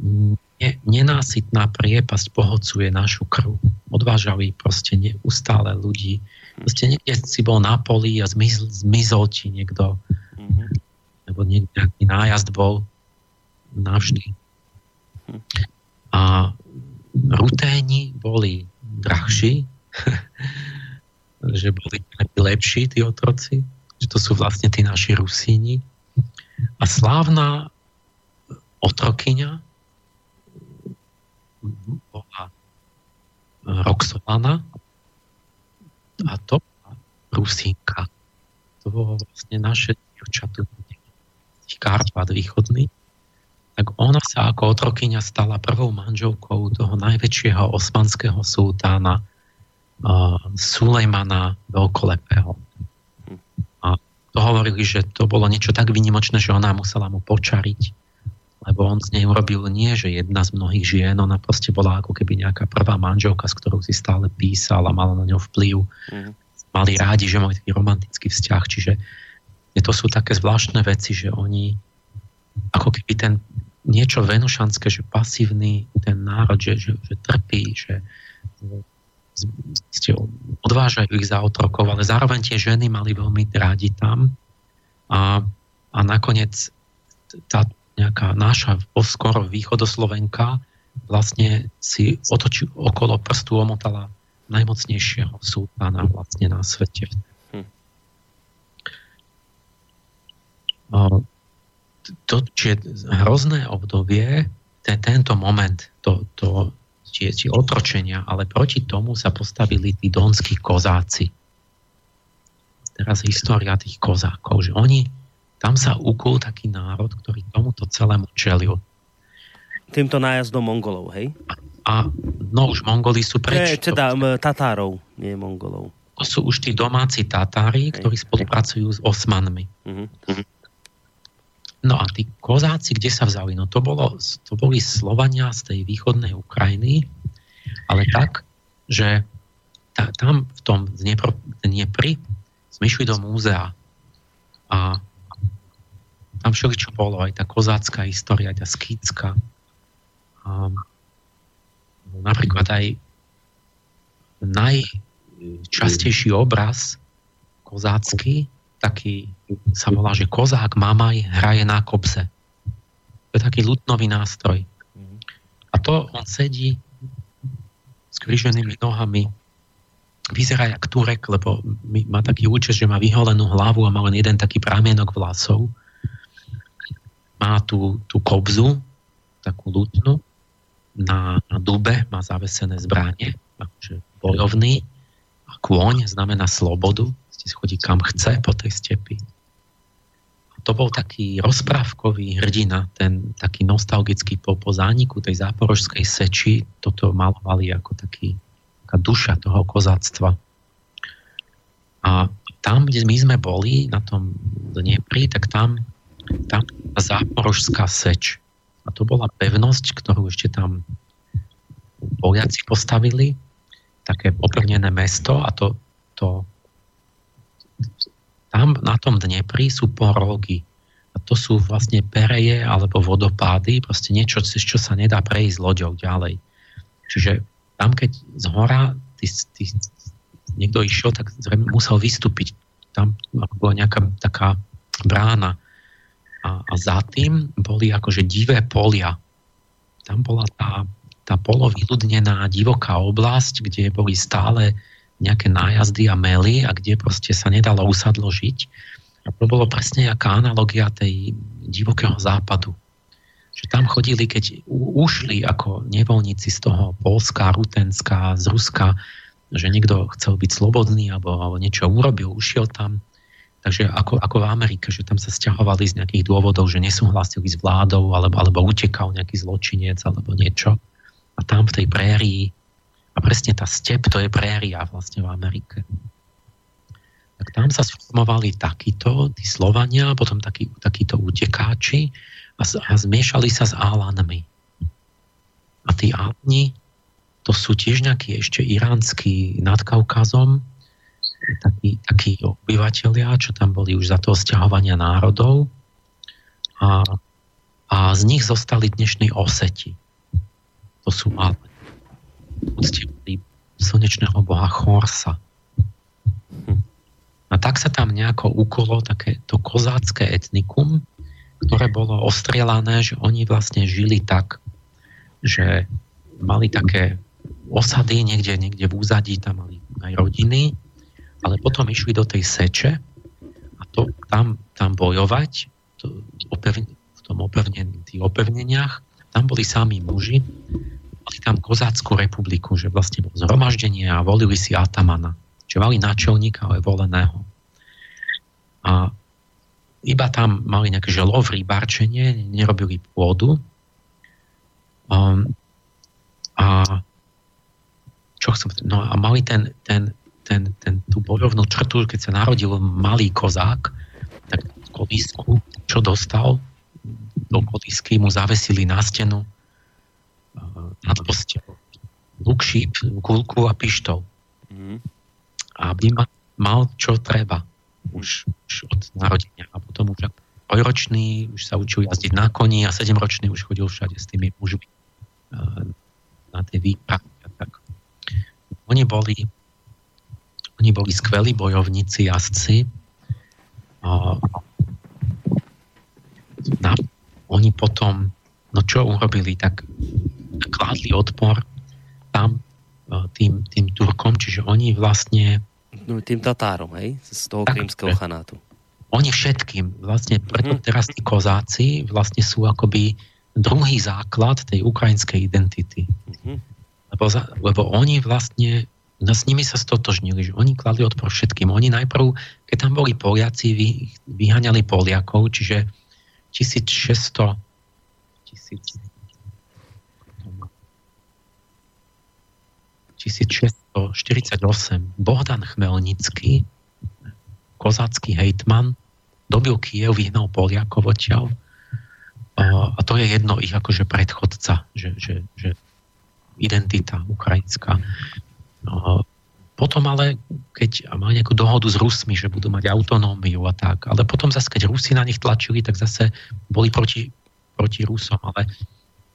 ne, nenásytná priepasť pohocuje našu krv. Odvážali proste neustále ľudí. Proste niekde si bol na poli a zmizol, zmizol ti niekto, mm-hmm. nebo nejaký nájazd bol navždy. Mhm. A ruténi boli drahší, že boli lepší tí otroci, že to sú vlastne tí naši Rusíni. A slávna otrokyňa bola Roxolana a to Rusínka. To bolo vlastne naše dievčatú Karpat východných tak ona sa ako otrokyňa stala prvou manželkou toho najväčšieho osmanského sultána uh, Sulejmana Veľkolepého. A to hovorili, že to bolo niečo tak vynimočné, že ona musela mu počariť, lebo on z nej urobil nie, že jedna z mnohých žien, ona proste bola ako keby nejaká prvá manželka, s ktorou si stále písal a mala na ňo vplyv. Mm. Mali rádi, že mali taký romantický vzťah, čiže to sú také zvláštne veci, že oni ako keby ten niečo venušanské, že pasívny ten národ, že, že, že trpí, že ste odvážajú ich za otrokov, ale zároveň tie ženy mali veľmi rádi tam a, a nakoniec tá nejaká naša skoro východoslovenka vlastne si otočí okolo prstu omotala najmocnejšieho sultána vlastne na svete. Hm. To, čiže hrozné obdobie, ten, tento moment, to, to, tie, tie otročenia, ale proti tomu sa postavili tí donskí kozáci. Teraz história tých kozákov, že oni, tam sa ukul taký národ, ktorý tomuto celému čelil. Týmto nájazdom Mongolov, hej? A no už Mongoli sú preč. Nie, teda Tatárov, nie Mongolov. To sú už tí domáci Tatári, ktorí spolupracujú s Osmanmi. Uh-huh. No a tí kozáci, kde sa vzali? No to, bolo, to boli Slovania z tej východnej Ukrajiny, ale tak, že tá, tam v tom sme išli do múzea a tam čo bolo, aj tá kozácká história, tá skýcka. A napríklad aj najčastejší obraz kozácky, taký sa volá, že kozák mamaj hraje na kopse. To je taký lutnový nástroj. A to on sedí s križenými nohami, vyzerá jak Turek, lebo má taký účes, že má vyholenú hlavu a má len jeden taký pramienok vlasov. Má tú, tú kobzu, takú lutnu na, na dube má zavesené zbranie, akože bojovný a kôň znamená slobodu, chodí kam chce po tej stepi. To bol taký rozprávkový hrdina, ten taký nostalgický po, po zániku tej záporožskej seči, toto malovali ako taký, taká duša toho kozáctva. A tam, kde my sme boli, na tom Dniepri, tak tam, tam záporožská seč a to bola pevnosť, ktorú ešte tam Poliaci postavili, také opevnené mesto a to, to tam na tom Dnepri sú porogy. A to sú vlastne pereje alebo vodopády, proste niečo, cez čo sa nedá prejsť loďou ďalej. Čiže tam, keď z hora ty, ty, niekto išiel, tak zrejme musel vystúpiť. Tam bola nejaká taká brána a, a za tým boli akože divé polia. Tam bola tá, tá polovyľudnená divoká oblasť, kde boli stále nejaké nájazdy a mely a kde proste sa nedalo usadlo žiť. A to bolo presne aká analogia tej divokého západu. Že tam chodili, keď ušli ako nevoľníci z toho Polska, Rutenska, z Ruska, že niekto chcel byť slobodný alebo, alebo niečo urobil, ušiel tam, Takže ako, ako v Amerike, že tam sa stiahovali z nejakých dôvodov, že nesúhlasili s vládou, alebo, alebo utekal nejaký zločinec, alebo niečo. A tam v tej prérii, a presne tá step, to je préria vlastne v Amerike. Tak tam sa sformovali takíto, tí Slovania, potom takí, takíto utekáči a, a zmiešali sa s Álanmi. A tí Álani, to sú tiež nejakí ešte iránsky nad Kaukazom, takí, takí obyvateľia, čo tam boli už za toho stiahovania národov a, a z nich zostali dnešní oseti. To sú ale uctievali slnečného boha Chorsa. A tak sa tam nejako ukolo také to kozácké etnikum, ktoré bolo ostrelané, že oni vlastne žili tak, že mali také osady niekde, niekde v úzadí, tam mali aj rodiny ale potom išli do tej seče a to, tam, tam bojovať to, opevne, v tom opevnen, tých opevneniach, tam boli sami muži, mali tam kozáckú republiku, že vlastne bolo zhromaždenie a volili si atamana, že mali náčelníka, ale voleného. A iba tam mali nejaké želov, rybárčenie, nerobili pôdu. Um, a čo chcem, no a mali ten, ten, ten, ten, tú bojovnú črtu, keď sa narodil malý kozák, tak kolísku, čo dostal, do kolísky mu zavesili na stenu nad postelou luk, šíp, kulku a pištol. Mm. Aby ma, mal čo treba. Už už od narodenia a potom už trojročný už sa učil jazdiť na koni a sedemročný už chodil všade s tými mužmi na tej výpravy tak. Oni boli oni boli skvelí bojovníci, jazdci. Na, oni potom, no čo urobili, tak kládli odpor tam tým, tým Turkom, čiže oni vlastne... No, tým Tatárom, hej? Z toho krímskeho chanátu. Oni všetkým, vlastne preto mm. teraz tí kozáci vlastne sú akoby druhý základ tej ukrajinskej identity. Mm-hmm. Lebo, lebo oni vlastne no s nimi sa stotožnili, že oni kladli odpor všetkým. Oni najprv, keď tam boli Poliaci, vy, vyháňali Poliakov, čiže 1600 1648 Bohdan Chmelnický, kozácky hejtman, dobil Kiev, vyhnal Poliakov odtiaľ. A to je jedno ich akože predchodca, že, že, že identita ukrajinská. Potom ale, keď má nejakú dohodu s Rusmi, že budú mať autonómiu a tak, ale potom zase, keď Rusi na nich tlačili, tak zase boli proti, proti Rusom, ale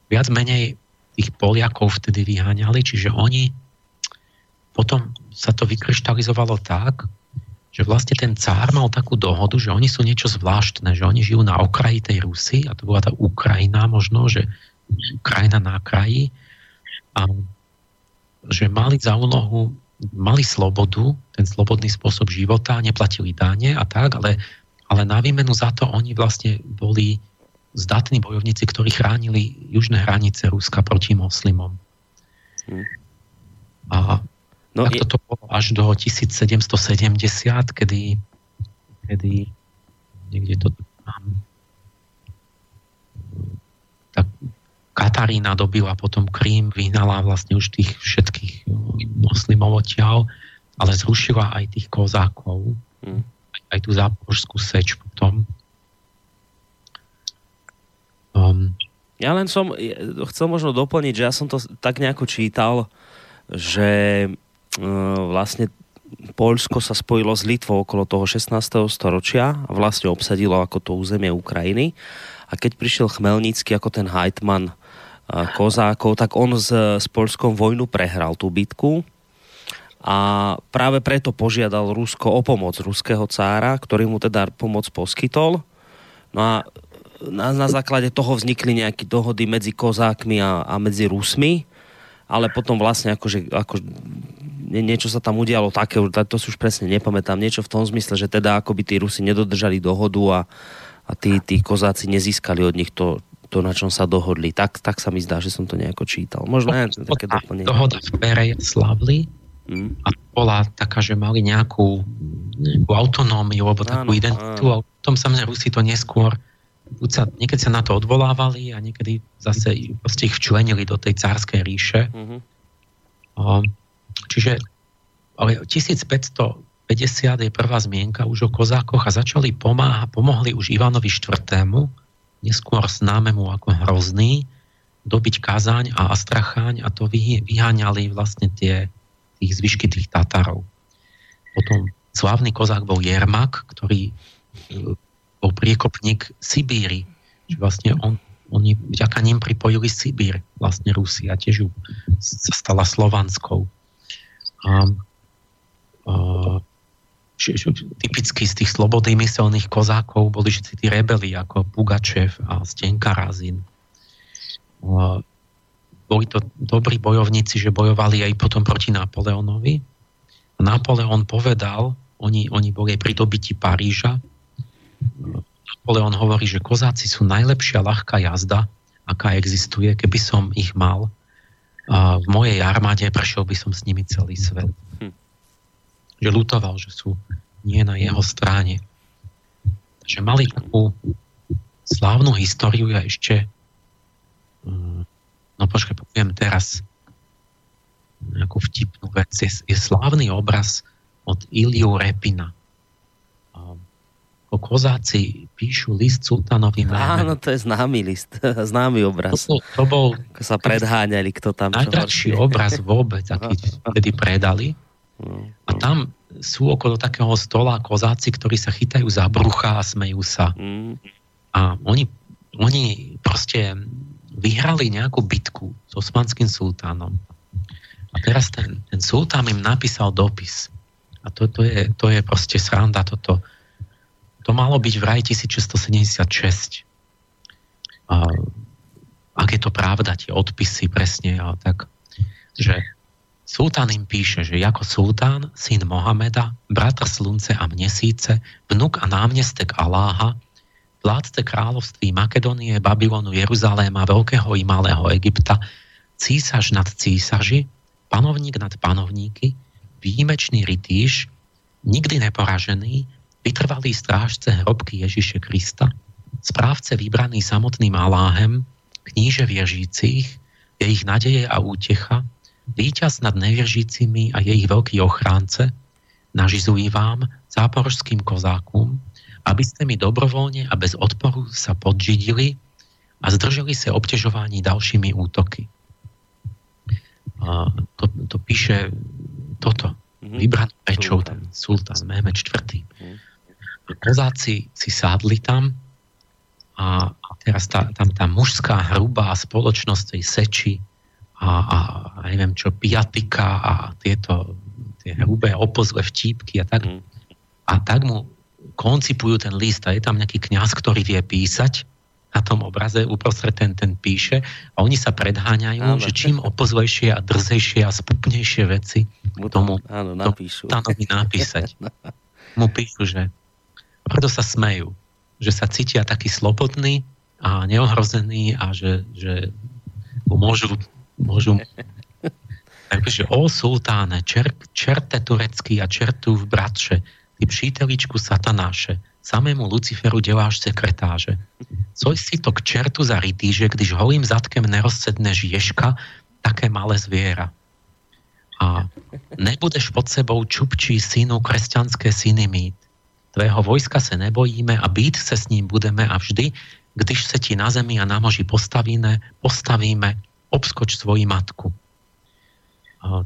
viac menej tých Poliakov vtedy vyháňali, čiže oni potom sa to vykryštalizovalo tak, že vlastne ten cár mal takú dohodu, že oni sú niečo zvláštne, že oni žijú na okraji tej Rusy a to bola tá Ukrajina možno, že krajina na kraji a že mali za úlohu, mali slobodu, ten slobodný spôsob života, neplatili dáne a tak, ale, ale na výmenu za to oni vlastne boli zdatní bojovníci, ktorí chránili južné hranice Ruska proti moslimom. Hmm. A no tak toto bolo až do 1770, kedy, kedy niekde to mám, tak Katarína dobila potom Krím, vyhnala vlastne už tých všetkých moslimov odtiaľ, ale zrušila aj tých kozákov, hmm. aj, aj tú záporskú seč potom. Um, ja len som chcel možno doplniť, že ja som to tak nejako čítal, že vlastne Poľsko sa spojilo s Litvou okolo toho 16. storočia a vlastne obsadilo ako to územie Ukrajiny. A keď prišiel Chmelnícky ako ten hajtman kozákov, tak on s, s Polskom vojnu prehral tú bitku a práve preto požiadal Rusko o pomoc ruského cára, ktorý mu teda pomoc poskytol. No a na, na základe toho vznikli nejaké dohody medzi kozákmi a, a medzi Rusmi, ale potom vlastne akože, ako, niečo sa tam udialo také, to si už presne nepamätám, niečo v tom zmysle, že teda akoby tí Rusi nedodržali dohodu a, a tí, tí kozáci nezískali od nich to, to, na čom sa dohodli. Tak, tak sa mi zdá, že som to nejako čítal. Možno aj také doplnenie. Dohoda v Perej hmm. a bola taká, že mali nejakú, nejakú autonómiu alebo takú áno, identitu áno. a potom sa mňa Rusi to neskôr buď sa, niekedy sa na to odvolávali a niekedy zase proste ich včlenili do tej cárskej ríše. Mm-hmm. Čiže ale 1550 je prvá zmienka už o kozákoch a začali pomáhať, pomohli už Ivanovi IV neskôr známemu ako hrozný, dobiť Kazaň a Astracháň a to vyháňali vlastne tie, tých zvyšky tých Tatarov. Potom slavný kozák bol Jermak, ktorý e, bol priekopník Sibíry. Čiže vlastne on, oni vďaka ním pripojili Sibír, vlastne Rusi a tiež ju sa stala slovanskou. A, a, typicky z tých slobodných myselných kozákov boli všetci tí rebeli ako Pugačev a Stenka Razin. Boli to dobrí bojovníci, že bojovali aj potom proti Napoleonovi. Napoleon povedal, oni, oni boli aj pri dobití Paríža. Napoleon hovorí, že kozáci sú najlepšia ľahká jazda, aká existuje, keby som ich mal. V mojej armáde prešiel by som s nimi celý svet že lutoval, že sú nie na jeho strane. Takže mali takú slávnu históriu a ešte mm, no počkaj, poviem teraz nejakú vtipnú vec. Je, je slávny obraz od Iliu Repina. O kozáci píšu list sultánovi Áno, to je známy list, známy obraz. To, to bol... Ako sa predháňali, kto tam Najdražší obraz vôbec, aký vtedy predali. A tam sú okolo takého stola kozáci, ktorí sa chytajú za brucha a smejú sa. Mm. A oni, oni proste vyhrali nejakú bitku s osmanským sultánom. A teraz ten, ten sultán im napísal dopis. A to, to, je, to je proste sranda toto. To malo byť v raj 1676. A, ak je to pravda, tie odpisy presne, a tak, že Sultán im píše, že ako sultán, syn Mohameda, bratr slunce a mnesíce, vnuk a námestek Aláha, vládce kráľovství Makedónie, Babylonu, Jeruzaléma, Veľkého i Malého Egypta, císaž nad císaži, panovník nad panovníky, výjimečný rytíš, nikdy neporažený, vytrvalý strážce hrobky Ježiše Krista, správce vybraný samotným Aláhem, kníže viežícich, je ich nadeje a útecha, víťaz nad neviežícimi a je ich veľký ochránce, nažizují vám, záporožským kozákom, aby ste mi dobrovoľne a bez odporu sa podžidili a zdrželi sa obťažování ďalšími útoky. A to, to píše toto. Mm-hmm. Vybraný rečou ten sultán Mehmed IV. Mm-hmm. Kozáci si sádli tam a, a teraz tá, tam tá mužská hrubá spoločnosť tej seči a, a, a neviem čo, piatika a tieto tie hrubé opozle vtípky a tak. Mm. A tak mu koncipujú ten list a je tam nejaký kňaz, ktorý vie písať na tom obraze uprostred ten, ten píše a oni sa predháňajú, áno. že čím opozlejšie a drzejšie a spupnejšie veci mu tomu áno, napíšu. Tomu napísať. mu píšu, že preto sa smejú, že sa cítia taký slobodný a neohrozený a že, že môžu môžu Takže o sultáne, čer, čerte turecký a čertu v bratře, ty příteličku satanáše, samému Luciferu děláš sekretáže. Coj si to k čertu zarytý, že když holým zadkem nerozsedneš ješka, také malé zviera. A nebudeš pod sebou čupčí synu kresťanské syny mít. Tvého vojska se nebojíme a být se s ním budeme a vždy, když se ti na zemi a na moži postavíme, postavíme, obskoč svoji matku.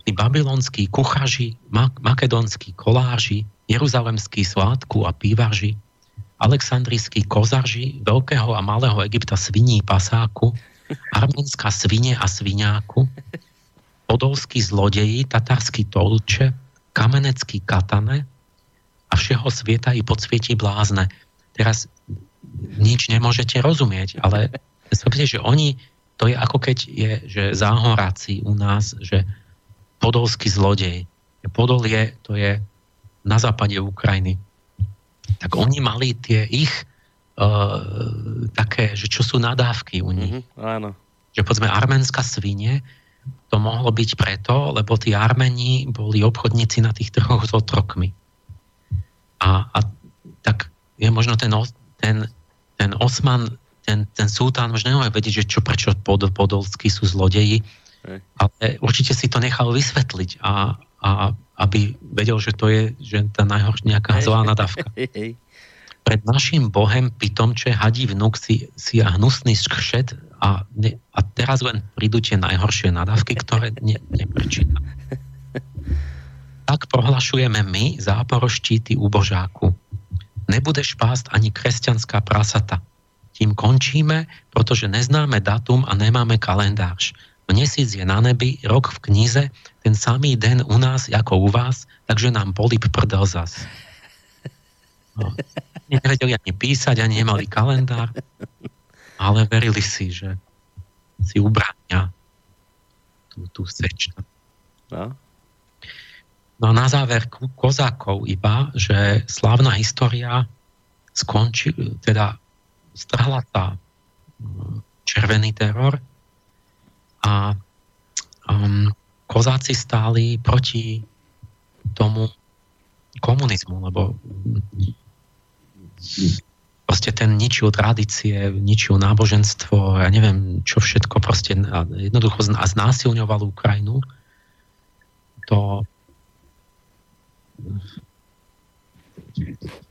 Tí babylonskí kuchaži, makedonskí koláži, jeruzalemskí svátku a pívaži, aleksandrijskí kozarži, veľkého a malého Egypta sviní pasáku, arménská svine a sviňáku, podolskí zlodeji, tatarskí tolče, kamenecký katane a všeho sveta i podsvieti blázne. Teraz nič nemôžete rozumieť, ale že oni to je ako keď je, že záhoráci u nás, že podolský zlodej. Podol je, to je na západe Ukrajiny. Tak oni mali tie ich uh, také, že čo sú nadávky u nich. Mm-hmm, áno. Že povedzme arménska svine, to mohlo byť preto, lebo tí Armeni boli obchodníci na tých trhoch s otrokmi. A, a tak je možno ten, ten, ten Osman ten, ten sultán už nemôže vedieť, že čo prečo pod, podolskí sú zlodeji, Hej. ale určite si to nechal vysvetliť a, a aby vedel, že to je že tá najhoršia nejaká zlá nadávka. Pred našim bohem pitomče hadí vnúk si, si a hnusný skšet a, ne, a teraz len prídu tie najhoršie nadávky, ktoré ne, neprečítam. Tak prohlašujeme my, záporoští, ty úbožáku. Nebudeš pásť ani kresťanská prasata tím končíme, protože neznáme datum a nemáme kalendář. Měsíc je na nebi, rok v knize, ten samý den u nás ako u vás, takže nám polip prdel zas. No. Nevedeli ani písať, ani nemali kalendár, ale verili si, že si ubrania tú, tú seč. No. No a na záver kozákov iba, že slávna história skončí, teda strhla tá mm, červený teror a um, kozáci stáli proti tomu komunizmu, lebo proste ten ničil tradície, ničil náboženstvo, ja neviem, čo všetko proste jednoducho znásilňoval Ukrajinu. To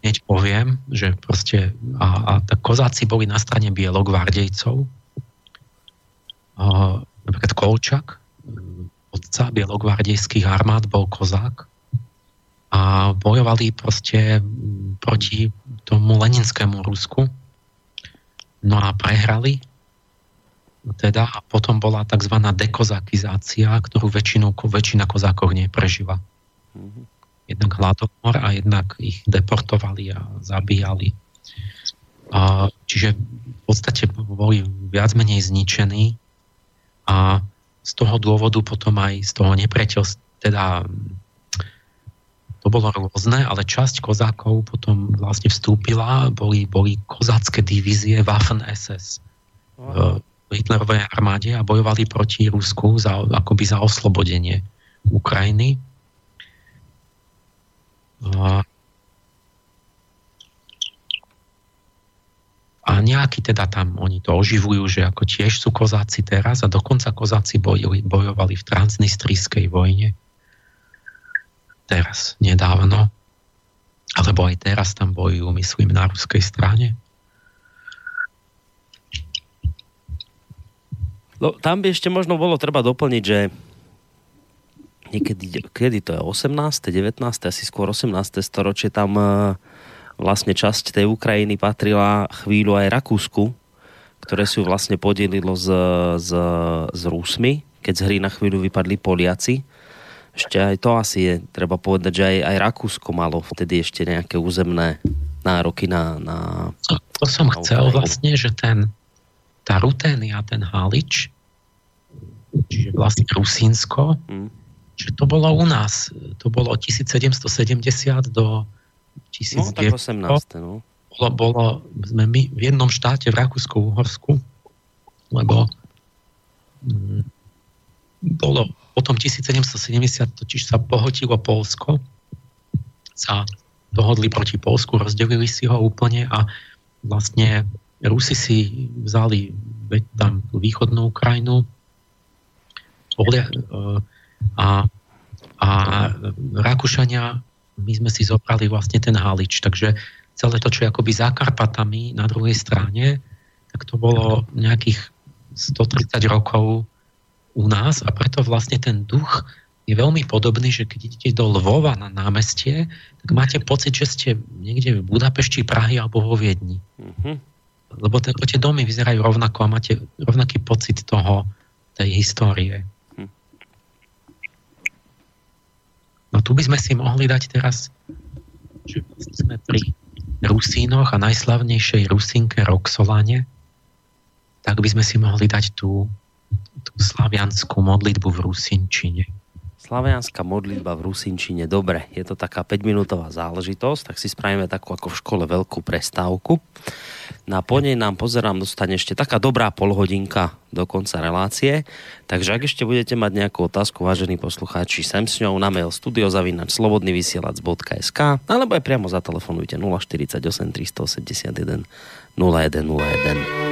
hneď poviem, že proste a, a tak kozáci boli na strane bielogvardejcov. A, napríklad Kolčak, otca bielogvardejských armád, bol kozák. a bojovali proste proti tomu leninskému Rusku. No a prehrali. Teda a potom bola tzv. dekozakizácia, ktorú väčšinu, väčšina kozákov neprežila. Jednak hladomor a jednak ich deportovali a zabíjali. A, čiže v podstate boli viac menej zničení a z toho dôvodu potom aj z toho nepriateľstva, teda to bolo rôzne, ale časť kozákov potom vlastne vstúpila, boli, boli kozácké divízie Waffen-SS v Hitlerovej armáde a bojovali proti Rusku za, akoby za oslobodenie Ukrajiny. A, a nejaký teda tam, oni to oživujú, že ako tiež sú kozáci teraz a dokonca kozáci bojovali, bojovali v transnistrijskej vojne teraz, nedávno, alebo aj teraz tam bojujú, myslím, na ruskej strane. No, tam by ešte možno bolo treba doplniť, že niekedy, kedy to je 18., 19., asi skôr 18. storočie, tam uh, vlastne časť tej Ukrajiny patrila chvíľu aj Rakúsku, ktoré si vlastne podelilo s, s, s Rusmi, keď z hry na chvíľu vypadli Poliaci ešte aj to asi je, treba povedať, že aj, aj Rakúsko malo vtedy ešte nejaké územné nároky na... na to, to som na chcel vlastne, že ten tá Ruténia, ten Halič, čiže vlastne Rusínsko, hmm. Že to bolo u nás. To bolo od 1770 do 1900. No, tak 18. No. Bolo, bolo, sme my v jednom štáte v Rakúsku-Uhorsku, lebo mm, bolo potom 1770 totiž sa pohotilo Polsko, sa dohodli proti Polsku, rozdelili si ho úplne a vlastne Rusi si vzali tam východnú Ukrajinu e, a, a Rakúšania my sme si zobrali vlastne ten Halič, takže celé to, čo je akoby za Karpatami na druhej strane, tak to bolo nejakých 130 rokov u nás a preto vlastne ten duch je veľmi podobný, že keď idete do Lvova na námestie, tak máte pocit, že ste niekde v Budapešti, Prahy alebo vo Viedni. Mm-hmm. Lebo ten, tie domy vyzerajú rovnako a máte rovnaký pocit toho, tej histórie. Hm. No tu by sme si mohli dať teraz, že sme pri Rusínoch a najslavnejšej Rusinke Roxolane, tak by sme si mohli dať tú tú slavianskú modlitbu v Rusinčine. Slavianská modlitba v Rusinčine, dobre, je to taká 5-minútová záležitosť, tak si spravíme takú ako v škole veľkú prestávku. Na po nej nám pozerám, dostane ešte taká dobrá polhodinka do konca relácie. Takže ak ešte budete mať nejakú otázku, vážení poslucháči, sem s ňou na mail studiozavinač slobodnyvysielac.sk alebo aj priamo zatelefonujte 048 381 0101.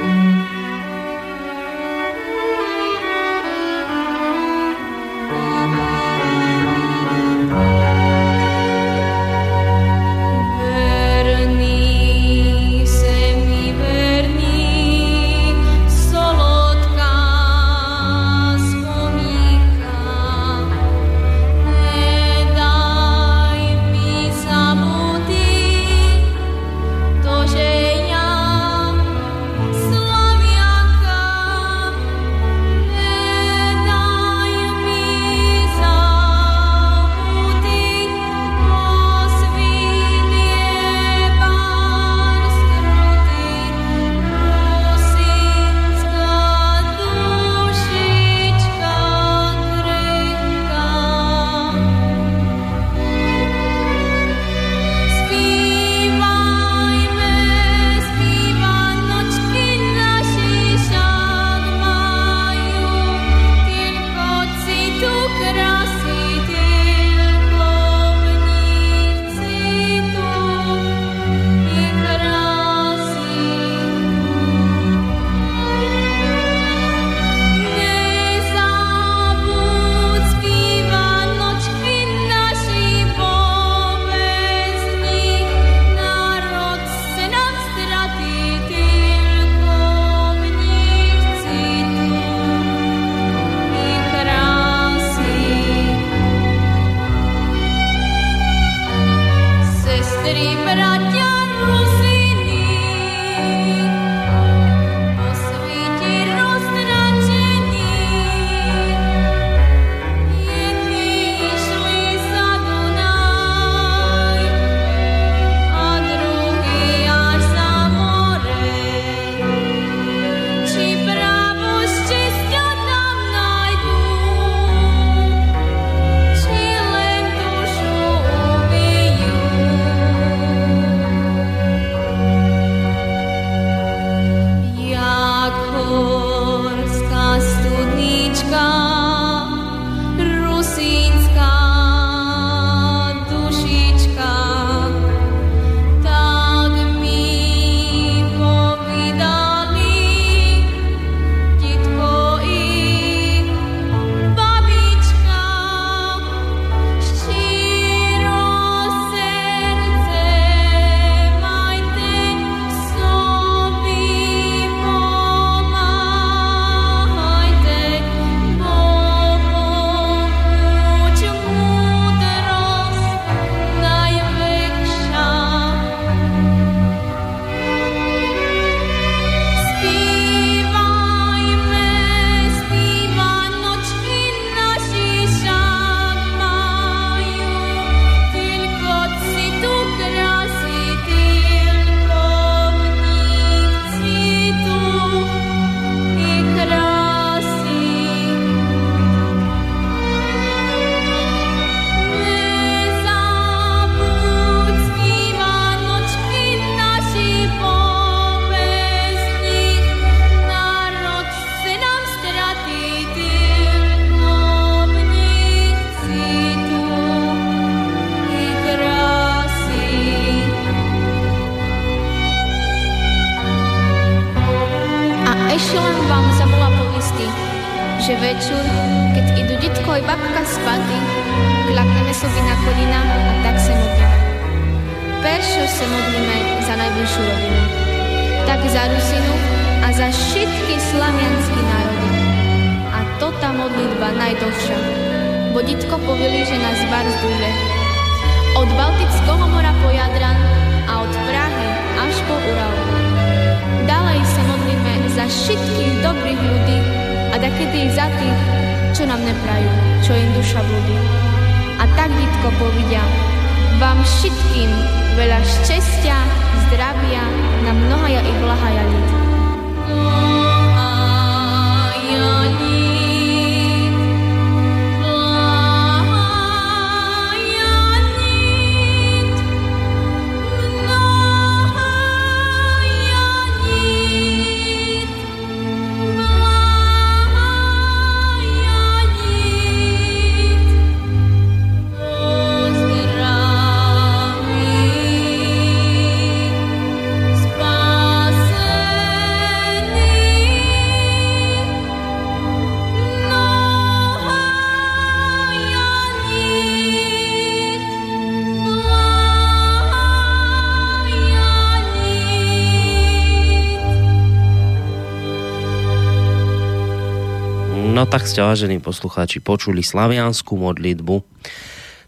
ste, vážení poslucháči, počuli slavianskú modlitbu.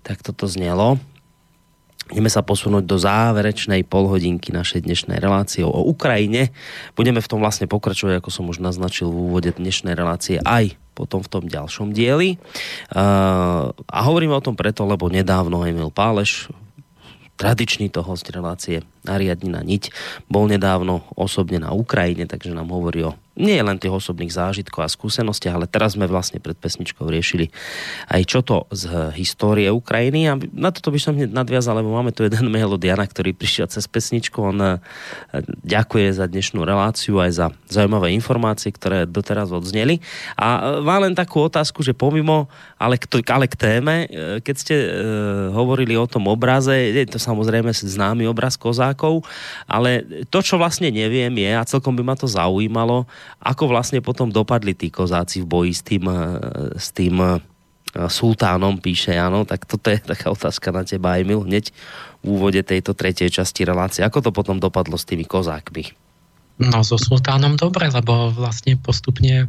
Tak toto znelo. Ideme sa posunúť do záverečnej polhodinky našej dnešnej relácie o Ukrajine. Budeme v tom vlastne pokračovať, ako som už naznačil v úvode dnešnej relácie, aj potom v tom ďalšom dieli. A hovoríme o tom preto, lebo nedávno Emil Páleš, tradičný to host relácie Ariadnina Niť, bol nedávno osobne na Ukrajine, takže nám hovorí o nie len tých osobných zážitkov a skúsenostiach, ale teraz sme vlastne pred pesničkou riešili aj čo to z histórie Ukrajiny. A na toto by som hneď nadviazal, lebo máme tu jeden mail od Jana, ktorý prišiel cez pesničku, on eh, ďakuje za dnešnú reláciu aj za zaujímavé informácie, ktoré doteraz odzneli. A eh, má len takú otázku, že pomimo, ale k, ale k téme, eh, keď ste uh, hovorili o tom obraze, je to samozrejme známy obraz kozákov, ale to, čo vlastne neviem je, a celkom by ma to zaujímalo, ako vlastne potom dopadli tí kozáci v boji s tým, eh, s tým eh, sultánom, píše Jano, tak toto je taká otázka na teba, Emil, hneď v úvode tejto tretej časti relácie. Ako to potom dopadlo s tými kozákmi? No so sultánom dobre, lebo vlastne postupne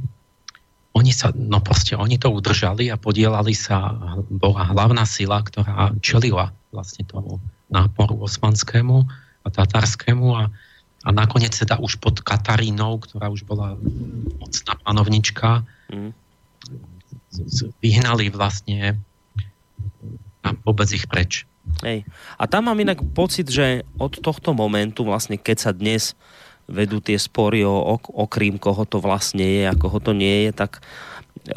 oni sa, no proste oni to udržali a podielali sa, bola hlavná sila, ktorá čelila vlastne tomu náporu osmanskému a tatarskému a a nakoniec teda už pod Katarínou, ktorá už bola mocná panovnička, mm. vyhnali vlastne vôbec ich preč. Hej. A tam mám inak pocit, že od tohto momentu, vlastne keď sa dnes vedú tie spory o, o, o Krím, koho to vlastne je a koho to nie je, tak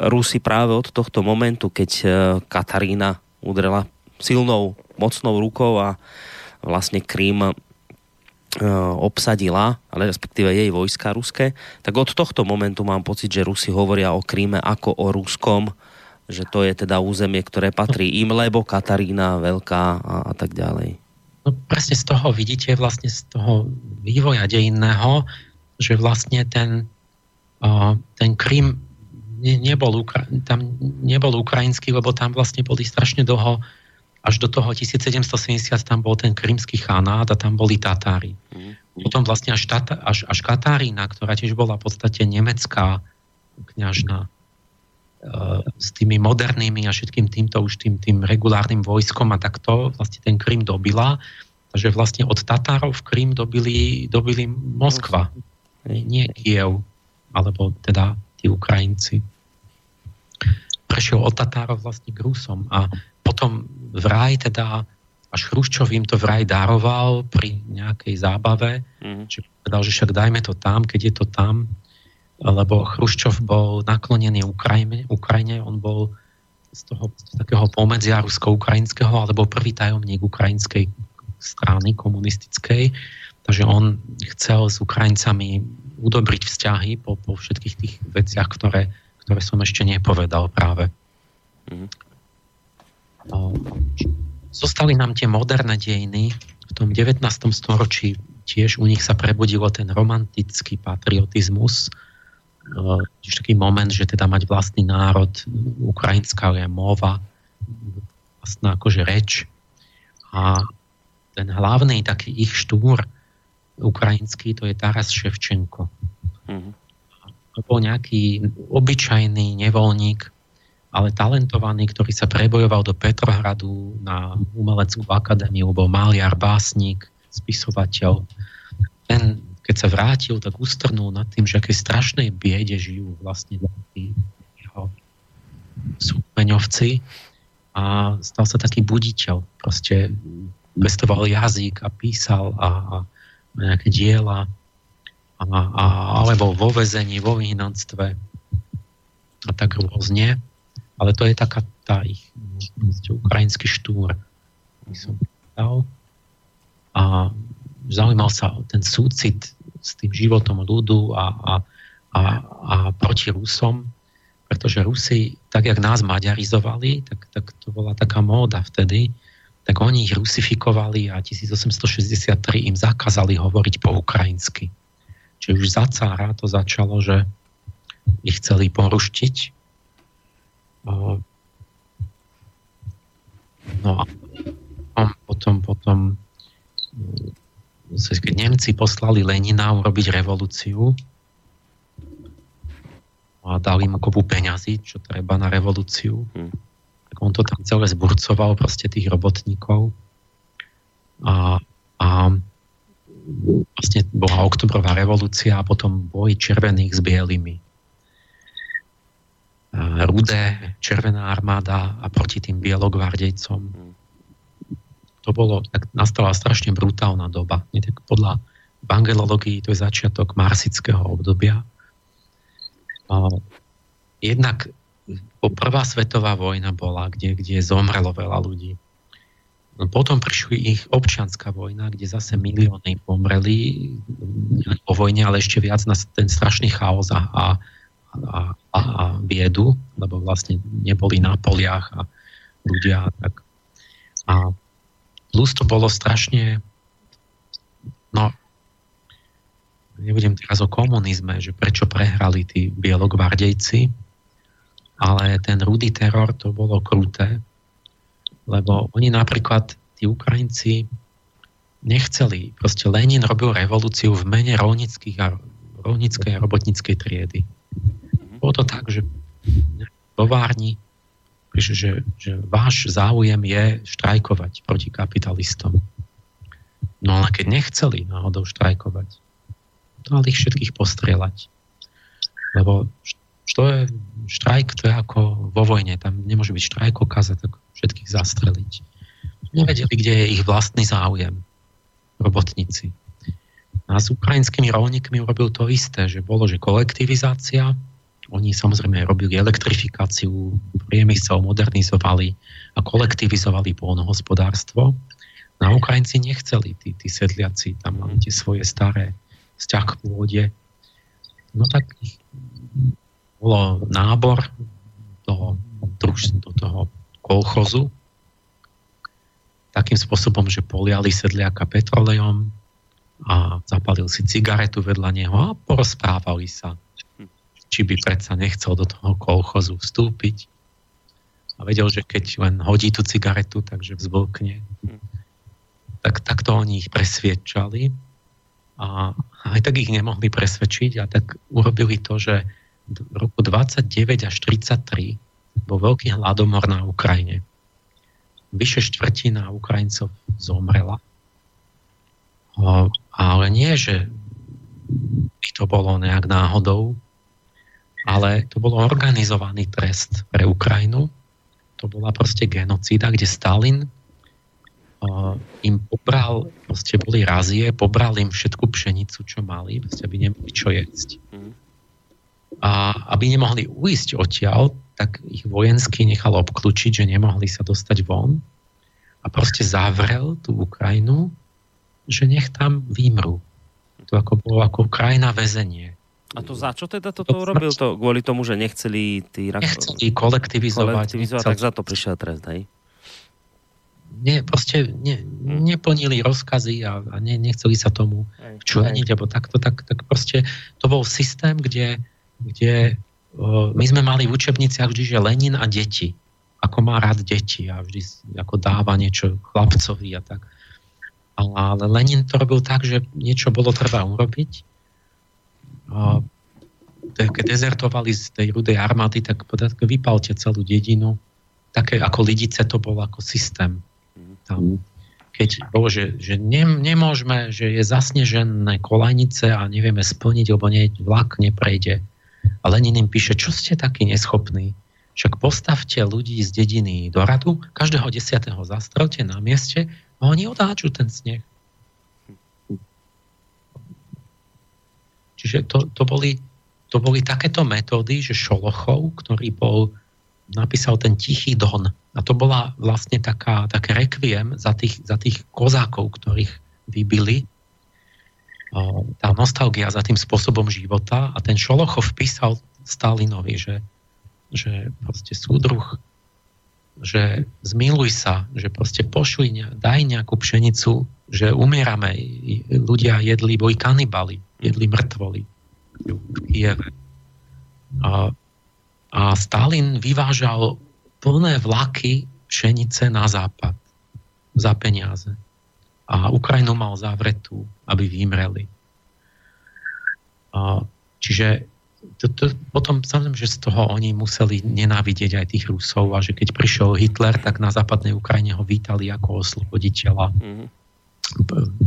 Rusi práve od tohto momentu, keď e, Katarína udrela silnou, mocnou rukou a vlastne Krím obsadila, ale respektíve jej vojska ruské, tak od tohto momentu mám pocit, že Rusi hovoria o Kríme ako o Ruskom, že to je teda územie, ktoré patrí im, lebo Katarína veľká a, a tak ďalej. No presne z toho vidíte, vlastne z toho vývoja dejinného, že vlastne ten, uh, ten Krím ne, nebol, Ukra- tam nebol ukrajinský, lebo tam vlastne boli strašne dlho až do toho 1770 tam bol ten krymský chanát a tam boli Tatári. Mm. Potom vlastne až, tata, až, až Katarína, ktorá tiež bola v podstate nemecká kňažna e, s tými modernými a všetkým týmto už tým, tým regulárnym vojskom a takto vlastne ten Krym dobila. Takže vlastne od Tatárov Krym dobili, dobili Moskva, nie Kiev, alebo teda tí Ukrajinci. Prešiel od Tatárov vlastne k Rusom a potom vraj teda až Chruščov im to vraj daroval pri nejakej zábave, mm. či povedal, že však dajme to tam, keď je to tam, lebo Chruščov bol naklonený Ukrajine, Ukrajine on bol z toho z takého pomedzia rusko-ukrajinského, alebo prvý tajomník ukrajinskej strany komunistickej, takže on chcel s Ukrajincami udobriť vzťahy po, po všetkých tých veciach, ktoré, ktoré som ešte nepovedal práve. Mm. Zostali nám tie moderné dejiny. V tom 19. storočí tiež u nich sa prebudilo ten romantický patriotizmus tiež taký moment, že teda mať vlastný národ, ukrajinská je mova, vlastná akože reč. A ten hlavný taký ich štúr ukrajinský, to je Taras Ševčenko. Mm-hmm. To bol nejaký obyčajný nevoľník, ale talentovaný, ktorý sa prebojoval do Petrohradu na umeleckú akadémiu, bol maliar, básnik, spisovateľ. Ten keď sa vrátil, tak ustrnul nad tým, že aké strašnej biede žijú vlastne tí jeho súmeňovci a stal sa taký buditeľ. Proste pestoval jazyk a písal a, a nejaké diela a, a, alebo vo vezení, vo vyhnanstve a tak rôzne. Ale to je taká tá ich ukrajinský štúr. Som a zaujímal sa ten súcit s tým životom ľudu a, a, a, a proti Rusom, pretože Rusi, tak jak nás maďarizovali, tak, tak to bola taká móda vtedy, tak oni ich rusifikovali a 1863 im zakázali hovoriť po ukrajinsky. Čiže už za cára to začalo, že ich chceli poruštiť. No a potom, potom keď Nemci poslali Lenina urobiť revolúciu a dali mu kopu peňazí, čo treba na revolúciu, hmm. tak on to tam celé zburcoval proste tých robotníkov a, a vlastne bola oktobrová revolúcia a potom boj červených s bielými. Rudé, červená armáda a proti tým bielogvardejcom. To bolo, tak nastala strašne brutálna doba. Tak podľa evangelológii to je začiatok marsického obdobia. Jednak prvá svetová vojna bola, kde, kde zomrelo veľa ľudí. No, potom prišli ich občianská vojna, kde zase milióny pomreli po vojne, ale ešte viac na ten strašný chaos a, a, a, a biedu, lebo vlastne neboli na poliach a ľudia tak. A Plus to bolo strašne, no, nebudem teraz o komunizme, že prečo prehrali tí bielogvardejci, ale ten rudý teror to bolo kruté, lebo oni napríklad, tí Ukrajinci, nechceli. Proste Lenin robil revolúciu v mene rolnických a rolnickej a robotníckej triedy. Bolo to tak, že továrni že, že váš záujem je štrajkovať proti kapitalistom. No ale keď nechceli náhodou štrajkovať, mali ich všetkých postrieľať. Lebo čo je štrajk, to je ako vo vojne, tam nemôže byť štrajkokaz, tak všetkých zastreliť. Nevedeli, kde je ich vlastný záujem, robotníci. A s ukrajinskými rolníkmi urobil to isté, že bolo, že kolektivizácia, oni samozrejme robili elektrifikáciu, priemysel modernizovali a kolektivizovali polnohospodárstvo. Na Ukrajinci nechceli, tí, tí sedliaci, tam mali tie svoje staré vzťah k pôde. No tak bolo nábor toho, do toho kolchozu takým spôsobom, že poliali sedliaka petrolejom a zapalil si cigaretu vedľa neho a porozprávali sa či by predsa nechcel do toho kolchozu vstúpiť. A vedel, že keď len hodí tú cigaretu, takže vzblkne. Tak takto oni ich presviečali. A aj tak ich nemohli presvedčiť a tak urobili to, že v roku 29 až 33 bol veľký hladomor na Ukrajine. Vyše štvrtina Ukrajincov zomrela. Ale nie, že to bolo nejak náhodou, ale to bol organizovaný trest pre Ukrajinu. To bola proste genocída, kde Stalin uh, im pobral, proste boli razie, pobral im všetku pšenicu, čo mali, proste aby nemohli čo jesť. Mhm. A aby nemohli uísť odtiaľ, tak ich vojensky nechal obklúčiť, že nemohli sa dostať von a proste zavrel tú Ukrajinu, že nech tam vymrú. To ako bolo ako krajina väzenie. A to za čo teda toto to urobil? To kvôli tomu, že nechceli tí... Nechceli kolektivizovať. kolektivizovať nechceli... tak za to prišiel trest, hej? Nie, proste ne, neplnili rozkazy a, a ne, nechceli sa tomu členiť, alebo takto, tak, tak proste to bol systém, kde kde my sme mali v učebniciach vždy, že Lenin a deti. Ako má rád deti a vždy ako dáva niečo chlapcovi a tak. Ale Lenin to robil tak, že niečo bolo treba urobiť. Keď dezertovali z tej rudej armády, tak vypalte celú dedinu. Také ako Lidice to bol ako systém. Tam, keď bolo, že, že ne, nemôžeme, že je zasnežené kolajnice a nevieme splniť, lebo nie, vlak neprejde a Lenin im píše, čo ste takí neschopní? Však postavte ľudí z dediny do radu, každého desiatého zastrelte na mieste a oni odáču ten sneh. Čiže to, to, boli, to boli takéto metódy, že Šolochov, ktorý bol, napísal ten Tichý Don. A to bola vlastne taká, také rekviem za tých, za tých kozákov, ktorých vybili. Tá nostalgia za tým spôsobom života. A ten Šolochov písal Stalinovi, že, že proste súdruh, že zmiluj sa, že proste pošli, daj nejakú pšenicu, že umierame, ľudia jedli, boli kanibali, jedli mŕtvoli v Kieve. A, a Stalin vyvážal plné vlaky pšenice na západ za peniaze a Ukrajinu mal zavretú, aby vymreli. Čiže to, to, potom samozrejme, že z toho oni museli nenávidieť aj tých Rusov a že keď prišiel Hitler, tak na západnej Ukrajine ho vítali ako osloboditeľa. Mm-hmm.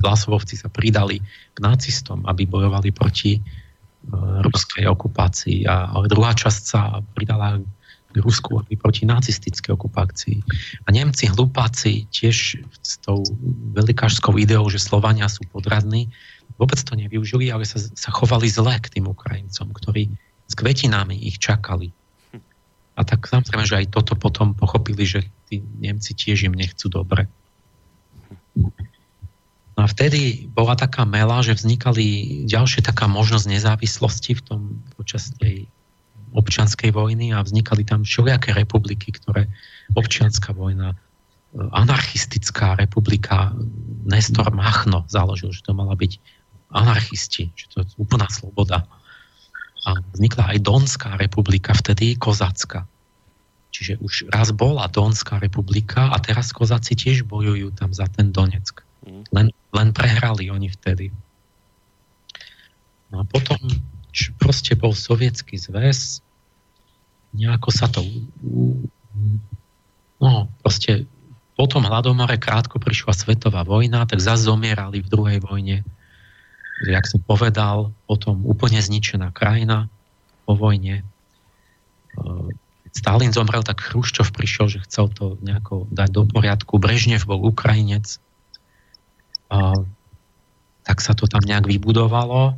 Vlasovovci sa pridali k nacistom, aby bojovali proti uh, ruskej okupácii a druhá časť sa pridala Rusku proti nacistickej okupácii. A Nemci, hlupáci, tiež s tou velikážskou ideou, že Slovania sú podradní, vôbec to nevyužili, ale sa, sa chovali zle k tým Ukrajincom, ktorí s kvetinami ich čakali. A tak samozrejme, že aj toto potom pochopili, že tí Nemci tiež im nechcú dobre. No a vtedy bola taká mela, že vznikali ďalšie taká možnosť nezávislosti v tom počas tej občianskej vojny a vznikali tam všelijaké republiky, ktoré občianská vojna, e, anarchistická republika, Nestor Machno založil, že to mala byť anarchisti, že to je úplná sloboda. A vznikla aj Donská republika, vtedy Kozacka. Čiže už raz bola Donská republika a teraz Kozáci tiež bojujú tam za ten Donetsk. Len, len prehrali oni vtedy. No a potom proste bol sovietský zväz, nejako sa to no proste po tom hladomore krátko prišla svetová vojna, tak zase zomierali v druhej vojne. Jak som povedal, potom úplne zničená krajina po vojne. Stalin zomrel, tak Chruščov prišiel, že chcel to nejako dať do poriadku. Brežnev bol Ukrajinec. Tak sa to tam nejak vybudovalo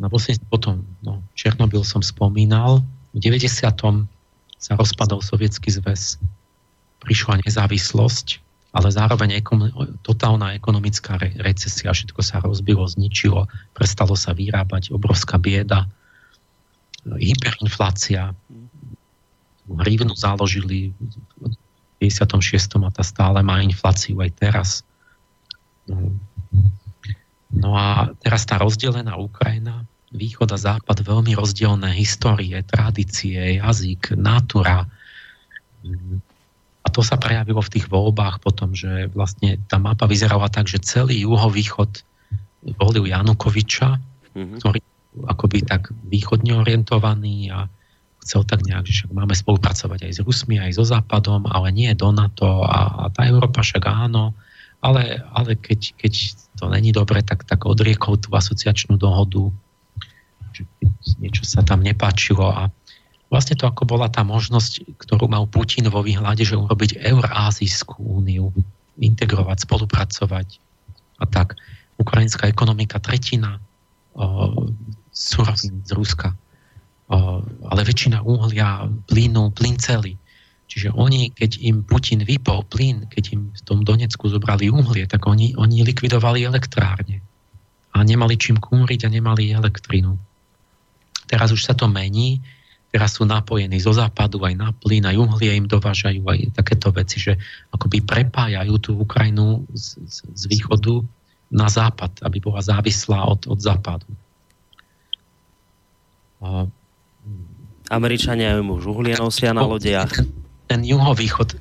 No vlastne potom, no, Černobyl som spomínal, v 90. sa rozpadol sovietský zväz, prišla nezávislosť, ale zároveň ekom, totálna ekonomická re- recesia, všetko sa rozbilo, zničilo, prestalo sa vyrábať, obrovská bieda, hyperinflácia, hrivnu založili v 56. a tá stále má infláciu aj teraz. No, a teraz tá rozdelená Ukrajina, východ a západ veľmi rozdielne histórie, tradície, jazyk, natura. A to sa prejavilo v tých voľbách potom, že vlastne tá mapa vyzerala tak, že celý juhovýchod volil Janukoviča, mm-hmm. ktorý akoby tak východne orientovaný a chcel tak nejak, že však máme spolupracovať aj s Rusmi, aj so Západom, ale nie do NATO a, a tá Európa však áno, ale, ale keď, keď to není dobre, tak, tak odriekol tú asociačnú dohodu že niečo sa tam nepáčilo a vlastne to ako bola tá možnosť, ktorú mal Putin vo výhľade, že urobiť Eurázijskú úniu, integrovať, spolupracovať a tak. Ukrajinská ekonomika tretina surovín z Ruska, o, ale väčšina uhlia, plynu, plyn celý. Čiže oni, keď im Putin vypol plyn, keď im v tom Donecku zobrali uhlie, tak oni, oni likvidovali elektrárne a nemali čím kúriť a nemali elektrinu. Teraz už sa to mení, teraz sú napojení zo západu aj na plyn, aj uhlie im dovážajú aj takéto veci, že akoby prepájajú tú Ukrajinu z, z, z východu na západ, aby bola závislá od, od západu. A... Američania už uhlie nosia na lodiach. Ten, juhovýchod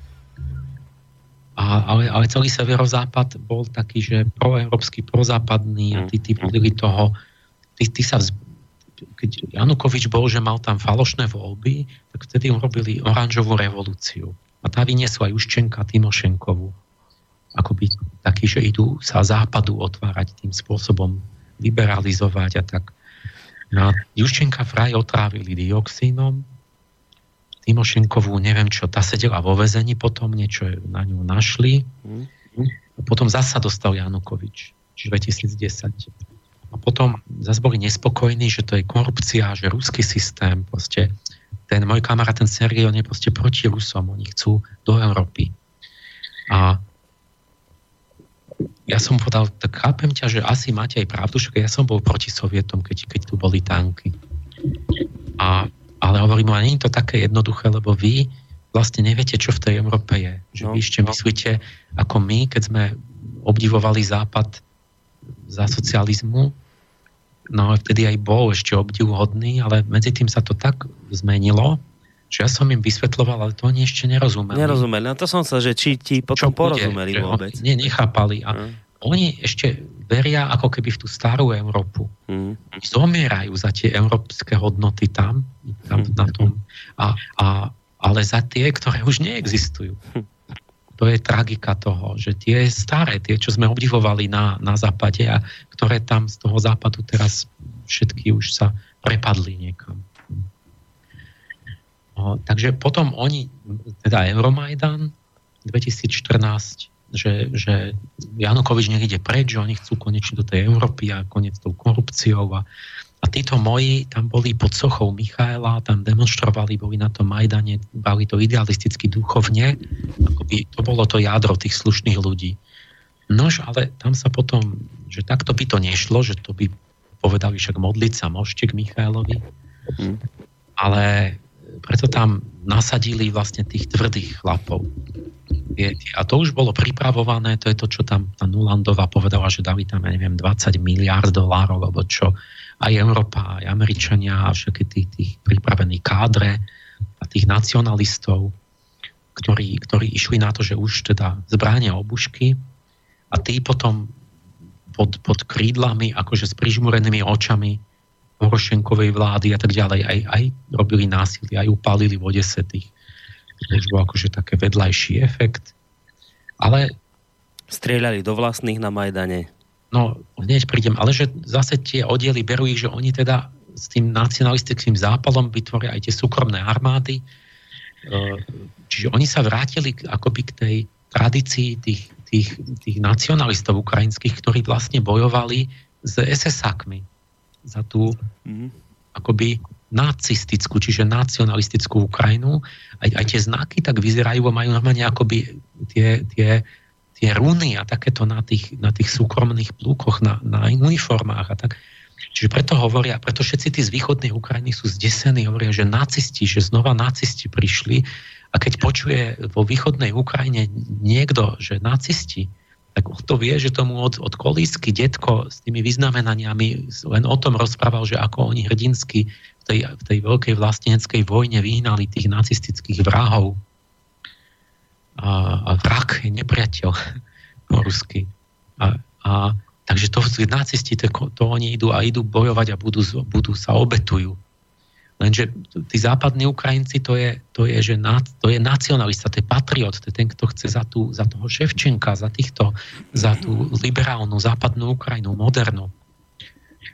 a, ale, ale celý severozápad bol taký, že proeurópsky, prozápadný a tí, tí podľa toho, tí, tí sa vz, keď Janukovič bol, že mal tam falošné voľby, tak vtedy urobili oranžovú revolúciu. A tá vyniesla Juščenka Timošenkovu. Akoby taký, že idú sa západu otvárať tým spôsobom, liberalizovať a tak. No Juščenka vraj otrávili dioxínom, Timošenkovú, neviem čo, tá sedela vo vezení potom, niečo na ňu našli. A potom zasa dostal Janukovič, čiže 2010. A potom zase boli nespokojní, že to je korupcia, že ruský systém, proste ten môj kamarát, ten Sergej, on je proste proti Rusom, oni chcú do Európy. A ja som povedal, tak chápem ťa, že asi máte aj pravdu, že ja som bol proti Sovietom, keď, keď tu boli tanky. A ale hovorím, je to také jednoduché, lebo vy vlastne neviete, čo v tej Európe je. Že no, vy ešte no. myslíte, ako my, keď sme obdivovali Západ za socializmu, no vtedy aj bol ešte obdivuhodný, ale medzi tým sa to tak zmenilo, že ja som im vysvetloval, ale to oni ešte nerozumeli. Nerozumeli, no to som sa, že či ti potom čo porozumeli bude, vôbec. Nie, nechápali. A hmm. Oni ešte veria ako keby v tú starú Európu. Hmm. Zomierajú za tie európske hodnoty tam, tam na tom. A, a, ale za tie, ktoré už neexistujú. To je tragika toho, že tie staré, tie, čo sme obdivovali na, na západe a ktoré tam z toho západu teraz všetky už sa prepadli niekam. No, takže potom oni, teda Euromajdan 2014, že, že Janukovič nech ide preč, že oni chcú konečne do tej Európy a konec tou korupciou a, a títo moji tam boli pod sochou Michaela, tam demonstrovali, boli na tom Majdane, boli to idealisticky duchovne, akoby to bolo to jádro tých slušných ľudí. Nož, ale tam sa potom, že takto by to nešlo, že to by povedali však modliť sa môžete k Michailovi, mm. ale preto tam nasadili vlastne tých tvrdých chlapov. A to už bolo pripravované, to je to, čo tam tá Nulandová povedala, že dali tam, ja neviem, 20 miliard dolárov, alebo čo aj Európa, aj Američania a všetky tých, tých pripravení kádre a tých nacionalistov, ktorí, ktorí išli na to, že už teda zbránia obušky a tí potom pod, pod krídlami, akože s prižmurenými očami Horošenkovej vlády a tak ďalej, aj, aj robili násilie, aj upálili v Odese tých. Bol akože také vedľajší efekt. Ale... Strieľali do vlastných na Majdane. No, hneď prídem, ale že zase tie oddiely berú ich, že oni teda s tým nacionalistickým zápalom vytvoria aj tie súkromné armády. E, čiže oni sa vrátili akoby k tej tradícii tých, tých, tých nacionalistov ukrajinských, ktorí vlastne bojovali s SS-akmi za tú mm-hmm. akoby nacistickú, čiže nacionalistickú Ukrajinu. Aj, aj tie znaky tak vyzerajú a majú normálne akoby tie, tie tie runy a takéto na tých, na tých súkromných plúkoch, na, na uniformách a tak. Čiže preto hovoria, preto všetci tí z východnej Ukrajiny sú zdesení, hovoria, že nacisti, že znova nacisti prišli a keď počuje vo východnej Ukrajine niekto, že nacisti, tak to vie, že tomu od, od kolísky detko s tými vyznamenaniami len o tom rozprával, že ako oni hrdinsky tej, v tej veľkej vlasteneckej vojne vyhnali tých nacistických vrahov a, a vrak je nepriateľ rusky. A, a, takže to nacisti, to, to oni idú a idú bojovať a budú, budú sa obetujú. Lenže tí západní Ukrajinci, to je, to je, že na, to je nacionalista, to je patriot, to je ten, kto chce za, tú, za toho Ševčenka, za týchto, za tú liberálnu západnú Ukrajinu, modernú.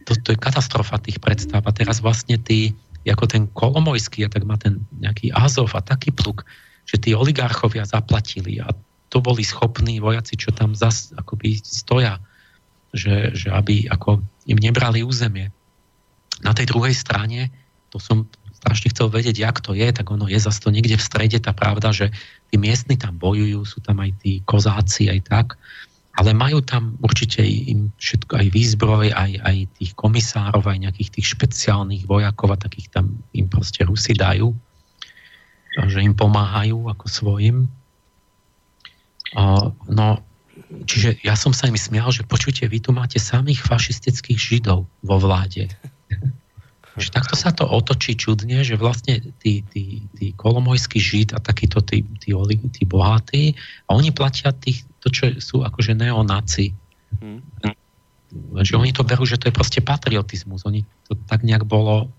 To, to je katastrofa tých predstav. A teraz vlastne tí, ako ten Kolomojský, a tak má ten nejaký Azov a taký pluk, že tí oligarchovia zaplatili a to boli schopní vojaci, čo tam zas akoby stoja, že, že aby ako im nebrali územie. Na tej druhej strane, to som strašne chcel vedieť, jak to je, tak ono je zase to niekde v strede tá pravda, že tí miestni tam bojujú, sú tam aj tí kozáci, aj tak, ale majú tam určite im všetko, aj výzbroj, aj, aj tých komisárov, aj nejakých tých špeciálnych vojakov a takých tam im proste Rusi dajú že im pomáhajú ako svojim. No, čiže ja som sa im smial, že počujte, vy tu máte samých fašistických židov vo vláde. Že takto sa to otočí čudne, že vlastne tí, tí, tí kolomojskí žid a takíto tí, tí, tí bohatí, a oni platia tých, to, čo sú akože neonaci. Hmm. Že oni to berú, že to je proste patriotizmus. Oni to tak nejak bolo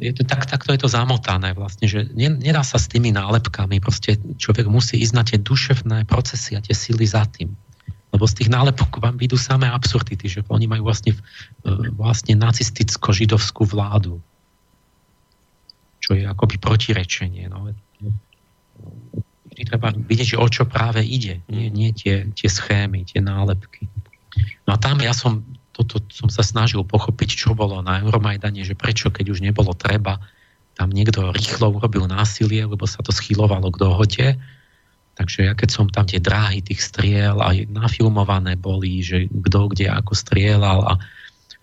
je to, tak, takto je to zamotané vlastne, že nedá sa s tými nálepkami, proste človek musí ísť na tie duševné procesy a tie sily za tým. Lebo z tých nálepok vám vidú samé absurdity, že oni majú vlastne, e, vlastne nacisticko-židovskú vládu. Čo je akoby protirečenie. No. Vždy treba vidieť, že o čo práve ide. Nie, nie tie, tie schémy, tie nálepky. No a tam ja som toto som sa snažil pochopiť, čo bolo na Euromajdane, že prečo, keď už nebolo treba, tam niekto rýchlo urobil násilie, lebo sa to schylovalo k dohode. Takže ja keď som tam tie dráhy tých striel aj nafilmované boli, že kto kde ako strieľal a,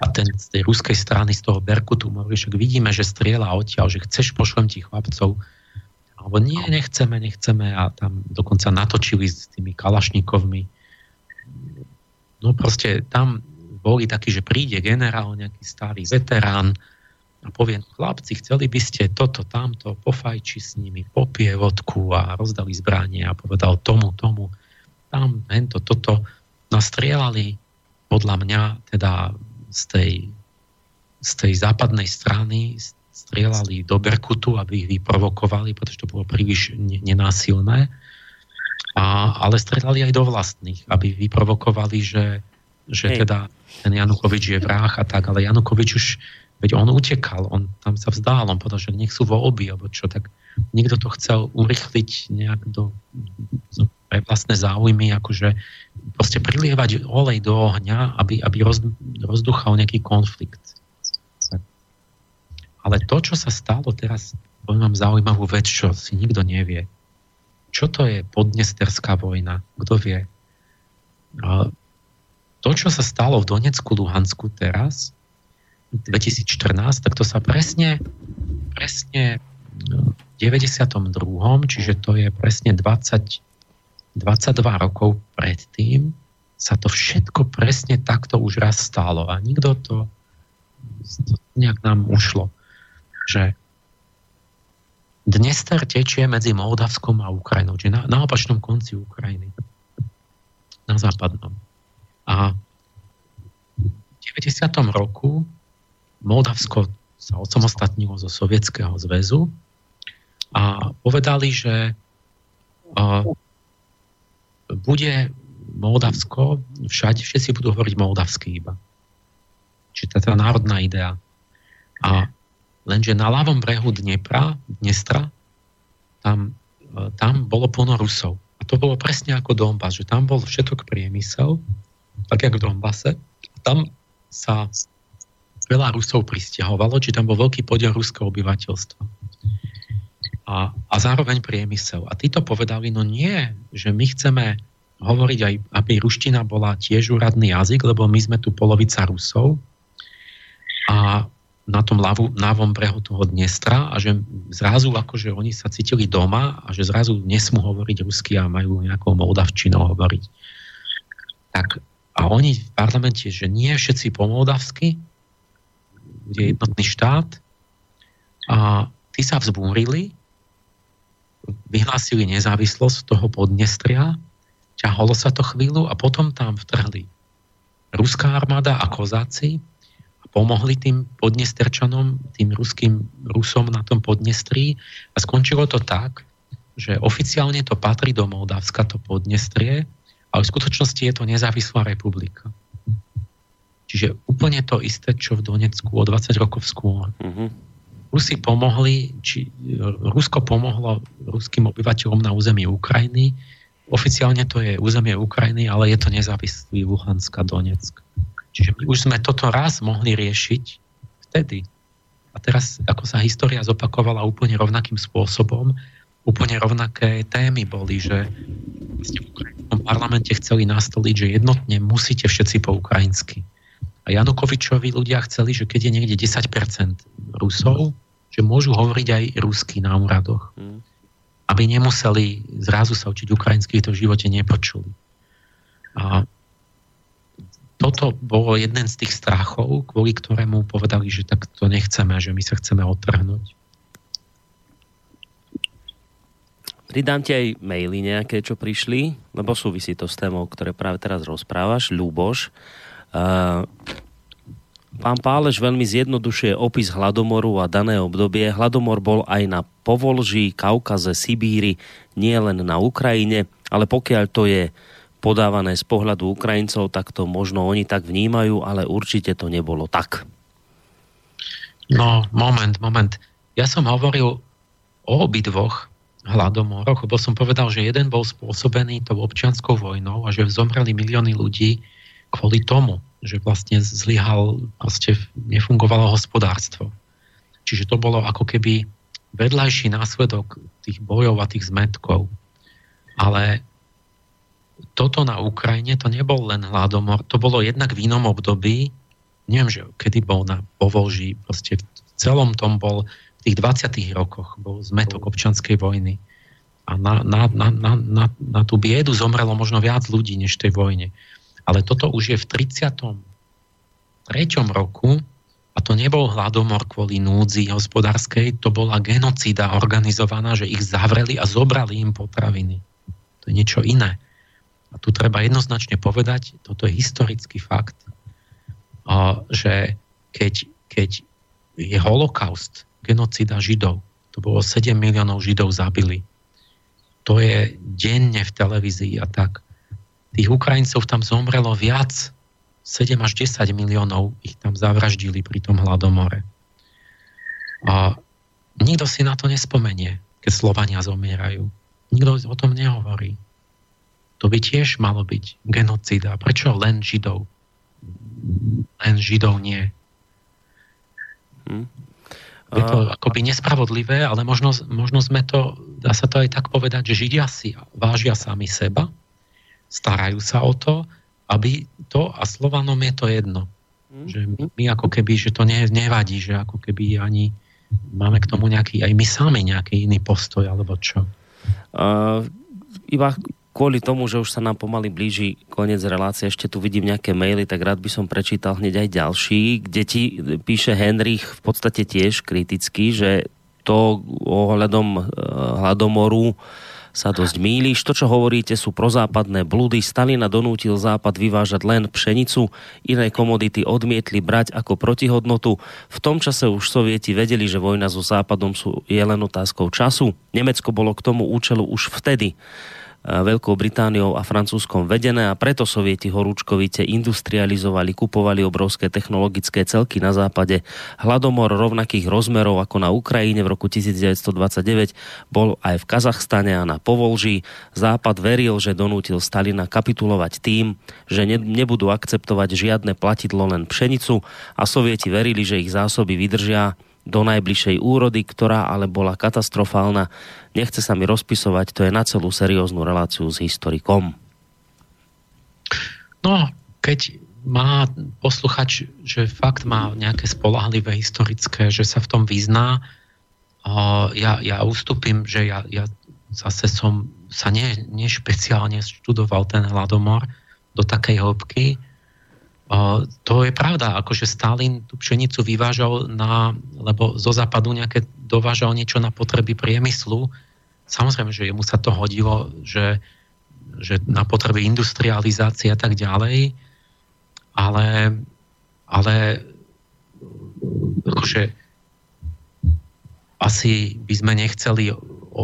a ten z tej ruskej strany z toho Berkutu hovorí, že vidíme, že strieľa odtiaľ, že chceš pošlem ti chlapcov, alebo nie, nechceme, nechceme a tam dokonca natočili s tými kalašníkovmi. No proste tam boli takí, že príde generál, nejaký starý veterán a povie, no chlapci, chceli by ste toto, tamto, pofajči s nimi, popie vodku a rozdali zbranie a povedal tomu, tomu, tam, hento, toto. Nastrielali podľa mňa teda z tej, z tej západnej strany strieľali do Berkutu, aby ich vyprovokovali, pretože to bolo príliš nenásilné. A, ale strieľali aj do vlastných, aby vyprovokovali, že, že teda ten Janukovič je vrah a tak, ale Janukovič už, veď on utekal, on tam sa vzdál, on povedal, že nech sú voľby, alebo čo, tak niekto to chcel urychliť nejak do, do pre vlastné záujmy, akože proste prilievať olej do ohňa, aby, aby roz, rozduchal nejaký konflikt. Ale to, čo sa stalo teraz, poviem vám zaujímavú vec, čo si nikto nevie. Čo to je podnesterská vojna? Kto vie? to, čo sa stalo v Donecku, Luhansku teraz, 2014, tak to sa presne, presne v 92., čiže to je presne 20, 22 rokov predtým, sa to všetko presne takto už raz stalo a nikto to, to nejak nám ušlo, že Dnester tečie medzi Moldavskom a Ukrajinou, čiže na, na opačnom konci Ukrajiny, na západnom. A v 90. roku Moldavsko sa odsamostatnilo zo Sovietskeho zväzu a povedali, že bude Moldavsko, všade, všetci budú hovoriť moldavský iba. Čiže je tá národná idea. A lenže na ľavom brehu Dnepra, Dnestra, tam, tam bolo plno Rusov. A to bolo presne ako Donbass, že tam bol všetok priemysel tak jak v Donbase. Tam sa veľa Rusov pristahovalo, či tam bol veľký podiel ruského obyvateľstva. A, a zároveň priemysel. A títo povedali, no nie, že my chceme hovoriť aj, aby ruština bola tiež úradný jazyk, lebo my sme tu polovica Rusov a na tom ľavu, ľavom brehu toho Dnestra a že zrazu akože oni sa cítili doma a že zrazu nesmú hovoriť rusky a majú nejakou moldavčinou hovoriť. Tak a oni v parlamente, že nie všetci po moldavsky, je jednotný štát, a tí sa vzbúrili, vyhlásili nezávislosť toho Podnestria, ťaholo sa to chvíľu a potom tam vtrhli ruská armáda a kozáci pomohli tým podnesterčanom, tým ruským Rusom na tom Podnestrí a skončilo to tak, že oficiálne to patrí do Moldavska, to Podnestrie, ale v skutočnosti je to nezávislá republika. Čiže úplne to isté, čo v Donecku o 20 rokov skôr. Uh-huh. Rusi pomohli, či Rusko pomohlo ruským obyvateľom na území Ukrajiny. Oficiálne to je územie Ukrajiny, ale je to nezávislý Luhansk a Donetsk. Čiže my už sme toto raz mohli riešiť vtedy. A teraz, ako sa história zopakovala úplne rovnakým spôsobom, úplne rovnaké témy boli, že v ukrajinskom parlamente chceli nastoliť, že jednotne musíte všetci po ukrajinsky. A Janukovičovi ľudia chceli, že keď je niekde 10% Rusov, že môžu hovoriť aj rusky na úradoch. Hmm. Aby nemuseli zrazu sa učiť ukrajinsky, to v živote nepočuli. A toto bolo jeden z tých strachov, kvôli ktorému povedali, že tak to nechceme, že my sa chceme odtrhnúť. Pridám ti aj maily nejaké, čo prišli, lebo súvisí to s témou, ktoré práve teraz rozprávaš. Ľuboš. Uh, Pán Páleš veľmi zjednodušuje opis hladomoru a dané obdobie. Hladomor bol aj na Povolží, Kaukaze, Sibíri, nie len na Ukrajine, ale pokiaľ to je podávané z pohľadu Ukrajincov, tak to možno oni tak vnímajú, ale určite to nebolo tak. No, moment, moment. Ja som hovoril o obidvoch hladomoroch, lebo som povedal, že jeden bol spôsobený tou občianskou vojnou a že zomreli milióny ľudí kvôli tomu že vlastne zlyhal, proste nefungovalo hospodárstvo. Čiže to bolo ako keby vedľajší následok tých bojov a tých zmetkov. Ale toto na Ukrajine to nebol len hladomor, to bolo jednak v inom období, neviem, že kedy bol na Povolží, proste v celom tom bol v tých 20. rokoch bol zmetok občanskej vojny. A na, na, na, na, na, na tú biedu zomrelo možno viac ľudí než tej vojne. Ale toto už je v 33. roku a to nebol hladomor kvôli núdzi hospodárskej, to bola genocída organizovaná, že ich zavreli a zobrali im potraviny. To je niečo iné. A tu treba jednoznačne povedať, toto je historický fakt, že keď, keď je holokaust, genocída Židov, to bolo 7 miliónov Židov zabili. To je denne v televízii a tak tých Ukrajincov tam zomrelo viac, 7 až 10 miliónov ich tam zavraždili pri tom hladomore. A nikto si na to nespomenie, keď Slovania zomierajú. Nikto o tom nehovorí. To by tiež malo byť genocída. Prečo len Židov? Len Židov nie. Hm. Je to akoby nespravodlivé, ale možno, možno sme to, dá sa to aj tak povedať, že Židia si vážia sami seba starajú sa o to, aby to, a Slovanom je to jedno. Mm. Že my, my ako keby, že to ne, nevadí, že ako keby ani máme k tomu nejaký, aj my sami nejaký iný postoj, alebo čo? Uh, iba kvôli tomu, že už sa nám pomaly blíži koniec relácie, ešte tu vidím nejaké maily, tak rád by som prečítal hneď aj ďalší, kde ti píše Henrich v podstate tiež kriticky, že to ohľadom uh, hladomoru sa dosť mýliš. To, čo hovoríte, sú prozápadné blúdy. Stalina donútil Západ vyvážať len pšenicu, iné komodity odmietli brať ako protihodnotu. V tom čase už sovieti vedeli, že vojna so Západom sú, je len otázkou času. Nemecko bolo k tomu účelu už vtedy. Veľkou Britániou a Francúzskom vedené a preto sovieti horúčkovite industrializovali, kupovali obrovské technologické celky na západe. Hladomor rovnakých rozmerov ako na Ukrajine v roku 1929 bol aj v Kazachstane a na Povolží. Západ veril, že donútil Stalina kapitulovať tým, že ne, nebudú akceptovať žiadne platidlo len pšenicu a sovieti verili, že ich zásoby vydržia do najbližšej úrody, ktorá ale bola katastrofálna. Nechce sa mi rozpisovať, to je na celú serióznu reláciu s historikom. No, keď má posluchač, že fakt má nejaké spolahlivé historické, že sa v tom vyzná, ja, ja ustúpim, že ja, ja zase som sa ne, nešpeciálne študoval ten hladomor do takej hĺbky, to je pravda, akože Stalin tú pšenicu vyvážal na, lebo zo západu nejaké dovážal niečo na potreby priemyslu. Samozrejme, že jemu sa to hodilo, že, že na potreby industrializácie a tak ďalej, ale, ale akože asi by sme nechceli o,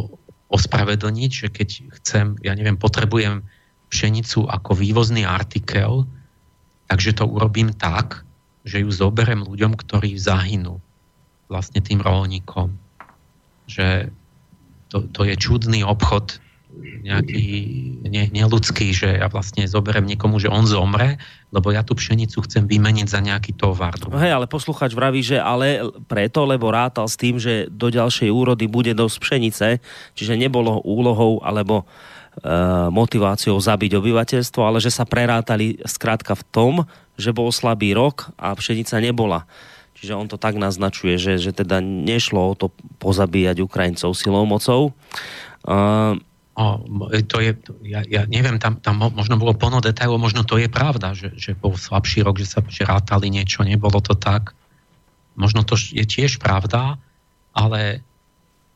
ospravedlniť, že keď chcem, ja neviem, potrebujem pšenicu ako vývozný artikel, Takže to urobím tak, že ju zoberem ľuďom, ktorí zahynú vlastne tým rolníkom. Že to, to je čudný obchod, nejaký ne, neludský, že ja vlastne zoberiem niekomu, že on zomre, lebo ja tú pšenicu chcem vymeniť za nejaký tovar. Hej, ale posluchač vraví, že ale preto, lebo rátal s tým, že do ďalšej úrody bude dosť pšenice, čiže nebolo úlohou alebo E, motiváciou zabiť obyvateľstvo, ale že sa prerátali skrátka v tom, že bol slabý rok a pšenica nebola. Čiže on to tak naznačuje, že, že teda nešlo o to pozabíjať Ukrajincov silou mocou. Uh, O, to je, ja, ja neviem, tam, tam možno bolo plno detailov, možno to je pravda, že, že bol slabší rok, že sa že rátali niečo, nebolo to tak. Možno to je tiež pravda, ale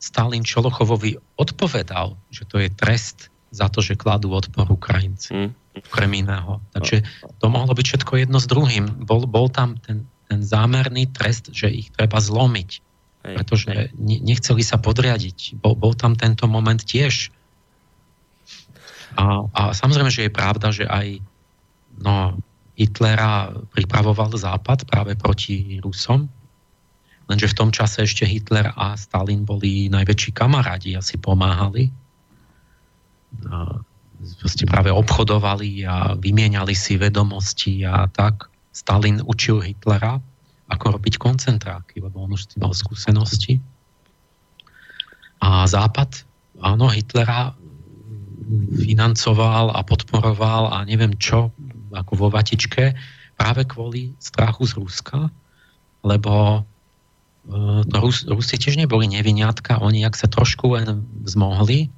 Stalin Čolochovovi odpovedal, že to je trest za to, že kladú odpor Ukrajinci. Mm. Okrem iného. Takže to mohlo byť všetko jedno s druhým. Bol, bol tam ten, ten zámerný trest, že ich treba zlomiť. Hej, pretože hej. nechceli sa podriadiť. Bol, bol tam tento moment tiež a, a samozrejme, že je pravda, že aj no, Hitlera pripravoval Západ práve proti Rusom, lenže v tom čase ešte Hitler a Stalin boli najväčší kamarádi a si pomáhali. A proste práve obchodovali a vymieniali si vedomosti a tak. Stalin učil Hitlera, ako robiť koncentráky, lebo on už mal skúsenosti. A Západ, áno, Hitlera financoval a podporoval a neviem čo, ako vo Vatičke, práve kvôli strachu z Ruska, lebo e, to Rus, Rusi tiež neboli neviniatka, oni ak sa trošku len zmohli,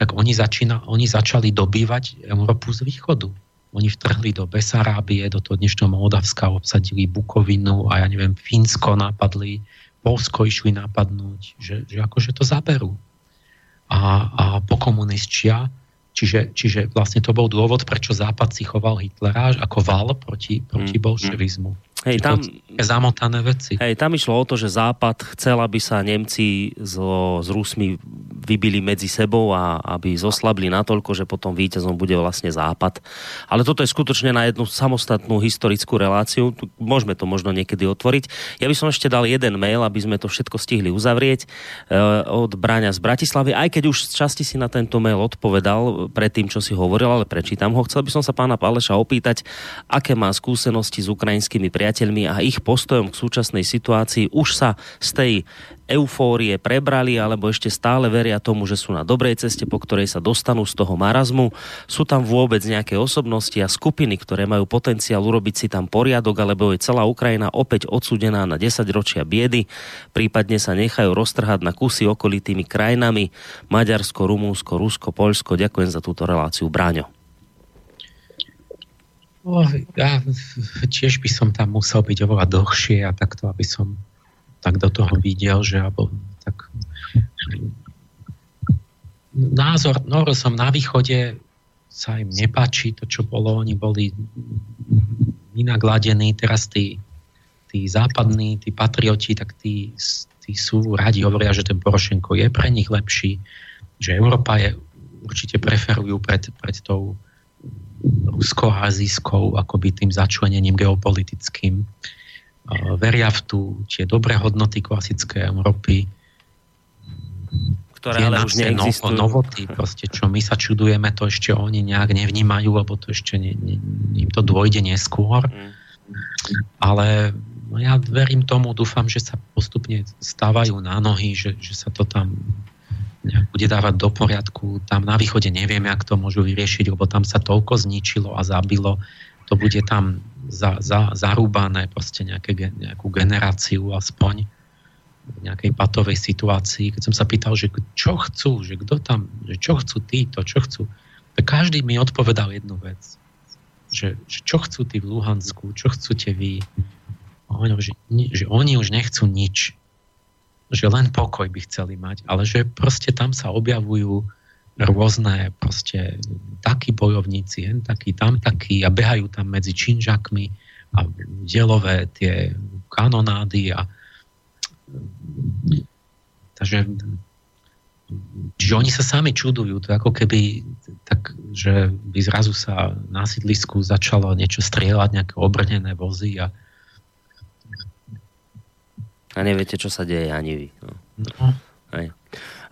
tak oni, začína, oni začali dobývať Európu z východu. Oni vtrhli do Besarábie, do toho dnešného Moldavska, obsadili Bukovinu a ja neviem, Fínsko napadli, Polsko išli napadnúť, že, že akože to zaberú. A, a po komunistia Čiže, čiže vlastne to bol dôvod, prečo Západ si choval Hitlera ako val proti, proti mm, bolševizmu. Hej, tam, zamotané veci. Hej, tam išlo o to, že Západ chcel, aby sa Nemci so, s Rusmi vybili medzi sebou a aby zoslabli natoľko, že potom víťazom bude vlastne Západ. Ale toto je skutočne na jednu samostatnú historickú reláciu. Môžeme to možno niekedy otvoriť. Ja by som ešte dal jeden mail, aby sme to všetko stihli uzavrieť e, od Bráňa z Bratislavy, aj keď už z časti si na tento mail odpovedal pred tým, čo si hovoril, ale prečítam ho. Chcel by som sa pána Paleša opýtať, aké má skúsenosti s ukrajinskými priateľmi priateľmi a ich postojom k súčasnej situácii už sa z tej eufórie prebrali alebo ešte stále veria tomu, že sú na dobrej ceste, po ktorej sa dostanú z toho marazmu. Sú tam vôbec nejaké osobnosti a skupiny, ktoré majú potenciál urobiť si tam poriadok, alebo je celá Ukrajina opäť odsudená na 10 ročia biedy, prípadne sa nechajú roztrhať na kusy okolitými krajinami Maďarsko, Rumúnsko, Rusko, Poľsko. Ďakujem za túto reláciu, Bráňo. No, ja tiež by som tam musel byť oveľa dlhšie a takto, aby som tak do toho videl, že alebo tak názor, som na východe sa im nepačí to, čo bolo, oni boli vynagladení, teraz tí, tí západní, tí patrioti, tak tí, tí sú radi, hovoria, že ten Porošenko je pre nich lepší, že Európa je určite preferujú pred, pred tou rusko-azijskou akoby tým začlenením geopolitickým. Veria v tu tie dobré hodnoty klasické Európy, ktoré ale už neexistujú. novoty, proste, čo my sa čudujeme, to ešte oni nejak nevnímajú, lebo to ešte ne, ne, im to dôjde neskôr. Mm. Ale no ja verím tomu, dúfam, že sa postupne stávajú na nohy, že, že sa to tam bude dávať do poriadku. Tam na východe neviem, jak to môžu vyriešiť, lebo tam sa toľko zničilo a zabilo. To bude tam za, za, zarúbané proste nejaké, nejakú generáciu aspoň v nejakej patovej situácii. Keď som sa pýtal, že čo chcú, že kto tam, že čo chcú títo, čo chcú, tak každý mi odpovedal jednu vec. Že, že čo chcú tí v Luhansku, čo chcete vy. Že, že oni už nechcú nič že len pokoj by chceli mať, ale že proste tam sa objavujú rôzne proste takí bojovníci, jen takí, tam takí a behajú tam medzi činžakmi a dielové tie kanonády a takže Čiže oni sa sami čudujú, to ako keby tak, že by zrazu sa na sídlisku začalo niečo strieľať, nejaké obrnené vozy a a neviete, čo sa deje ani vy. No. No.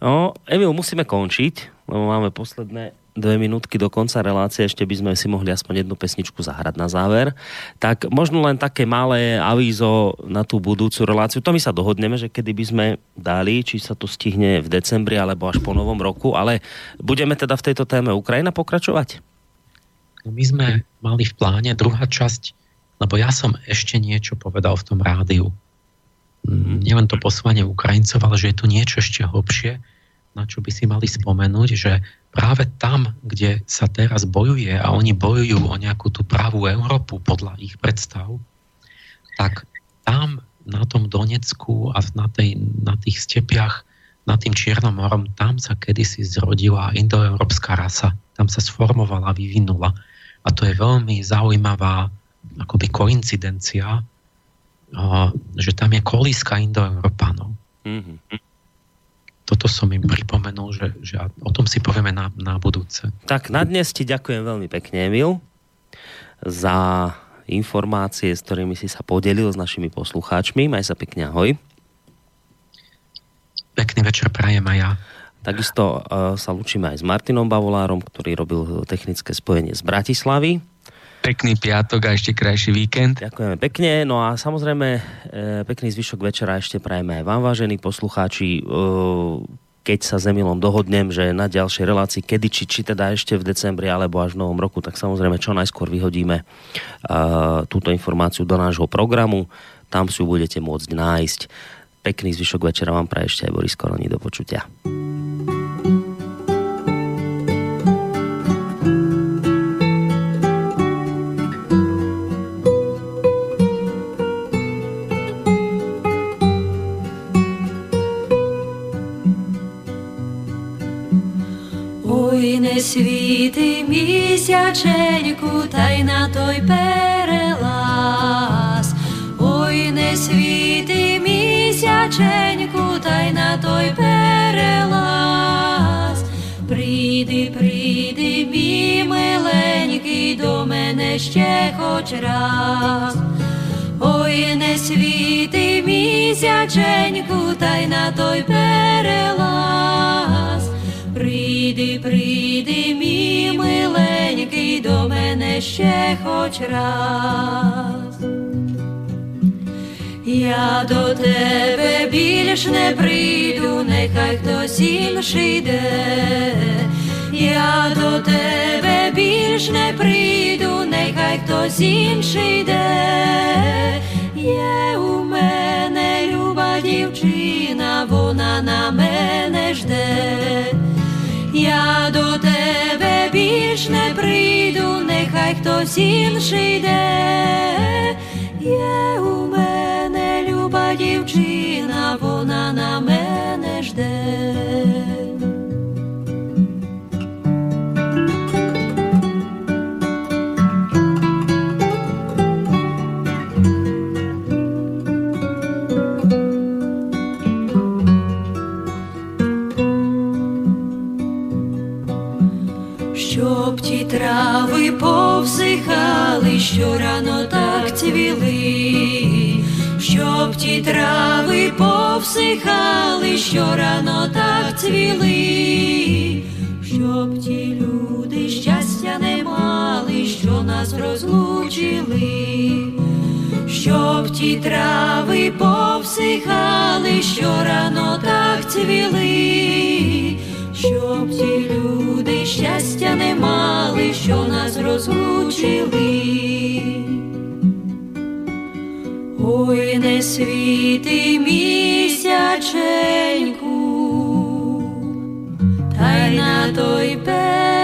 No, Emil, musíme končiť, lebo máme posledné dve minútky do konca relácie, ešte by sme si mohli aspoň jednu pesničku zahrať na záver. Tak možno len také malé avízo na tú budúcu reláciu. To my sa dohodneme, že kedy by sme dali, či sa to stihne v decembri alebo až po novom roku, ale budeme teda v tejto téme Ukrajina pokračovať? No my sme mali v pláne druhá časť, lebo ja som ešte niečo povedal v tom rádiu nielen to poslanie Ukrajincov, ale že je tu niečo ešte hlbšie na čo by si mali spomenúť, že práve tam, kde sa teraz bojuje a oni bojujú o nejakú tú pravú Európu podľa ich predstav, tak tam na tom Donecku a na, tej, na tých stepiach nad tým Čiernom morom, tam sa kedysi zrodila indoeurópska rasa. Tam sa sformovala, vyvinula. A to je veľmi zaujímavá akoby koincidencia, že tam je kolíska indoeurópanov. Mm-hmm. Toto som im pripomenul, že, že o tom si povieme na, na budúce. Tak na dnes ti ďakujem veľmi pekne, Emil, za informácie, s ktorými si sa podelil s našimi poslucháčmi. Maj sa pekne, ahoj. Pekný večer prajem aj ja. Takisto uh, sa lučíme aj s Martinom Bavolárom, ktorý robil technické spojenie z Bratislavy. Pekný piatok a ešte krajší víkend. Ďakujeme pekne. No a samozrejme, e, pekný zvyšok večera ešte prajeme aj vám, vážení poslucháči. E, keď sa s Emilom dohodnem, že na ďalšej relácii, kedy, či, či teda ešte v decembri alebo až v novom roku, tak samozrejme čo najskôr vyhodíme uh, túto informáciu do nášho programu. Tam si ju budete môcť nájsť. Pekný zvyšok večera vám praje ešte aj Boris Koroni. Do počutia. Світи місяченьку, та й на той перелаз. Ой, не світи місяченьку, та й на той перелаз. Прийди, прийди, мій миленький, до мене ще хоч раз. Ой, не світи місяченьку, та й на той перелаз. Прийди, прийди, мій миленький, до мене ще хоч раз. Я до тебе більш не прийду, нехай хтось інший йде. Я до тебе більш не прийду, нехай хтось інший йде. Є у мене люба дівчина, вона на мене жде. Я до тебе більш не прийду, нехай хтось інший йде. Є у мене люба дівчина, вона на мене жде. Повсихали, що рано так цвіли, щоб ті трави повсихали, що рано так цвіли, щоб ті люди щастя не мали, що нас розлучили, щоб ті трави повсихали, що рано так цвіли, щоб ці люди щастя не мали, що нас розлучили. Ой, не світи місяченьку, та й на той пес.